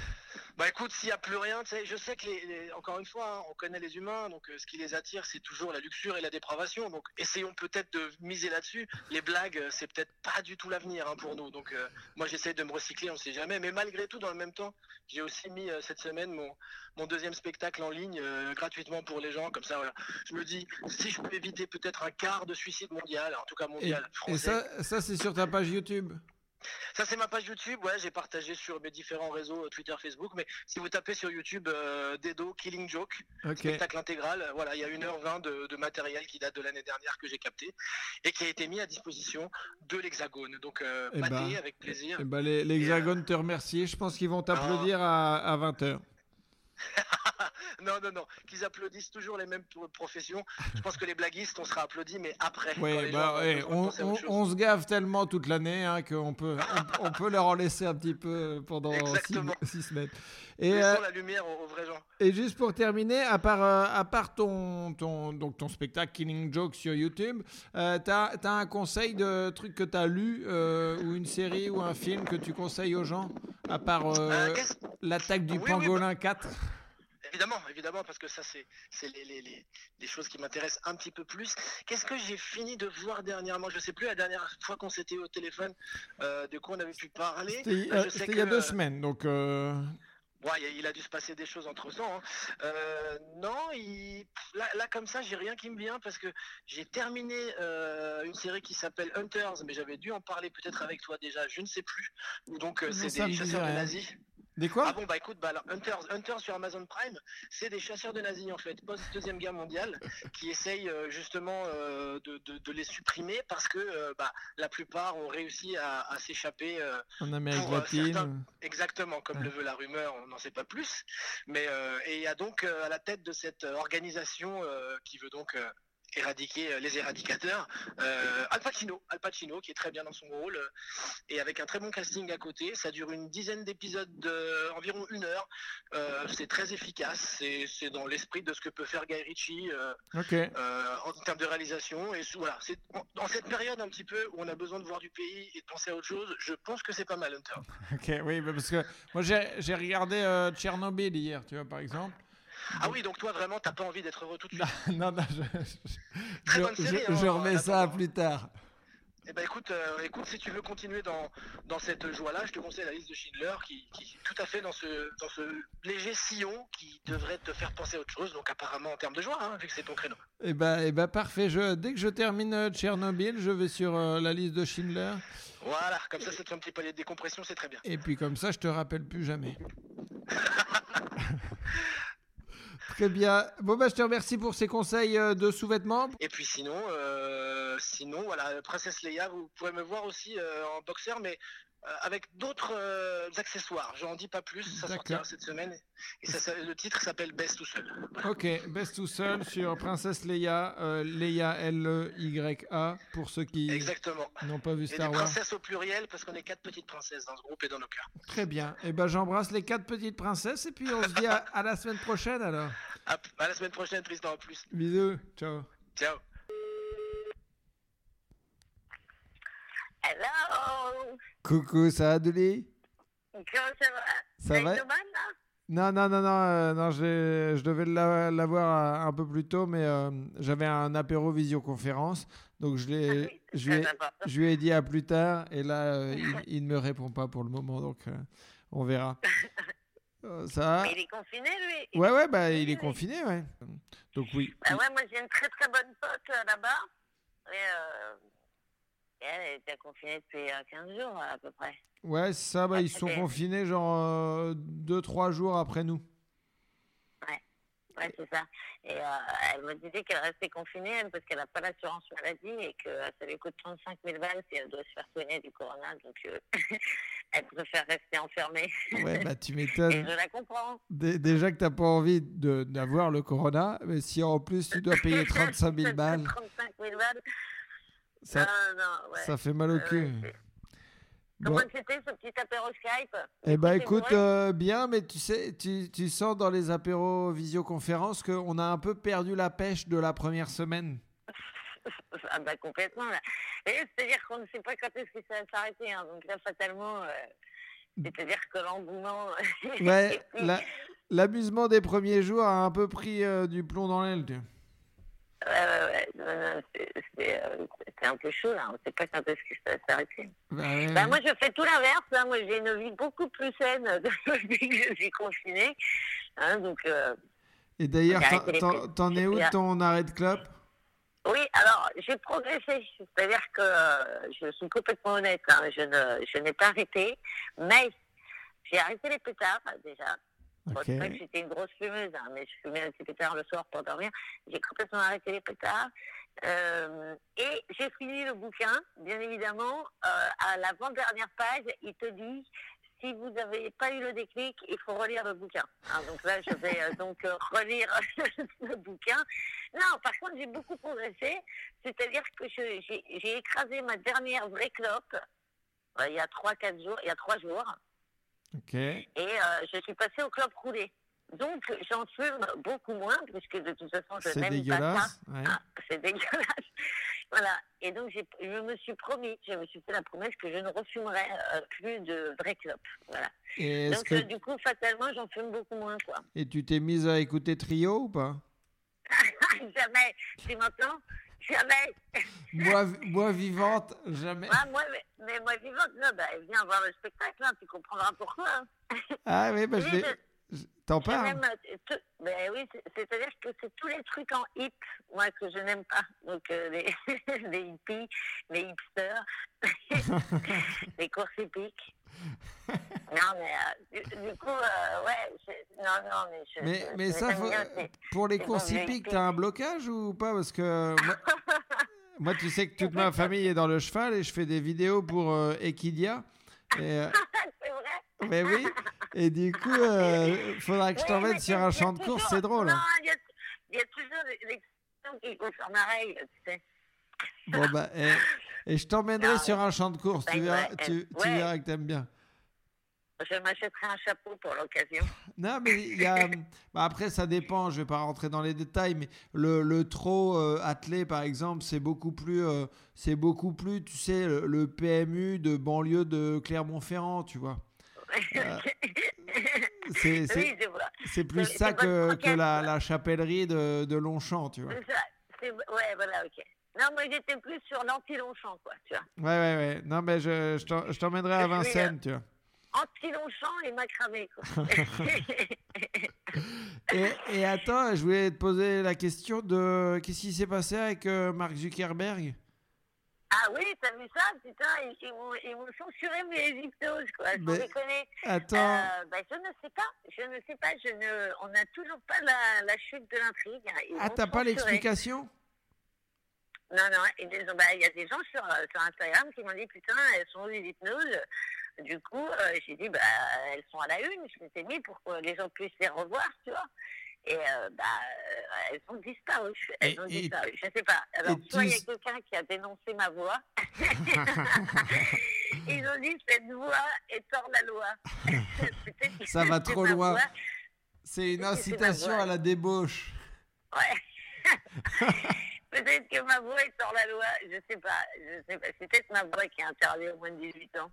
S10: Bah écoute, s'il n'y a plus rien, tu sais, je sais que, les, les- encore une fois, hein, on connaît les humains, donc euh, ce qui les attire, c'est toujours la luxure et la dépravation. Donc essayons peut-être de miser là-dessus. Les blagues, euh, c'est peut-être pas du tout l'avenir hein, pour nous. Donc euh, moi, j'essaie de me recycler, on sait jamais. Mais malgré tout, dans le même temps, j'ai aussi mis euh, cette semaine mon, mon deuxième spectacle en ligne gratuitement pour les gens. Comme ça, voilà. Je me dis, si je peux éviter peut-être un quart de suicide mondial, en tout cas
S1: Et,
S10: mondial,
S1: et
S10: français.
S1: ça, ça c'est sur ta page YouTube.
S10: Ça, c'est ma page YouTube. Ouais, j'ai partagé sur mes différents réseaux, euh, Twitter, Facebook. Mais si vous tapez sur YouTube euh, Dedo Killing Joke,
S1: Ok.
S10: spectacle intégral, euh, voilà, il y a 1h20 de, de matériel qui date de l'année dernière que j'ai capté et qui a été mis à disposition de l'Hexagone. Donc, euh,
S1: Eh ben,
S10: avec plaisir.
S1: Eh ben, l'Hexagone te remercie. Je pense qu'ils vont t'applaudir à, à 20h.
S10: non, non, non, qu'ils applaudissent toujours les mêmes pro- professions. Je pense que les blaguistes, on sera applaudis, mais après. les
S1: bah,
S10: gens,
S1: ouais, on, se gave tellement toute l'année hein, qu'on peut, on, on peut leur en laisser un petit peu pendant six, semaines. Et,
S10: Laissons
S1: euh,
S10: la lumière aux, aux vrais gens.
S1: Et juste pour terminer, à part, euh, à part ton, ton, donc ton spectacle Killing Joke sur YouTube, euh, t'as as un conseil de truc que t'as lu euh, ou une série ou un film que tu conseilles aux gens à part euh, l'attaque du
S10: Oui, oui,
S1: pangolin 4
S10: Évidemment, évidemment, parce que ça, c'est les, les, les, les choses qui m'intéressent un petit peu plus. Qu'est-ce que j'ai fini de voir dernièrement? Je sais plus la dernière fois qu'on s'était au téléphone, de quoi on avait pu parler.
S1: C'était il y a deux semaines, donc euh,
S10: Ouais, il a- dû se passer des choses entre temps. non, il- là, là, comme ça, j'ai rien qui me vient parce que j'ai terminé euh, une série qui s'appelle Hunters, mais j'avais dû en parler peut-être avec toi déjà, je ne sais plus. Donc, euh,
S1: Non,
S10: c'est des chasseurs de nazis.
S1: Des quoi
S10: Ah bon bah écoute bah alors, Hunters, Hunters sur Amazon Prime, c'est des chasseurs de nazis en fait post deuxième guerre mondiale qui essayent euh, justement euh, de, de- de les supprimer parce que euh, bah, la plupart ont réussi à, à s'échapper
S1: En Amérique
S10: pour,
S1: latine.
S10: certains- exactement comme
S1: Ouais.
S10: le veut la rumeur, on n'en sait pas plus. Mais et il y a donc à la tête de cette organisation qui veut donc éradiquer euh, les éradicateurs, euh, Al Pacino, Al Pacino qui est très bien dans son rôle euh, et avec un très bon casting à côté. Ça dure une dizaine d'épisodes d'environ une heure. Euh, c'est très efficace. C'est dans l'esprit de ce que peut faire Guy Ritchie. euh, en termes de réalisation. Et voilà, c'est dans cette période un petit peu où on a besoin de voir du pays et de penser à autre chose, je pense que c'est pas mal Hunter.
S1: Ok, oui, parce que moi j'ai regardé Tchernobyl hier, tu vois, par exemple.
S10: Ah oui, donc toi vraiment, t'as pas envie d'être heureux tout de suite.
S1: non, non, je, je-
S10: Très
S1: je-
S10: bonne série,
S1: je-
S10: hein,
S1: remets ça
S10: attendant.
S1: plus tard.
S10: Eh ben écoute, euh, écoute, si tu veux continuer dans, dans cette joie-là, je te conseille la liste de Schindler qui, qui est tout à fait dans ce, dans ce léger sillon qui devrait te faire penser à autre chose. Donc apparemment en termes de joie, hein, vu que c'est ton créneau.
S1: Eh ben, eh ben parfait. Je, dès que je termine euh, Tchernobyl, je vais sur euh, la liste de Schindler.
S10: Voilà, comme ça, ça te fait un petit palier de décompression, c'est très bien.
S1: Et puis comme ça, je te rappelle plus jamais. Très bien. Bon, bah, je te remercie pour ces conseils euh, de sous-vêtements.
S10: Et puis sinon, euh, sinon, voilà, Princesse Leia, vous pouvez me voir aussi euh, en boxeur, mais avec d'autres euh, accessoires. Je n'en dis pas plus, ça sortira cette semaine. Et ça, ça- le titre s'appelle Best tout seul.
S1: Ok, Best tout seul sur Princesse Leia, euh, Leia L-E-Y-A, pour ceux qui n'ont pas vu
S10: Et des
S1: Star Wars.
S10: princesses au pluriel, parce qu'on est quatre petites princesses dans ce groupe et dans nos cœurs.
S1: Très bien. Et ben j'embrasse les quatre petites princesses et puis on se dit à, à la semaine prochaine alors.
S10: À, à la semaine prochaine, Tristan, en plus.
S1: Bisous, ciao.
S10: Ciao.
S11: Hello
S1: Coucou, ça va Douli
S11: Comment ça va?
S1: Ça va? Non, non, non, non, euh, non je, je devais la- l'avoir euh, un peu plus tôt, mais euh, j'avais un apéro visioconférence, donc je, l'ai, je, lui ai,
S11: très important.
S1: je lui ai dit à plus tard, et là, euh, il, ne me répond pas pour le moment, donc on verra. Ça
S11: Mais il est confiné, lui
S1: Ouais, ouais, bah il est confiné, ouais. Donc oui.
S11: Bah ouais, moi j'ai une très très bonne pote là-bas. Et elle était confinée depuis euh, 15 jours à peu près.
S1: Ouais, ça, bah, ils sont confinés genre 2-3 jours après nous.
S11: Ouais, c'est ça. Et euh, elle me disait qu'elle restait confinée elle, parce qu'elle n'a pas l'assurance maladie et que euh, ça lui coûte 35 000 balles si elle doit se faire soigner du corona. Donc euh, elle préfère rester enfermée.
S1: Ouais, bah tu
S11: et
S1: m'étonnes.
S11: je la comprends.
S1: Dé- Déjà que t'as pas envie d'avoir le corona, mais si en plus tu dois payer 35 000 balles,
S11: 35 000 balles.
S1: Ça,
S11: non, non, ouais.
S1: ça fait mal au
S11: Ouais,
S1: cul.
S11: ouais,
S1: Bon.
S11: Comment c'était ce petit apéro Skype?
S1: Eh ben écoute, euh, bien, mais tu sais, tu, tu sens dans les apéros visioconférences qu'on a un peu perdu la pêche de la première semaine.
S11: Ah bah complètement C'est-à-dire qu'on ne sait pas quand est-ce que ça va s'arrêter. hein. Donc là, fatalement, euh, c'est-à-dire que l'engouement...
S1: Ouais, la- l'amusement des premiers jours a un peu pris euh, du plomb dans l'aile.
S11: Ouais, ouais, ouais. C'est- un peu chaud là. On ne sait pas quand est-ce que ça va s'arrêter.
S1: Bah ouais.
S11: Bah, moi, je fais tout l'inverse. hein. Moi, j'ai une vie beaucoup plus saine depuis que je suis confinée. Hein, donc, euh,
S1: Et d'ailleurs, t'en- es où de ton arrêt de clope
S11: Oui, alors j'ai progressé, c'est-à-dire que euh, je suis complètement honnête, hein, je ne, je n'ai pas arrêté, mais j'ai arrêté les pétards déjà. Bon,
S1: Ok.
S11: c'est vrai que j'étais une grosse fumeuse, hein, mais je fumais un petit pétard le soir pour dormir. J'ai complètement arrêté les pétards. Euh, et j'ai fini le bouquin, bien évidemment. euh, à l'avant-dernière page, il te dit si vous n'avez pas eu le déclic, il faut relire le bouquin. Hein, donc là, je vais euh, donc euh, relire le bouquin. Non, par contre, j'ai beaucoup progressé. C'est-à-dire que j'ai écrasé ma dernière vraie clope euh, il y a 3-4 jours, il y a 3 jours. Et euh, je suis passée aux clopes roulées. Donc, j'en fume beaucoup moins, puisque de toute façon, je n'aime pas ça.
S1: ouais.
S11: Ah, c'est dégueulasse. voilà. Et donc, je me suis promis, je me suis fait la promesse que je ne refumerai euh, plus de vraies clopes. Voilà.
S1: Et
S11: Donc,
S1: que
S11: euh, du coup, fatalement, j'en fume beaucoup moins, quoi.
S1: et tu t'es mise à écouter Trio ou pas?
S11: Jamais. Tu m'entends? Jamais.
S1: moi, moi vivante, jamais.
S11: Ah, moi, mais, mais moi, vivante, non, bah, viens voir le spectacle, hein, tu comprendras pourquoi. hein.
S1: Ah oui, bah je T'en parles
S11: euh, ben oui, c'est- c'est-à-dire que c'est tous les trucs en hip, moi, que je n'aime pas. Donc, euh, les, les hippies, les hipsters, les courses hippiques. Non, mais euh, du, coup, euh, ouais, non, non, mais je.
S1: Mais,
S11: je-
S1: mais
S11: je
S1: ça, faut- pour les courses hippiques, t'as un blocage ou pas? Parce que moi, moi, tu sais que toute ma famille est dans le cheval et je fais des vidéos pour euh, Equidia. Euh,
S11: c'est vrai?
S1: mais oui, et du coup, euh, faudra que je t'emmène sur
S11: il
S1: un
S11: il
S1: champ de course, c'est drôle.
S11: Non, il y a, il y a toujours des, questions qui concernent la règle, tu sais.
S1: Bon, bah, et, et je t'emmènerai
S11: Non,
S1: sur un champ de course, tu
S11: Ouais,
S1: verras,
S11: ouais,
S1: tu, tu
S11: ouais.
S1: verras que t'aimes bien.
S11: Je m'achèterai un chapeau pour l'occasion.
S1: Non, mais il y a. bah, après, ça dépend, je vais pas rentrer dans les détails, mais le, le trot euh, attelé, par exemple, c'est beaucoup plus. euh, c'est beaucoup plus, tu sais, le, le PMU de banlieue de Clermont-Ferrand, tu vois. Euh, c'est-
S11: oui,
S1: plus ça que, que la, la chapellerie de, de Longchamp, tu vois.
S11: C'est ça. C'est- Ouais, voilà, ok. Non, moi j'étais plus sur l'anti-Longchamp, quoi, tu vois.
S1: Ouais, ouais, ouais. Non, mais je, je je t'emmènerai à Vincennes,
S11: euh,
S1: tu vois.
S11: Anti-Longchamp et macramé, quoi.
S1: Et, et attends, je voulais te poser la question de qu'est-ce qui s'est passé avec euh, Mark Zuckerberg?
S11: Ah oui, t'as vu ça Putain, ils, ils m'ont- ils m'ont censuré mes hypnoses, quoi. Sans
S1: Mais-
S11: déconner.
S1: Attends.
S11: Euh, bah, je ne sais pas, je ne sais pas, je ne... on n'a toujours pas la, la chute de l'intrigue. Ils
S1: Ah, t'as pas l'explication?
S11: Non, non, et des- bah, il y a des gens sur, euh, sur Instagram qui m'ont dit putain, elles sont où les hypnoses Du coup, euh, j'ai dit bah elles sont à la une, je les ai mis pour que les gens puissent les revoir, tu vois? Et euh, bah elles ont disparu, elles
S1: Et-
S11: ont
S1: et-
S11: disparu, je sais pas. Alors
S1: et
S11: soit il y a quelqu'un qui a dénoncé ma voix, ils ont dit cette voix est hors la loi.
S1: Ça va trop loin. C'est une incitation à la débauche.
S11: Ouais. Peut-être que ma voix est hors la loi, je sais pas. Je sais pas. C'est peut-être ma voix qui est interdite aux moins de 18 ans.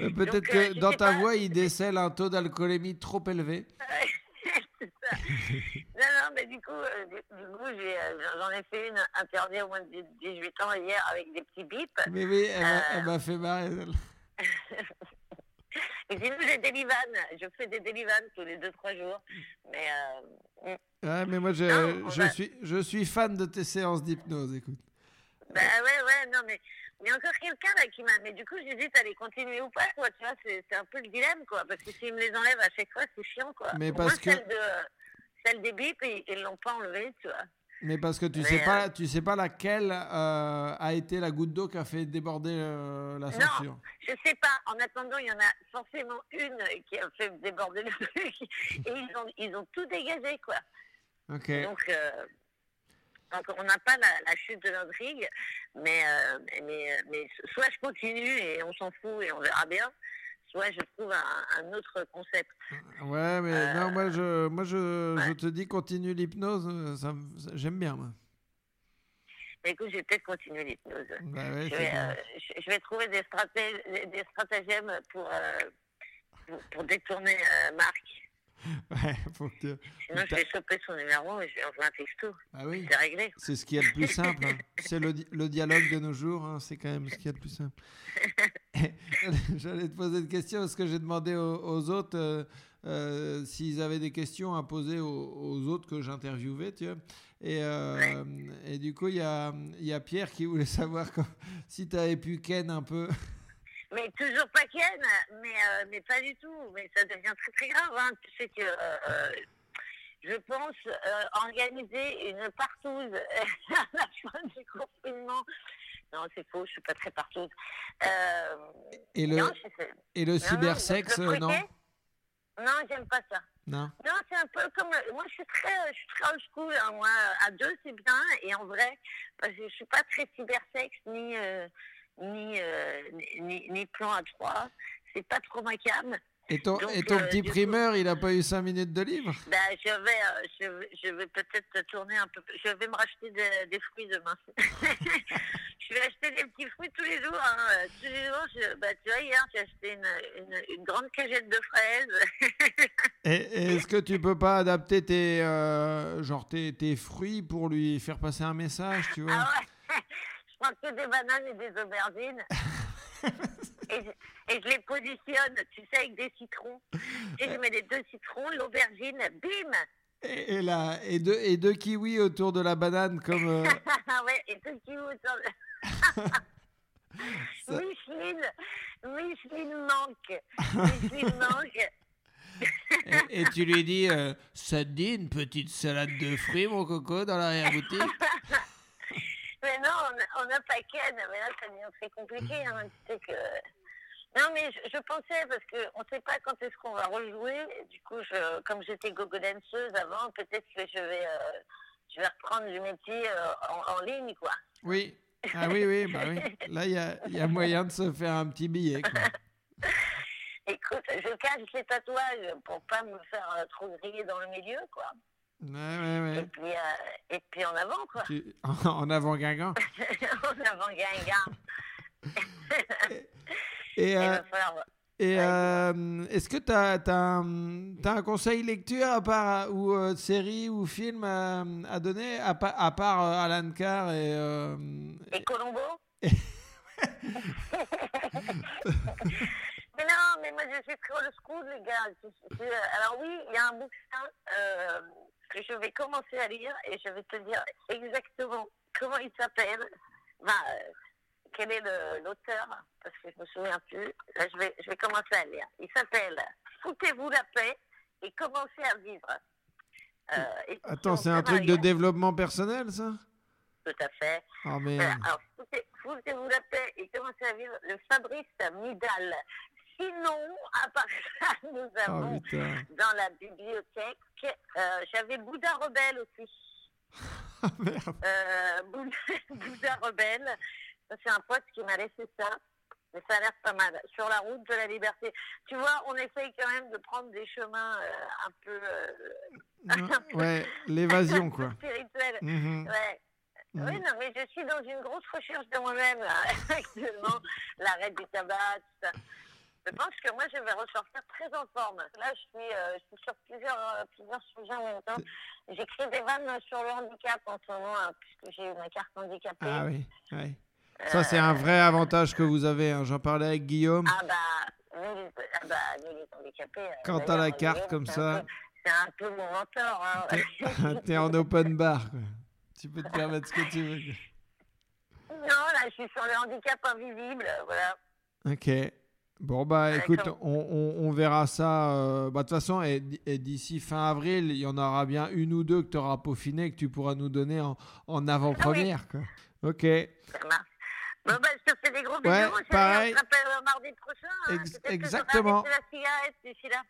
S1: Euh, Peut-être
S11: Donc,
S1: que
S11: euh, je
S1: dans ta
S11: pas.
S1: voix, il décèle un taux d'alcoolémie trop élevé.
S11: c'est ça. Non, non, mais du coup, euh, du, du coup, j'ai, euh, j'en ai fait une interdite aux moins de 18 ans hier avec des petits bips.
S1: Mais oui, elle m'a- elle m'a fait marrer. celle-là.
S11: Et sinon, j'ai des livanes. Je fais des délivanes tous les 2-3 jours. Mais euh, mm.
S1: Ouais, mais moi, je,
S11: Non, on
S1: je,
S11: va-
S1: suis, je suis fan de tes séances d'hypnose, écoute.
S11: Bah ouais, ouais, non, mais il y a encore quelqu'un là qui m'a. Mais du coup, j'hésite à les continuer ou pas, quoi. Tu vois, c'est, c'est un peu le dilemme, quoi. Parce que s'ils me les enlèvent à chaque fois, c'est chiant, quoi.
S1: Mais parce que-
S11: Celle, de, celle des bips, ils, ils l'ont pas enlevée, tu vois.
S1: Mais parce que tu
S11: Mais,
S1: sais pas,
S11: euh,
S1: tu sais pas laquelle euh, a été la goutte d'eau qui a fait déborder euh, la censure.
S11: Non, je sais pas. En attendant, il y en a forcément une qui a fait déborder le truc. Et ils ont, ils ont tout dégagé, quoi.
S1: Ok.
S11: Donc, euh, donc on n'a pas la, la chute de l'intrigue, mais, mais, mais soit je continue et on s'en fout et on verra bien, soit je trouve un, un autre concept.
S1: Ouais, mais
S11: Euh,
S1: non, moi je, moi je, je te dis continue l'hypnose, euh, ça, me- ça- j'aime bien moi.
S11: Mais écoute, je vais peut-être continuer l'hypnose.
S1: Bah ouais,
S11: je, vais, euh, je, je vais trouver des, straté- des stratagèmes pour, euh, pour, pour détourner euh, Marc.
S1: Ouais, faut que.
S11: Sinon, je vais choper son numéro et je vais envoyer un texto.
S1: Ah oui.
S11: C'est réglé.
S1: C'est ce qui est le plus simple. hein. C'est le, di- le dialogue de nos jours, hein, c'est quand même ce qui est le plus simple. J'allais te poser une question parce que j'ai demandé aux, autres euh, euh, s'ils avaient des questions à poser aux, autres que j'interviewais. Et, euh, et du coup, il y a, y a Pierre qui voulait savoir si tu avais pu ken un peu.
S11: Mais toujours pas Ken, mais, mais pas du tout. Mais ça devient très très grave. Hein. Tu sais que je pense organiser une partouze à la fin du confinement. Non, c'est faux, je suis pas très partouze. Euh,
S1: Et le,
S11: non, je
S1: et le
S11: non,
S1: cybersexe, euh, Non,
S11: j'aime pas ça.
S1: Non
S11: Non, c'est un peu comme. Moi, je suis très, je suis très old school. hein. Moi, à deux, c'est bien. Et en vrai, parce que je suis pas très cybersexe ni, euh, ni, euh, ni, ni, ni plan à trois. C'est pas trop ma cam.
S1: Et ton,
S11: Donc,
S1: et ton
S11: euh,
S1: petit
S11: coup-
S1: primeur, il a pas eu 5 minutes de livre?
S11: Je vais, euh, je vais, je vais peut-être tourner un peu. Je vais me racheter des, des fruits demain. je vais acheter des petits fruits tous les jours. hein. Tous les jours, je, bah, tu vois, hier, j'ai acheté une, une, une grande cagette de fraises.
S1: Et, et est-ce que tu peux pas adapter tes, euh, genre tes, tes fruits pour lui faire passer un message, tu vois?
S11: Ah ouais Je prends que des bananes et des aubergines. et, et je les positionne, tu sais, avec des citrons. Et je mets les deux citrons, l'aubergine, bim
S1: et, et là, et deux, et deux kiwis autour de la banane comme... euh,
S11: Ouais, et tout qui autour de...
S1: Ça-
S11: Micheline, Micheline manque. Micheline manque.
S1: et, et tu lui dis, euh, ça te dit une petite salade de fruits, mon coco, dans l'arrière-boutique?
S11: Mais non, on n'a- on pas Ken, mais là, ça devient très compliqué. Hein. Tu sais que... Non, mais je, je pensais, parce qu'on ne sait pas quand est-ce qu'on va rejouer. du coup, je, comme j'étais gogo danseuse avant, peut-être que je vais, euh, je vais reprendre du métier euh, en, en ligne, quoi.
S1: Oui. Ah oui, oui, bah oui. Là, il y a, y a moyen de se faire un petit billet, quoi.
S11: Écoute, je cache les tatouages pour pas me faire euh, trop griller dans le milieu, quoi.
S1: Ouais, ouais,
S11: Et puis, et puis en avant, quoi.
S1: Tu- En avant Guingamp.
S11: en avant, Guingamp.
S1: Et, euh,
S11: falloir...
S1: et Et euh, est-ce que tu as, un, conseil lecture à part, ou euh, série ou film à, à donner, à, à part euh, Alan Carr et. euh,
S12: Et Colombo Mais non, mais moi je suis très old school, les gars. Je- je- je- alors oui, il y a un bouquin euh, que je vais commencer à lire et je vais te dire exactement comment il s'appelle. Euh, quel est l'auteur Parce que je me souviens plus. Là, je vais, je vais commencer à lire. Il s'appelle Foutez-vous la paix et commencez à vivre. Euh,
S1: Attends, c'est un truc de développement personnel, ça?
S12: Tout à fait.
S1: Oh
S12: Voilà,
S1: merde.
S12: alors, foutez- foutez-vous la paix et commencez à vivre le Fabrice Midal. Sinon, à part ça, nous
S1: Oh
S12: avons dans la bibliothèque, euh, j'avais Bouddha Rebelle aussi.
S1: Ah merde.
S12: Euh, Bouddha, Bouddha Rebelle, ça, c'est un pote qui m'a laissé ça. Mais ça a l'air pas mal. Sur la route de la liberté. Tu vois, on essaye quand même de prendre des chemins euh, un peu euh,
S1: Ouais, l'évasion, quoi.
S12: spirituels.
S1: Mhm.
S12: Ouais.
S1: Mhm.
S12: Oui, non, mais je suis dans une grosse recherche de moi-même, actuellement. L'arrêt du tabac, tout ça. Je pense que moi, je vais ressortir très en forme. Là, je suis, euh, je suis sur plusieurs, euh, plusieurs sujets en même temps. J'écris des vannes sur le handicap en ce moment, hein, puisque j'ai eu ma carte handicapée.
S1: Ah oui, oui. Ça, c'est un vrai avantage que vous avez. hein. J'en parlais avec Guillaume.
S12: Ah bah, les, ah bah, handicapés. euh,
S1: Quand t'as la carte
S12: Guillaume,
S1: comme ça.
S12: C'est un peu mon mentor. Hein.
S1: T'es en open bar, quoi. Tu peux te permettre ce que tu veux.
S12: non, là, je suis sur le handicap invisible, voilà.
S1: Ok. Bon, bah écoute, on, on- on verra ça. euh, bah, De toute façon, et, d- et d'ici fin avril, il y en aura bien une ou deux que tu auras peaufiné que tu pourras nous donner en, en avant-première. quoi. Ok.
S12: Ça marche. Bon, bah, je te fais des gros bisous.
S1: Ouais,
S12: chérie.
S1: pareil.
S12: On se rappelle euh, mardi prochain. Hein.
S1: Ex-
S12: Peut-être que
S1: exactement.
S12: j'aurai arrêté la cigarette d'ici là.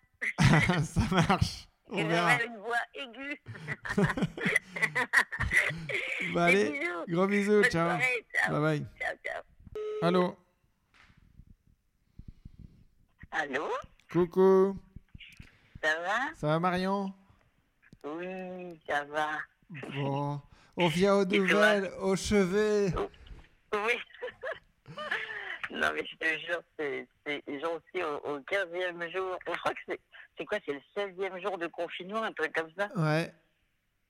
S1: ça marche. On
S12: Et
S1: verra.
S12: j'aurai une voix aiguë.
S1: Bah, allez,
S12: bisous.
S1: gros bisous.
S12: Bonne
S1: Ciao.
S12: soirée, ciao.
S1: Bye bye.
S12: Ciao, ciao.
S1: Allô
S12: Allô
S1: Coucou.
S12: Ça va?
S1: Ça va, Marion?
S12: Oui, ça va.
S1: Bon. On vient aux nouvelles, au chevet.
S12: Oui. non, mais je te jure, c'est, c'est, j'en suis au, au 15e jour. Je crois que c'est, c'est quoi C'est le 16e jour de confinement, un truc comme ça.
S1: Ouais.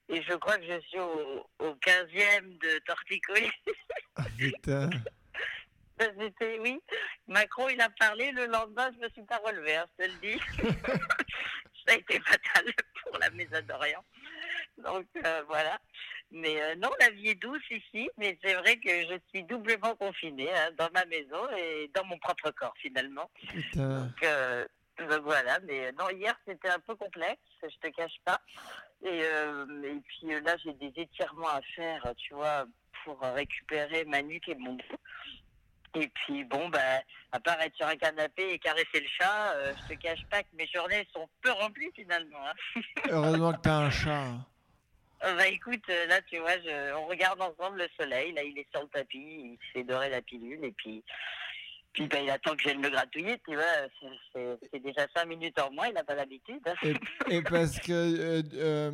S12: Et je crois que je suis au, au 15e de torticolis.
S1: Ah, putain.
S12: Ça, C'était, oui. Macron, il a parlé. Le lendemain, je me suis pas relevée, hein, je te le dis. Ça a été fatal pour la Maison d'Orient. Donc, euh, voilà. Mais euh, non, la vie est douce ici. Mais c'est vrai que je suis doublement confinée hein, dans ma maison et dans mon propre corps, finalement.
S1: Putain.
S12: Donc, euh, donc voilà, mais euh, non, hier c'était un peu complexe, je te cache pas. Et, euh, et puis là, j'ai des étirements à faire, tu vois, pour récupérer ma nuque et mon dos. Et puis bon, bah, à part être sur un canapé et caresser le chat, je te cache pas que mes journées sont peu remplies finalement. hein.
S1: Heureusement que t'as un chat.
S12: Bah écoute, euh, là tu vois, je- on regarde ensemble le soleil, là il est sur le tapis, il se fait dorer la pilule et puis, puis bah, il attend que j'aille me gratouiller, tu vois, c'est- déjà cinq minutes en moins, il n'a pas l'habitude. hein.
S1: Et, et parce que, euh, euh,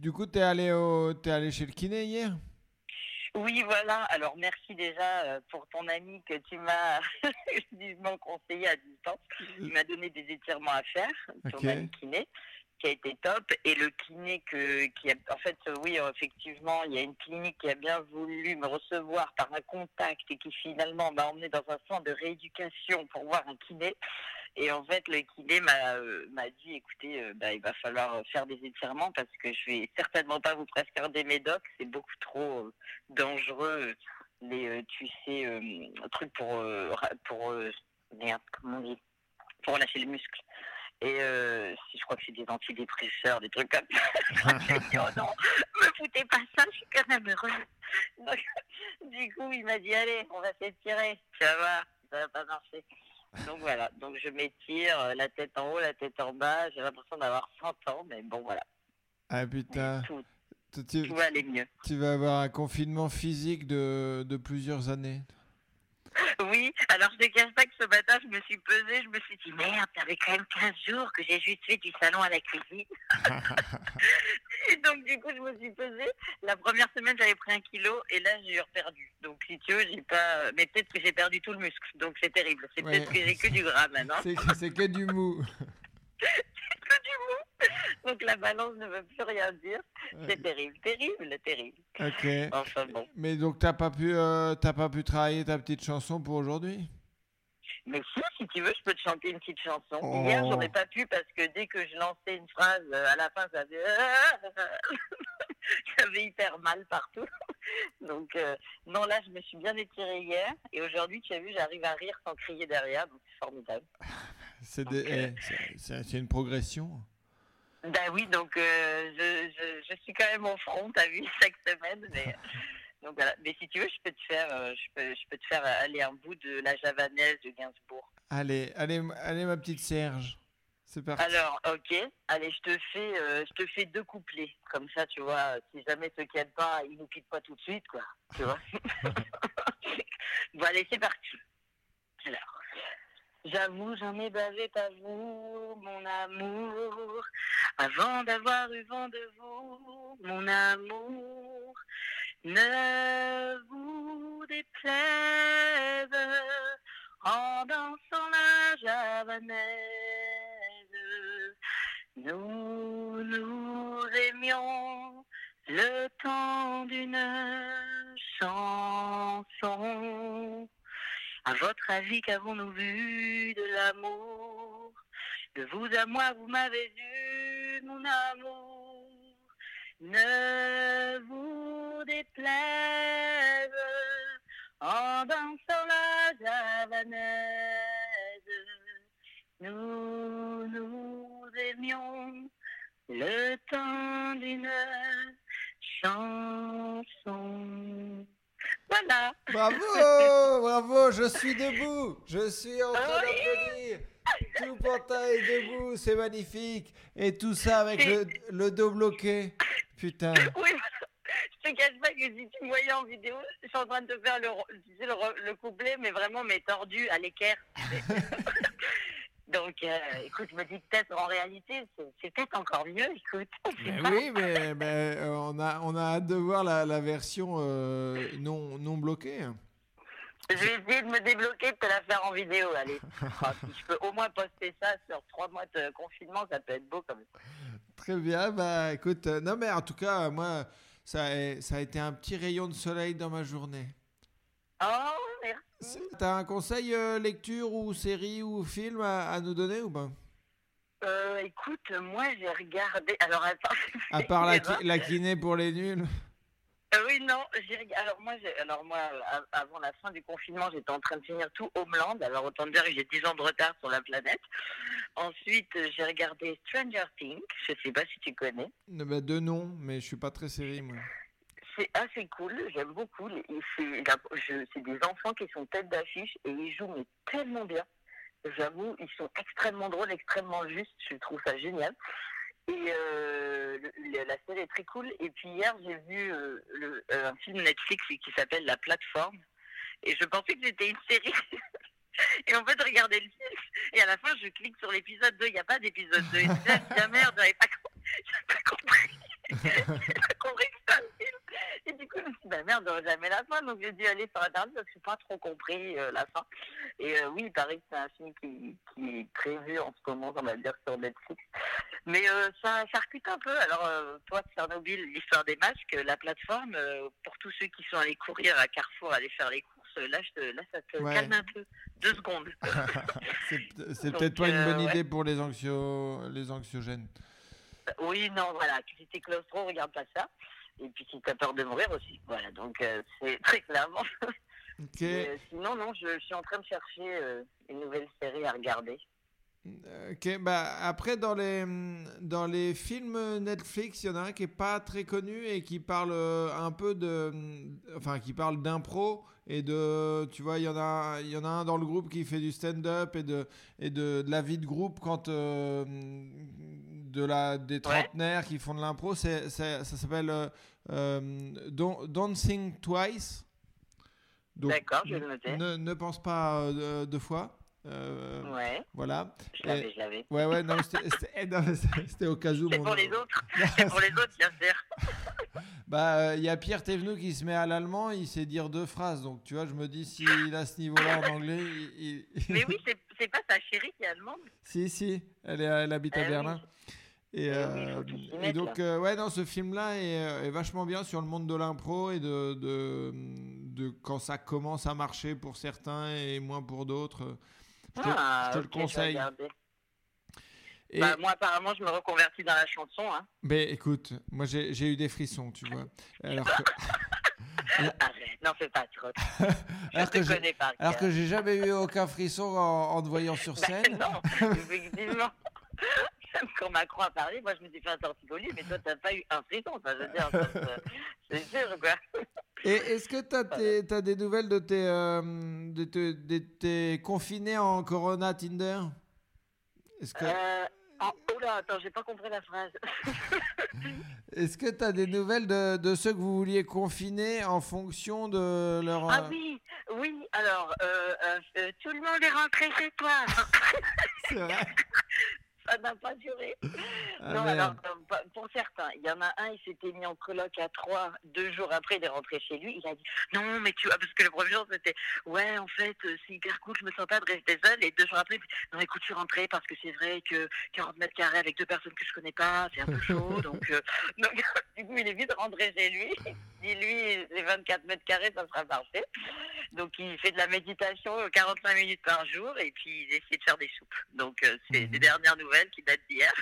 S1: du coup, t'es allé, au, t'es allé chez le kiné hier?
S12: Oui, voilà. Alors, merci déjà pour ton ami que tu m'as vivement conseillé à distance. Il m'a donné des étirements à faire, ton
S1: Ok.
S12: ami kiné, qui a été top. Et le kiné que, qui a, en fait, euh, oui, effectivement, il y a une clinique qui a bien voulu me recevoir par un contact et qui finalement m'a emmené dans un centre de rééducation pour voir un kiné. Et en fait, le kiné m'a euh, dit, écoutez, euh, bah, il va falloir faire des étirements parce que je vais certainement pas vous prescrire des médocs, c'est beaucoup trop euh, dangereux. Les, tu sais, trucs pour, pour, merde, comment pour lâcher le muscle. Et euh, je crois que c'est des antidépresseurs, des trucs comme ça. J'ai dit, oh non, me foutez pas ça, je suis quand même heureuse. Donc, du coup, il m'a dit, allez, on va s'étirer. Ça va, ça va pas marcher. Donc voilà, donc je m'étire, euh, la tête en haut, la tête en bas. J'ai l'impression d'avoir 100 ans, mais bon, voilà,
S1: Ah putain.
S12: tout,
S1: Tu, tu-
S12: tout va aller mieux.
S1: tu vas avoir un confinement physique de, de plusieurs années.
S12: Oui, alors je te cache pas que ce matin, je me suis pesée, je me suis dit, merde, ça fait quand même 15 jours que j'ai juste fait du salon à la cuisine. et donc, du coup, je me suis pesée. La première semaine, j'avais pris un kilo et là, j'ai reperdu. Donc, si tu veux, j'ai pas. Mais peut-être que j'ai perdu tout le muscle. Donc, c'est terrible. C'est
S1: Ouais.
S12: peut-être que j'ai que du gras maintenant.
S1: C'est que du mou.
S12: que du. Donc, la balance ne veut plus rien dire. C'est terrible, terrible, terrible.
S1: Ok.
S12: Enfin bon.
S1: Mais donc t'as pas pu, euh, t'as pas pu travailler ta petite chanson pour aujourd'hui?
S12: Mais si, si tu veux, je peux te chanter une petite chanson.
S1: Oh.
S12: Hier, j'en ai pas pu parce que dès que je lançais une phrase, euh, à la fin, ça faisait... J'avais hyper mal partout. Donc, euh, non, là, je me suis bien étirée hier. Et aujourd'hui, tu as vu, j'arrive à rire sans crier derrière. Donc, c'est formidable.
S1: C'est des- eh, c'est- une progression.
S12: Ben oui, donc euh, je, je, je suis quand même au front, t'as vu, chaque semaine. Mais, donc voilà. Mais si tu veux, je peux te faire, euh, je peux, je peux te faire aller un bout de la javanaise de Gainsbourg.
S1: Allez, allez, allez ma petite Serge. C'est parti.
S12: Alors, ok. Allez, je te fais, euh, je te fais deux couplets. Comme ça, tu vois, si jamais ce quitte pas, il nous quitte pas tout de suite, quoi. Tu vois Bon, allez, c'est parti. Alors, j'avoue, j'en ai bavé pas vous, mon amour, avant d'avoir eu vent de vous, mon amour. Ne vous déplaise en dansant la javanaise. Nous nous aimions le temps d'une chanson. À votre avis, qu'avons-nous vu de l'amour De vous à moi, vous m'avez vu, mon amour. Ne vous déplaise en dansant la javanaise. Nous nous aimions le temps d'une chanson. Voilà.
S1: Bravo, bravo, je suis debout. Je suis en train d'applaudir. Tout Pantin est debout, c'est magnifique. Et tout ça avec le, le dos bloqué. Putain.
S12: Oui, je te cache pas que si tu me voyais en vidéo, je suis en train de te faire le, le, le couplet, mais vraiment, mais tordu à l'équerre. Donc, euh, écoute, je me dis que peut-être en réalité, c'est peut-être encore mieux, écoute.
S1: Mais oui, mais, mais, euh, on, a, on a hâte de voir la, la version euh, non, non bloquée.
S12: Je vais essayer de me débloquer, de te la faire en vidéo, allez. Ah, si je peux au moins poster ça sur trois mois de confinement, ça peut être beau quand même.
S1: Très bien, bah écoute, non mais en tout cas, moi, ça a, ça a été un petit rayon de soleil dans ma journée.
S12: Oh, merci.
S1: T'as un conseil euh, lecture ou série ou film à, à nous donner ou pas?
S12: Euh, écoute, moi j'ai regardé. Alors attends.
S1: À part la,
S12: Eh ben,
S1: ki- la kiné pour les nuls?
S12: Euh, oui, non, alors moi, alors moi, av- avant la fin du confinement, j'étais en train de finir tout Homeland. Alors autant dire que j'ai 10 ans de retard sur la planète. Ensuite, j'ai regardé Stranger Things. Je sais pas si tu connais.
S1: Bah, Deux noms, mais je suis pas très série moi.
S12: C'est assez cool, j'aime beaucoup. C'est la- des enfants qui sont tête d'affiche et ils jouent tellement bien. J'avoue, ils sont extrêmement drôles, extrêmement justes. Je trouve ça génial. Et euh, la série est très cool. Et puis hier, j'ai vu euh, euh, un film Netflix qui s'appelle La Plateforme. Et je pensais que c'était une série. et en fait, je regardais le film. Et à la fin, je clique sur l'épisode 2. Il n'y a pas d'épisode 2. Et dis, ah, la merde, j'avais pas, pas compris. Pas compris film. Et du coup, je me suis dit, bah merde, jamais la fin. Donc j'ai dû aller sur Internet parce que je n'ai pas trop compris euh, la fin. Et euh, oui, il paraît que c'est un film qui, qui est prévu en ce moment, on va dire, sur Netflix. Mais euh, ça, ça recute un peu. Alors, euh, toi, Tchernobyl, l'histoire des masques, la plateforme, pour tous ceux qui sont allés courir à Carrefour, aller faire les courses, là, je te- là ça te
S1: Ouais.
S12: calme un peu. Deux secondes.
S1: C'est peut-être pas une bonne
S12: ouais.
S1: idée pour les, anxio... les anxiogènes.
S12: Oui, non, voilà. Si t'es claustro, regarde pas ça. Et puis si t'as peur de mourir aussi. Voilà, donc euh, c'est très clairement. Euh, sinon, non, je, je suis en train de chercher euh, une nouvelle série à regarder.
S1: Ok, bah après dans les dans les films Netflix, il y en a un qui est pas très connu et qui parle un peu de enfin qui parle d'impro et de tu vois, il y en a il y en a un dans le groupe qui fait du stand-up et de et de, de la vie de groupe quand euh, de la des trentenaires qui font de l'impro, ça s'appelle euh, euh, Don't, Don't Think Twice.
S12: D'accord, je vais le noter.
S1: Ne, ne pense pas euh, deux fois. Euh,
S12: Ouais,
S1: Voilà.
S12: je l'avais, je l'avais.
S1: Ouais, ouais, non, c'était- eh, au cas où.
S12: C'est pour les autres. C'est pour les autres, bien sûr.
S1: Bah, il y a Pierre Thévenoud qui se met à l'allemand, il sait dire deux phrases. Donc, tu vois, je me dis, s'il a ce niveau-là en anglais, il. il-
S12: Mais oui, c'est pas ta chérie qui est allemande.
S1: si, si, elle, est, elle habite à
S12: oui.
S1: Et, euh, et donc, euh, ouais, non, ce film-là est, euh, est vachement bien sur le monde de l'impro et de, de, de quand ça commence à marcher pour certains et moins pour d'autres. Je te,
S12: Ah,
S1: je te
S12: ok,
S1: le conseille. Et,
S12: Bah, moi, apparemment, je me reconvertis dans la chanson. Hein.
S1: mais écoute, moi j'ai eu des frissons, tu vois. Alors que,
S12: Arrête, n'en fais pas trop. Je
S1: alors
S12: te
S1: que
S12: connais par
S1: alors que j'ai jamais eu aucun frisson en, en te voyant sur
S12: Bah,
S1: scène.
S12: non, effectivement. Quand Macron a parlé, moi je me suis fait un torticolis, mais toi t'as pas eu un frisson, je veux dire, ça, ça- c'est sûr quoi.
S1: Et est-ce que tu as, des nouvelles de tes, euh, de, te- de tes confinés en Corona Tinder? Est-ce que
S12: Euh, oh, oh là, attends, j'ai pas compris la phrase.
S1: est-ce que tu as des nouvelles de, de ceux que vous vouliez confiner en fonction de leur...
S12: Ah
S1: euh,
S12: oui, oui, alors, euh, euh, euh, tout le monde est rentré chez toi.
S1: C'est vrai
S12: Ça n'a pas duré.
S1: Ah,
S12: non, alors, euh, pour certains, il y en a un, il s'était mis en coloc à trois, deux jours après, il est rentré chez lui. Il a dit Non, mais tu vois, parce que le premier jour, c'était Ouais, en fait, euh, c'est hyper cool, je me sens pas de rester seul. Et deux jours après, il dit, Non, écoute, je suis rentré parce que c'est vrai que 40 mètres carrés avec deux personnes que je connais pas, c'est un peu chaud. donc, euh, donc, du coup, il est vite rentré chez lui. Il dit Lui, les 24 mètres carrés, ça sera parfait. Donc, il fait de la méditation euh, 45 minutes par jour et puis il essaie de faire des soupes. Donc, c'est des dernières nouvelles qui datent d'hier.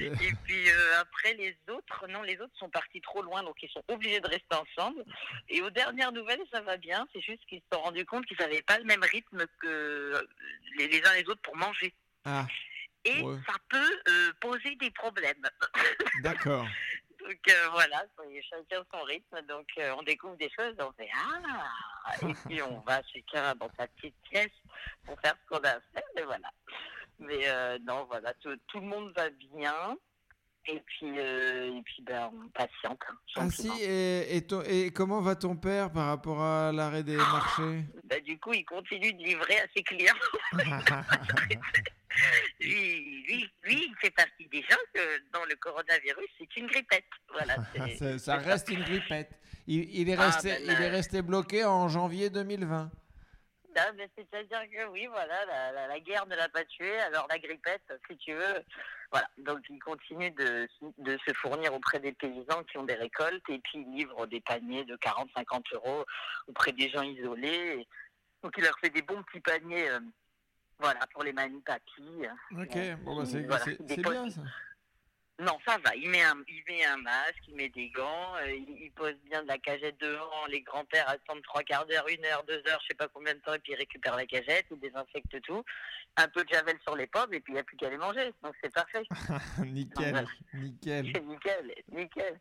S12: Et puis euh, après les autres, non, les autres sont partis trop loin, donc ils sont obligés de rester ensemble. Et aux dernières nouvelles, ça va bien. C'est juste qu'ils se sont rendus compte qu'ils n'avaient pas le même rythme que les, les uns les autres pour manger.
S1: Ah,
S12: Et
S1: Ouais.
S12: ça peut euh, poser des problèmes.
S1: d'accord.
S12: donc euh, voilà, chacun son rythme. Donc euh, on découvre des choses, on fait ah, et puis on va chacun dans sa petite pièce pour faire ce qu'on a à faire. Et voilà. Mais euh, non, voilà, tout, tout le monde va bien. Et puis, euh, et puis ben, on patiente. hein,
S1: Ah et, et, ton- et comment va ton père par rapport à l'arrêt des marchés?
S12: Bah, du coup, il continue de livrer à ses clients. lui, lui, lui, il fait partie des gens que dans le coronavirus, c'est une grippette. Voilà.
S1: ça, ça reste une grippette. Il, il est
S12: Ah,
S1: resté,
S12: ben,
S1: il est
S12: euh,
S1: resté bloqué en janvier 2020.
S12: C'est-à-dire que oui, voilà, la, la- la guerre ne l'a pas tué, alors la grippette, si tu veux, voilà. Donc il continue de, de se fournir auprès des paysans qui ont des récoltes et puis il livre des paniers de 40-50 euros auprès des gens isolés. Donc il leur fait des bons petits paniers, euh, voilà, pour les mamies papis.
S1: Ok,
S12: Euh,
S1: bon bah c'est
S12: voilà,
S1: bien ça.
S12: Non, ça va. Il met un, il met un masque, il met des gants, euh, il, il pose bien de la cagette devant. Les grands-pères attendent trois quarts d'heure, une heure, deux heures, je sais pas combien de temps, et puis ils récupèrent la cagette, ils désinfectent tout. Un peu de javel sur les pommes, et puis il n'y a plus qu'à les manger. Donc c'est parfait.
S1: nickel,
S12: voilà.
S1: nickel.
S12: Nickel, nickel.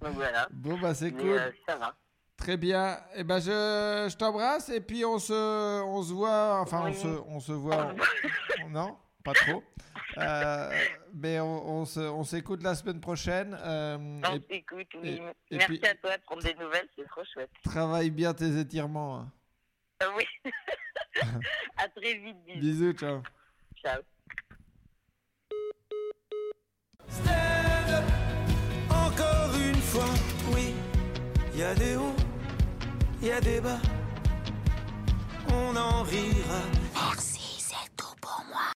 S12: Donc voilà.
S1: Bon bah c'est cool.
S12: euh, ça va.
S1: Très bien. Et ben je, je t'embrasse et puis on se, on se voit. Enfin on se, on se voit. on- non, pas trop. Euh, mais on, on se, on s'écoute la semaine prochaine. euh,
S12: On s'écoute, oui.
S1: et
S12: Merci
S1: puis-
S12: à toi de prendre des nouvelles, c'est trop chouette.
S1: travaille bien tes étirements. hein.
S12: Euh, oui. à très vite, bisous.
S1: Bisous, ciao.
S12: Ciao.
S13: Encore une fois, oui, il y a des hauts, il y a des bas. On en rira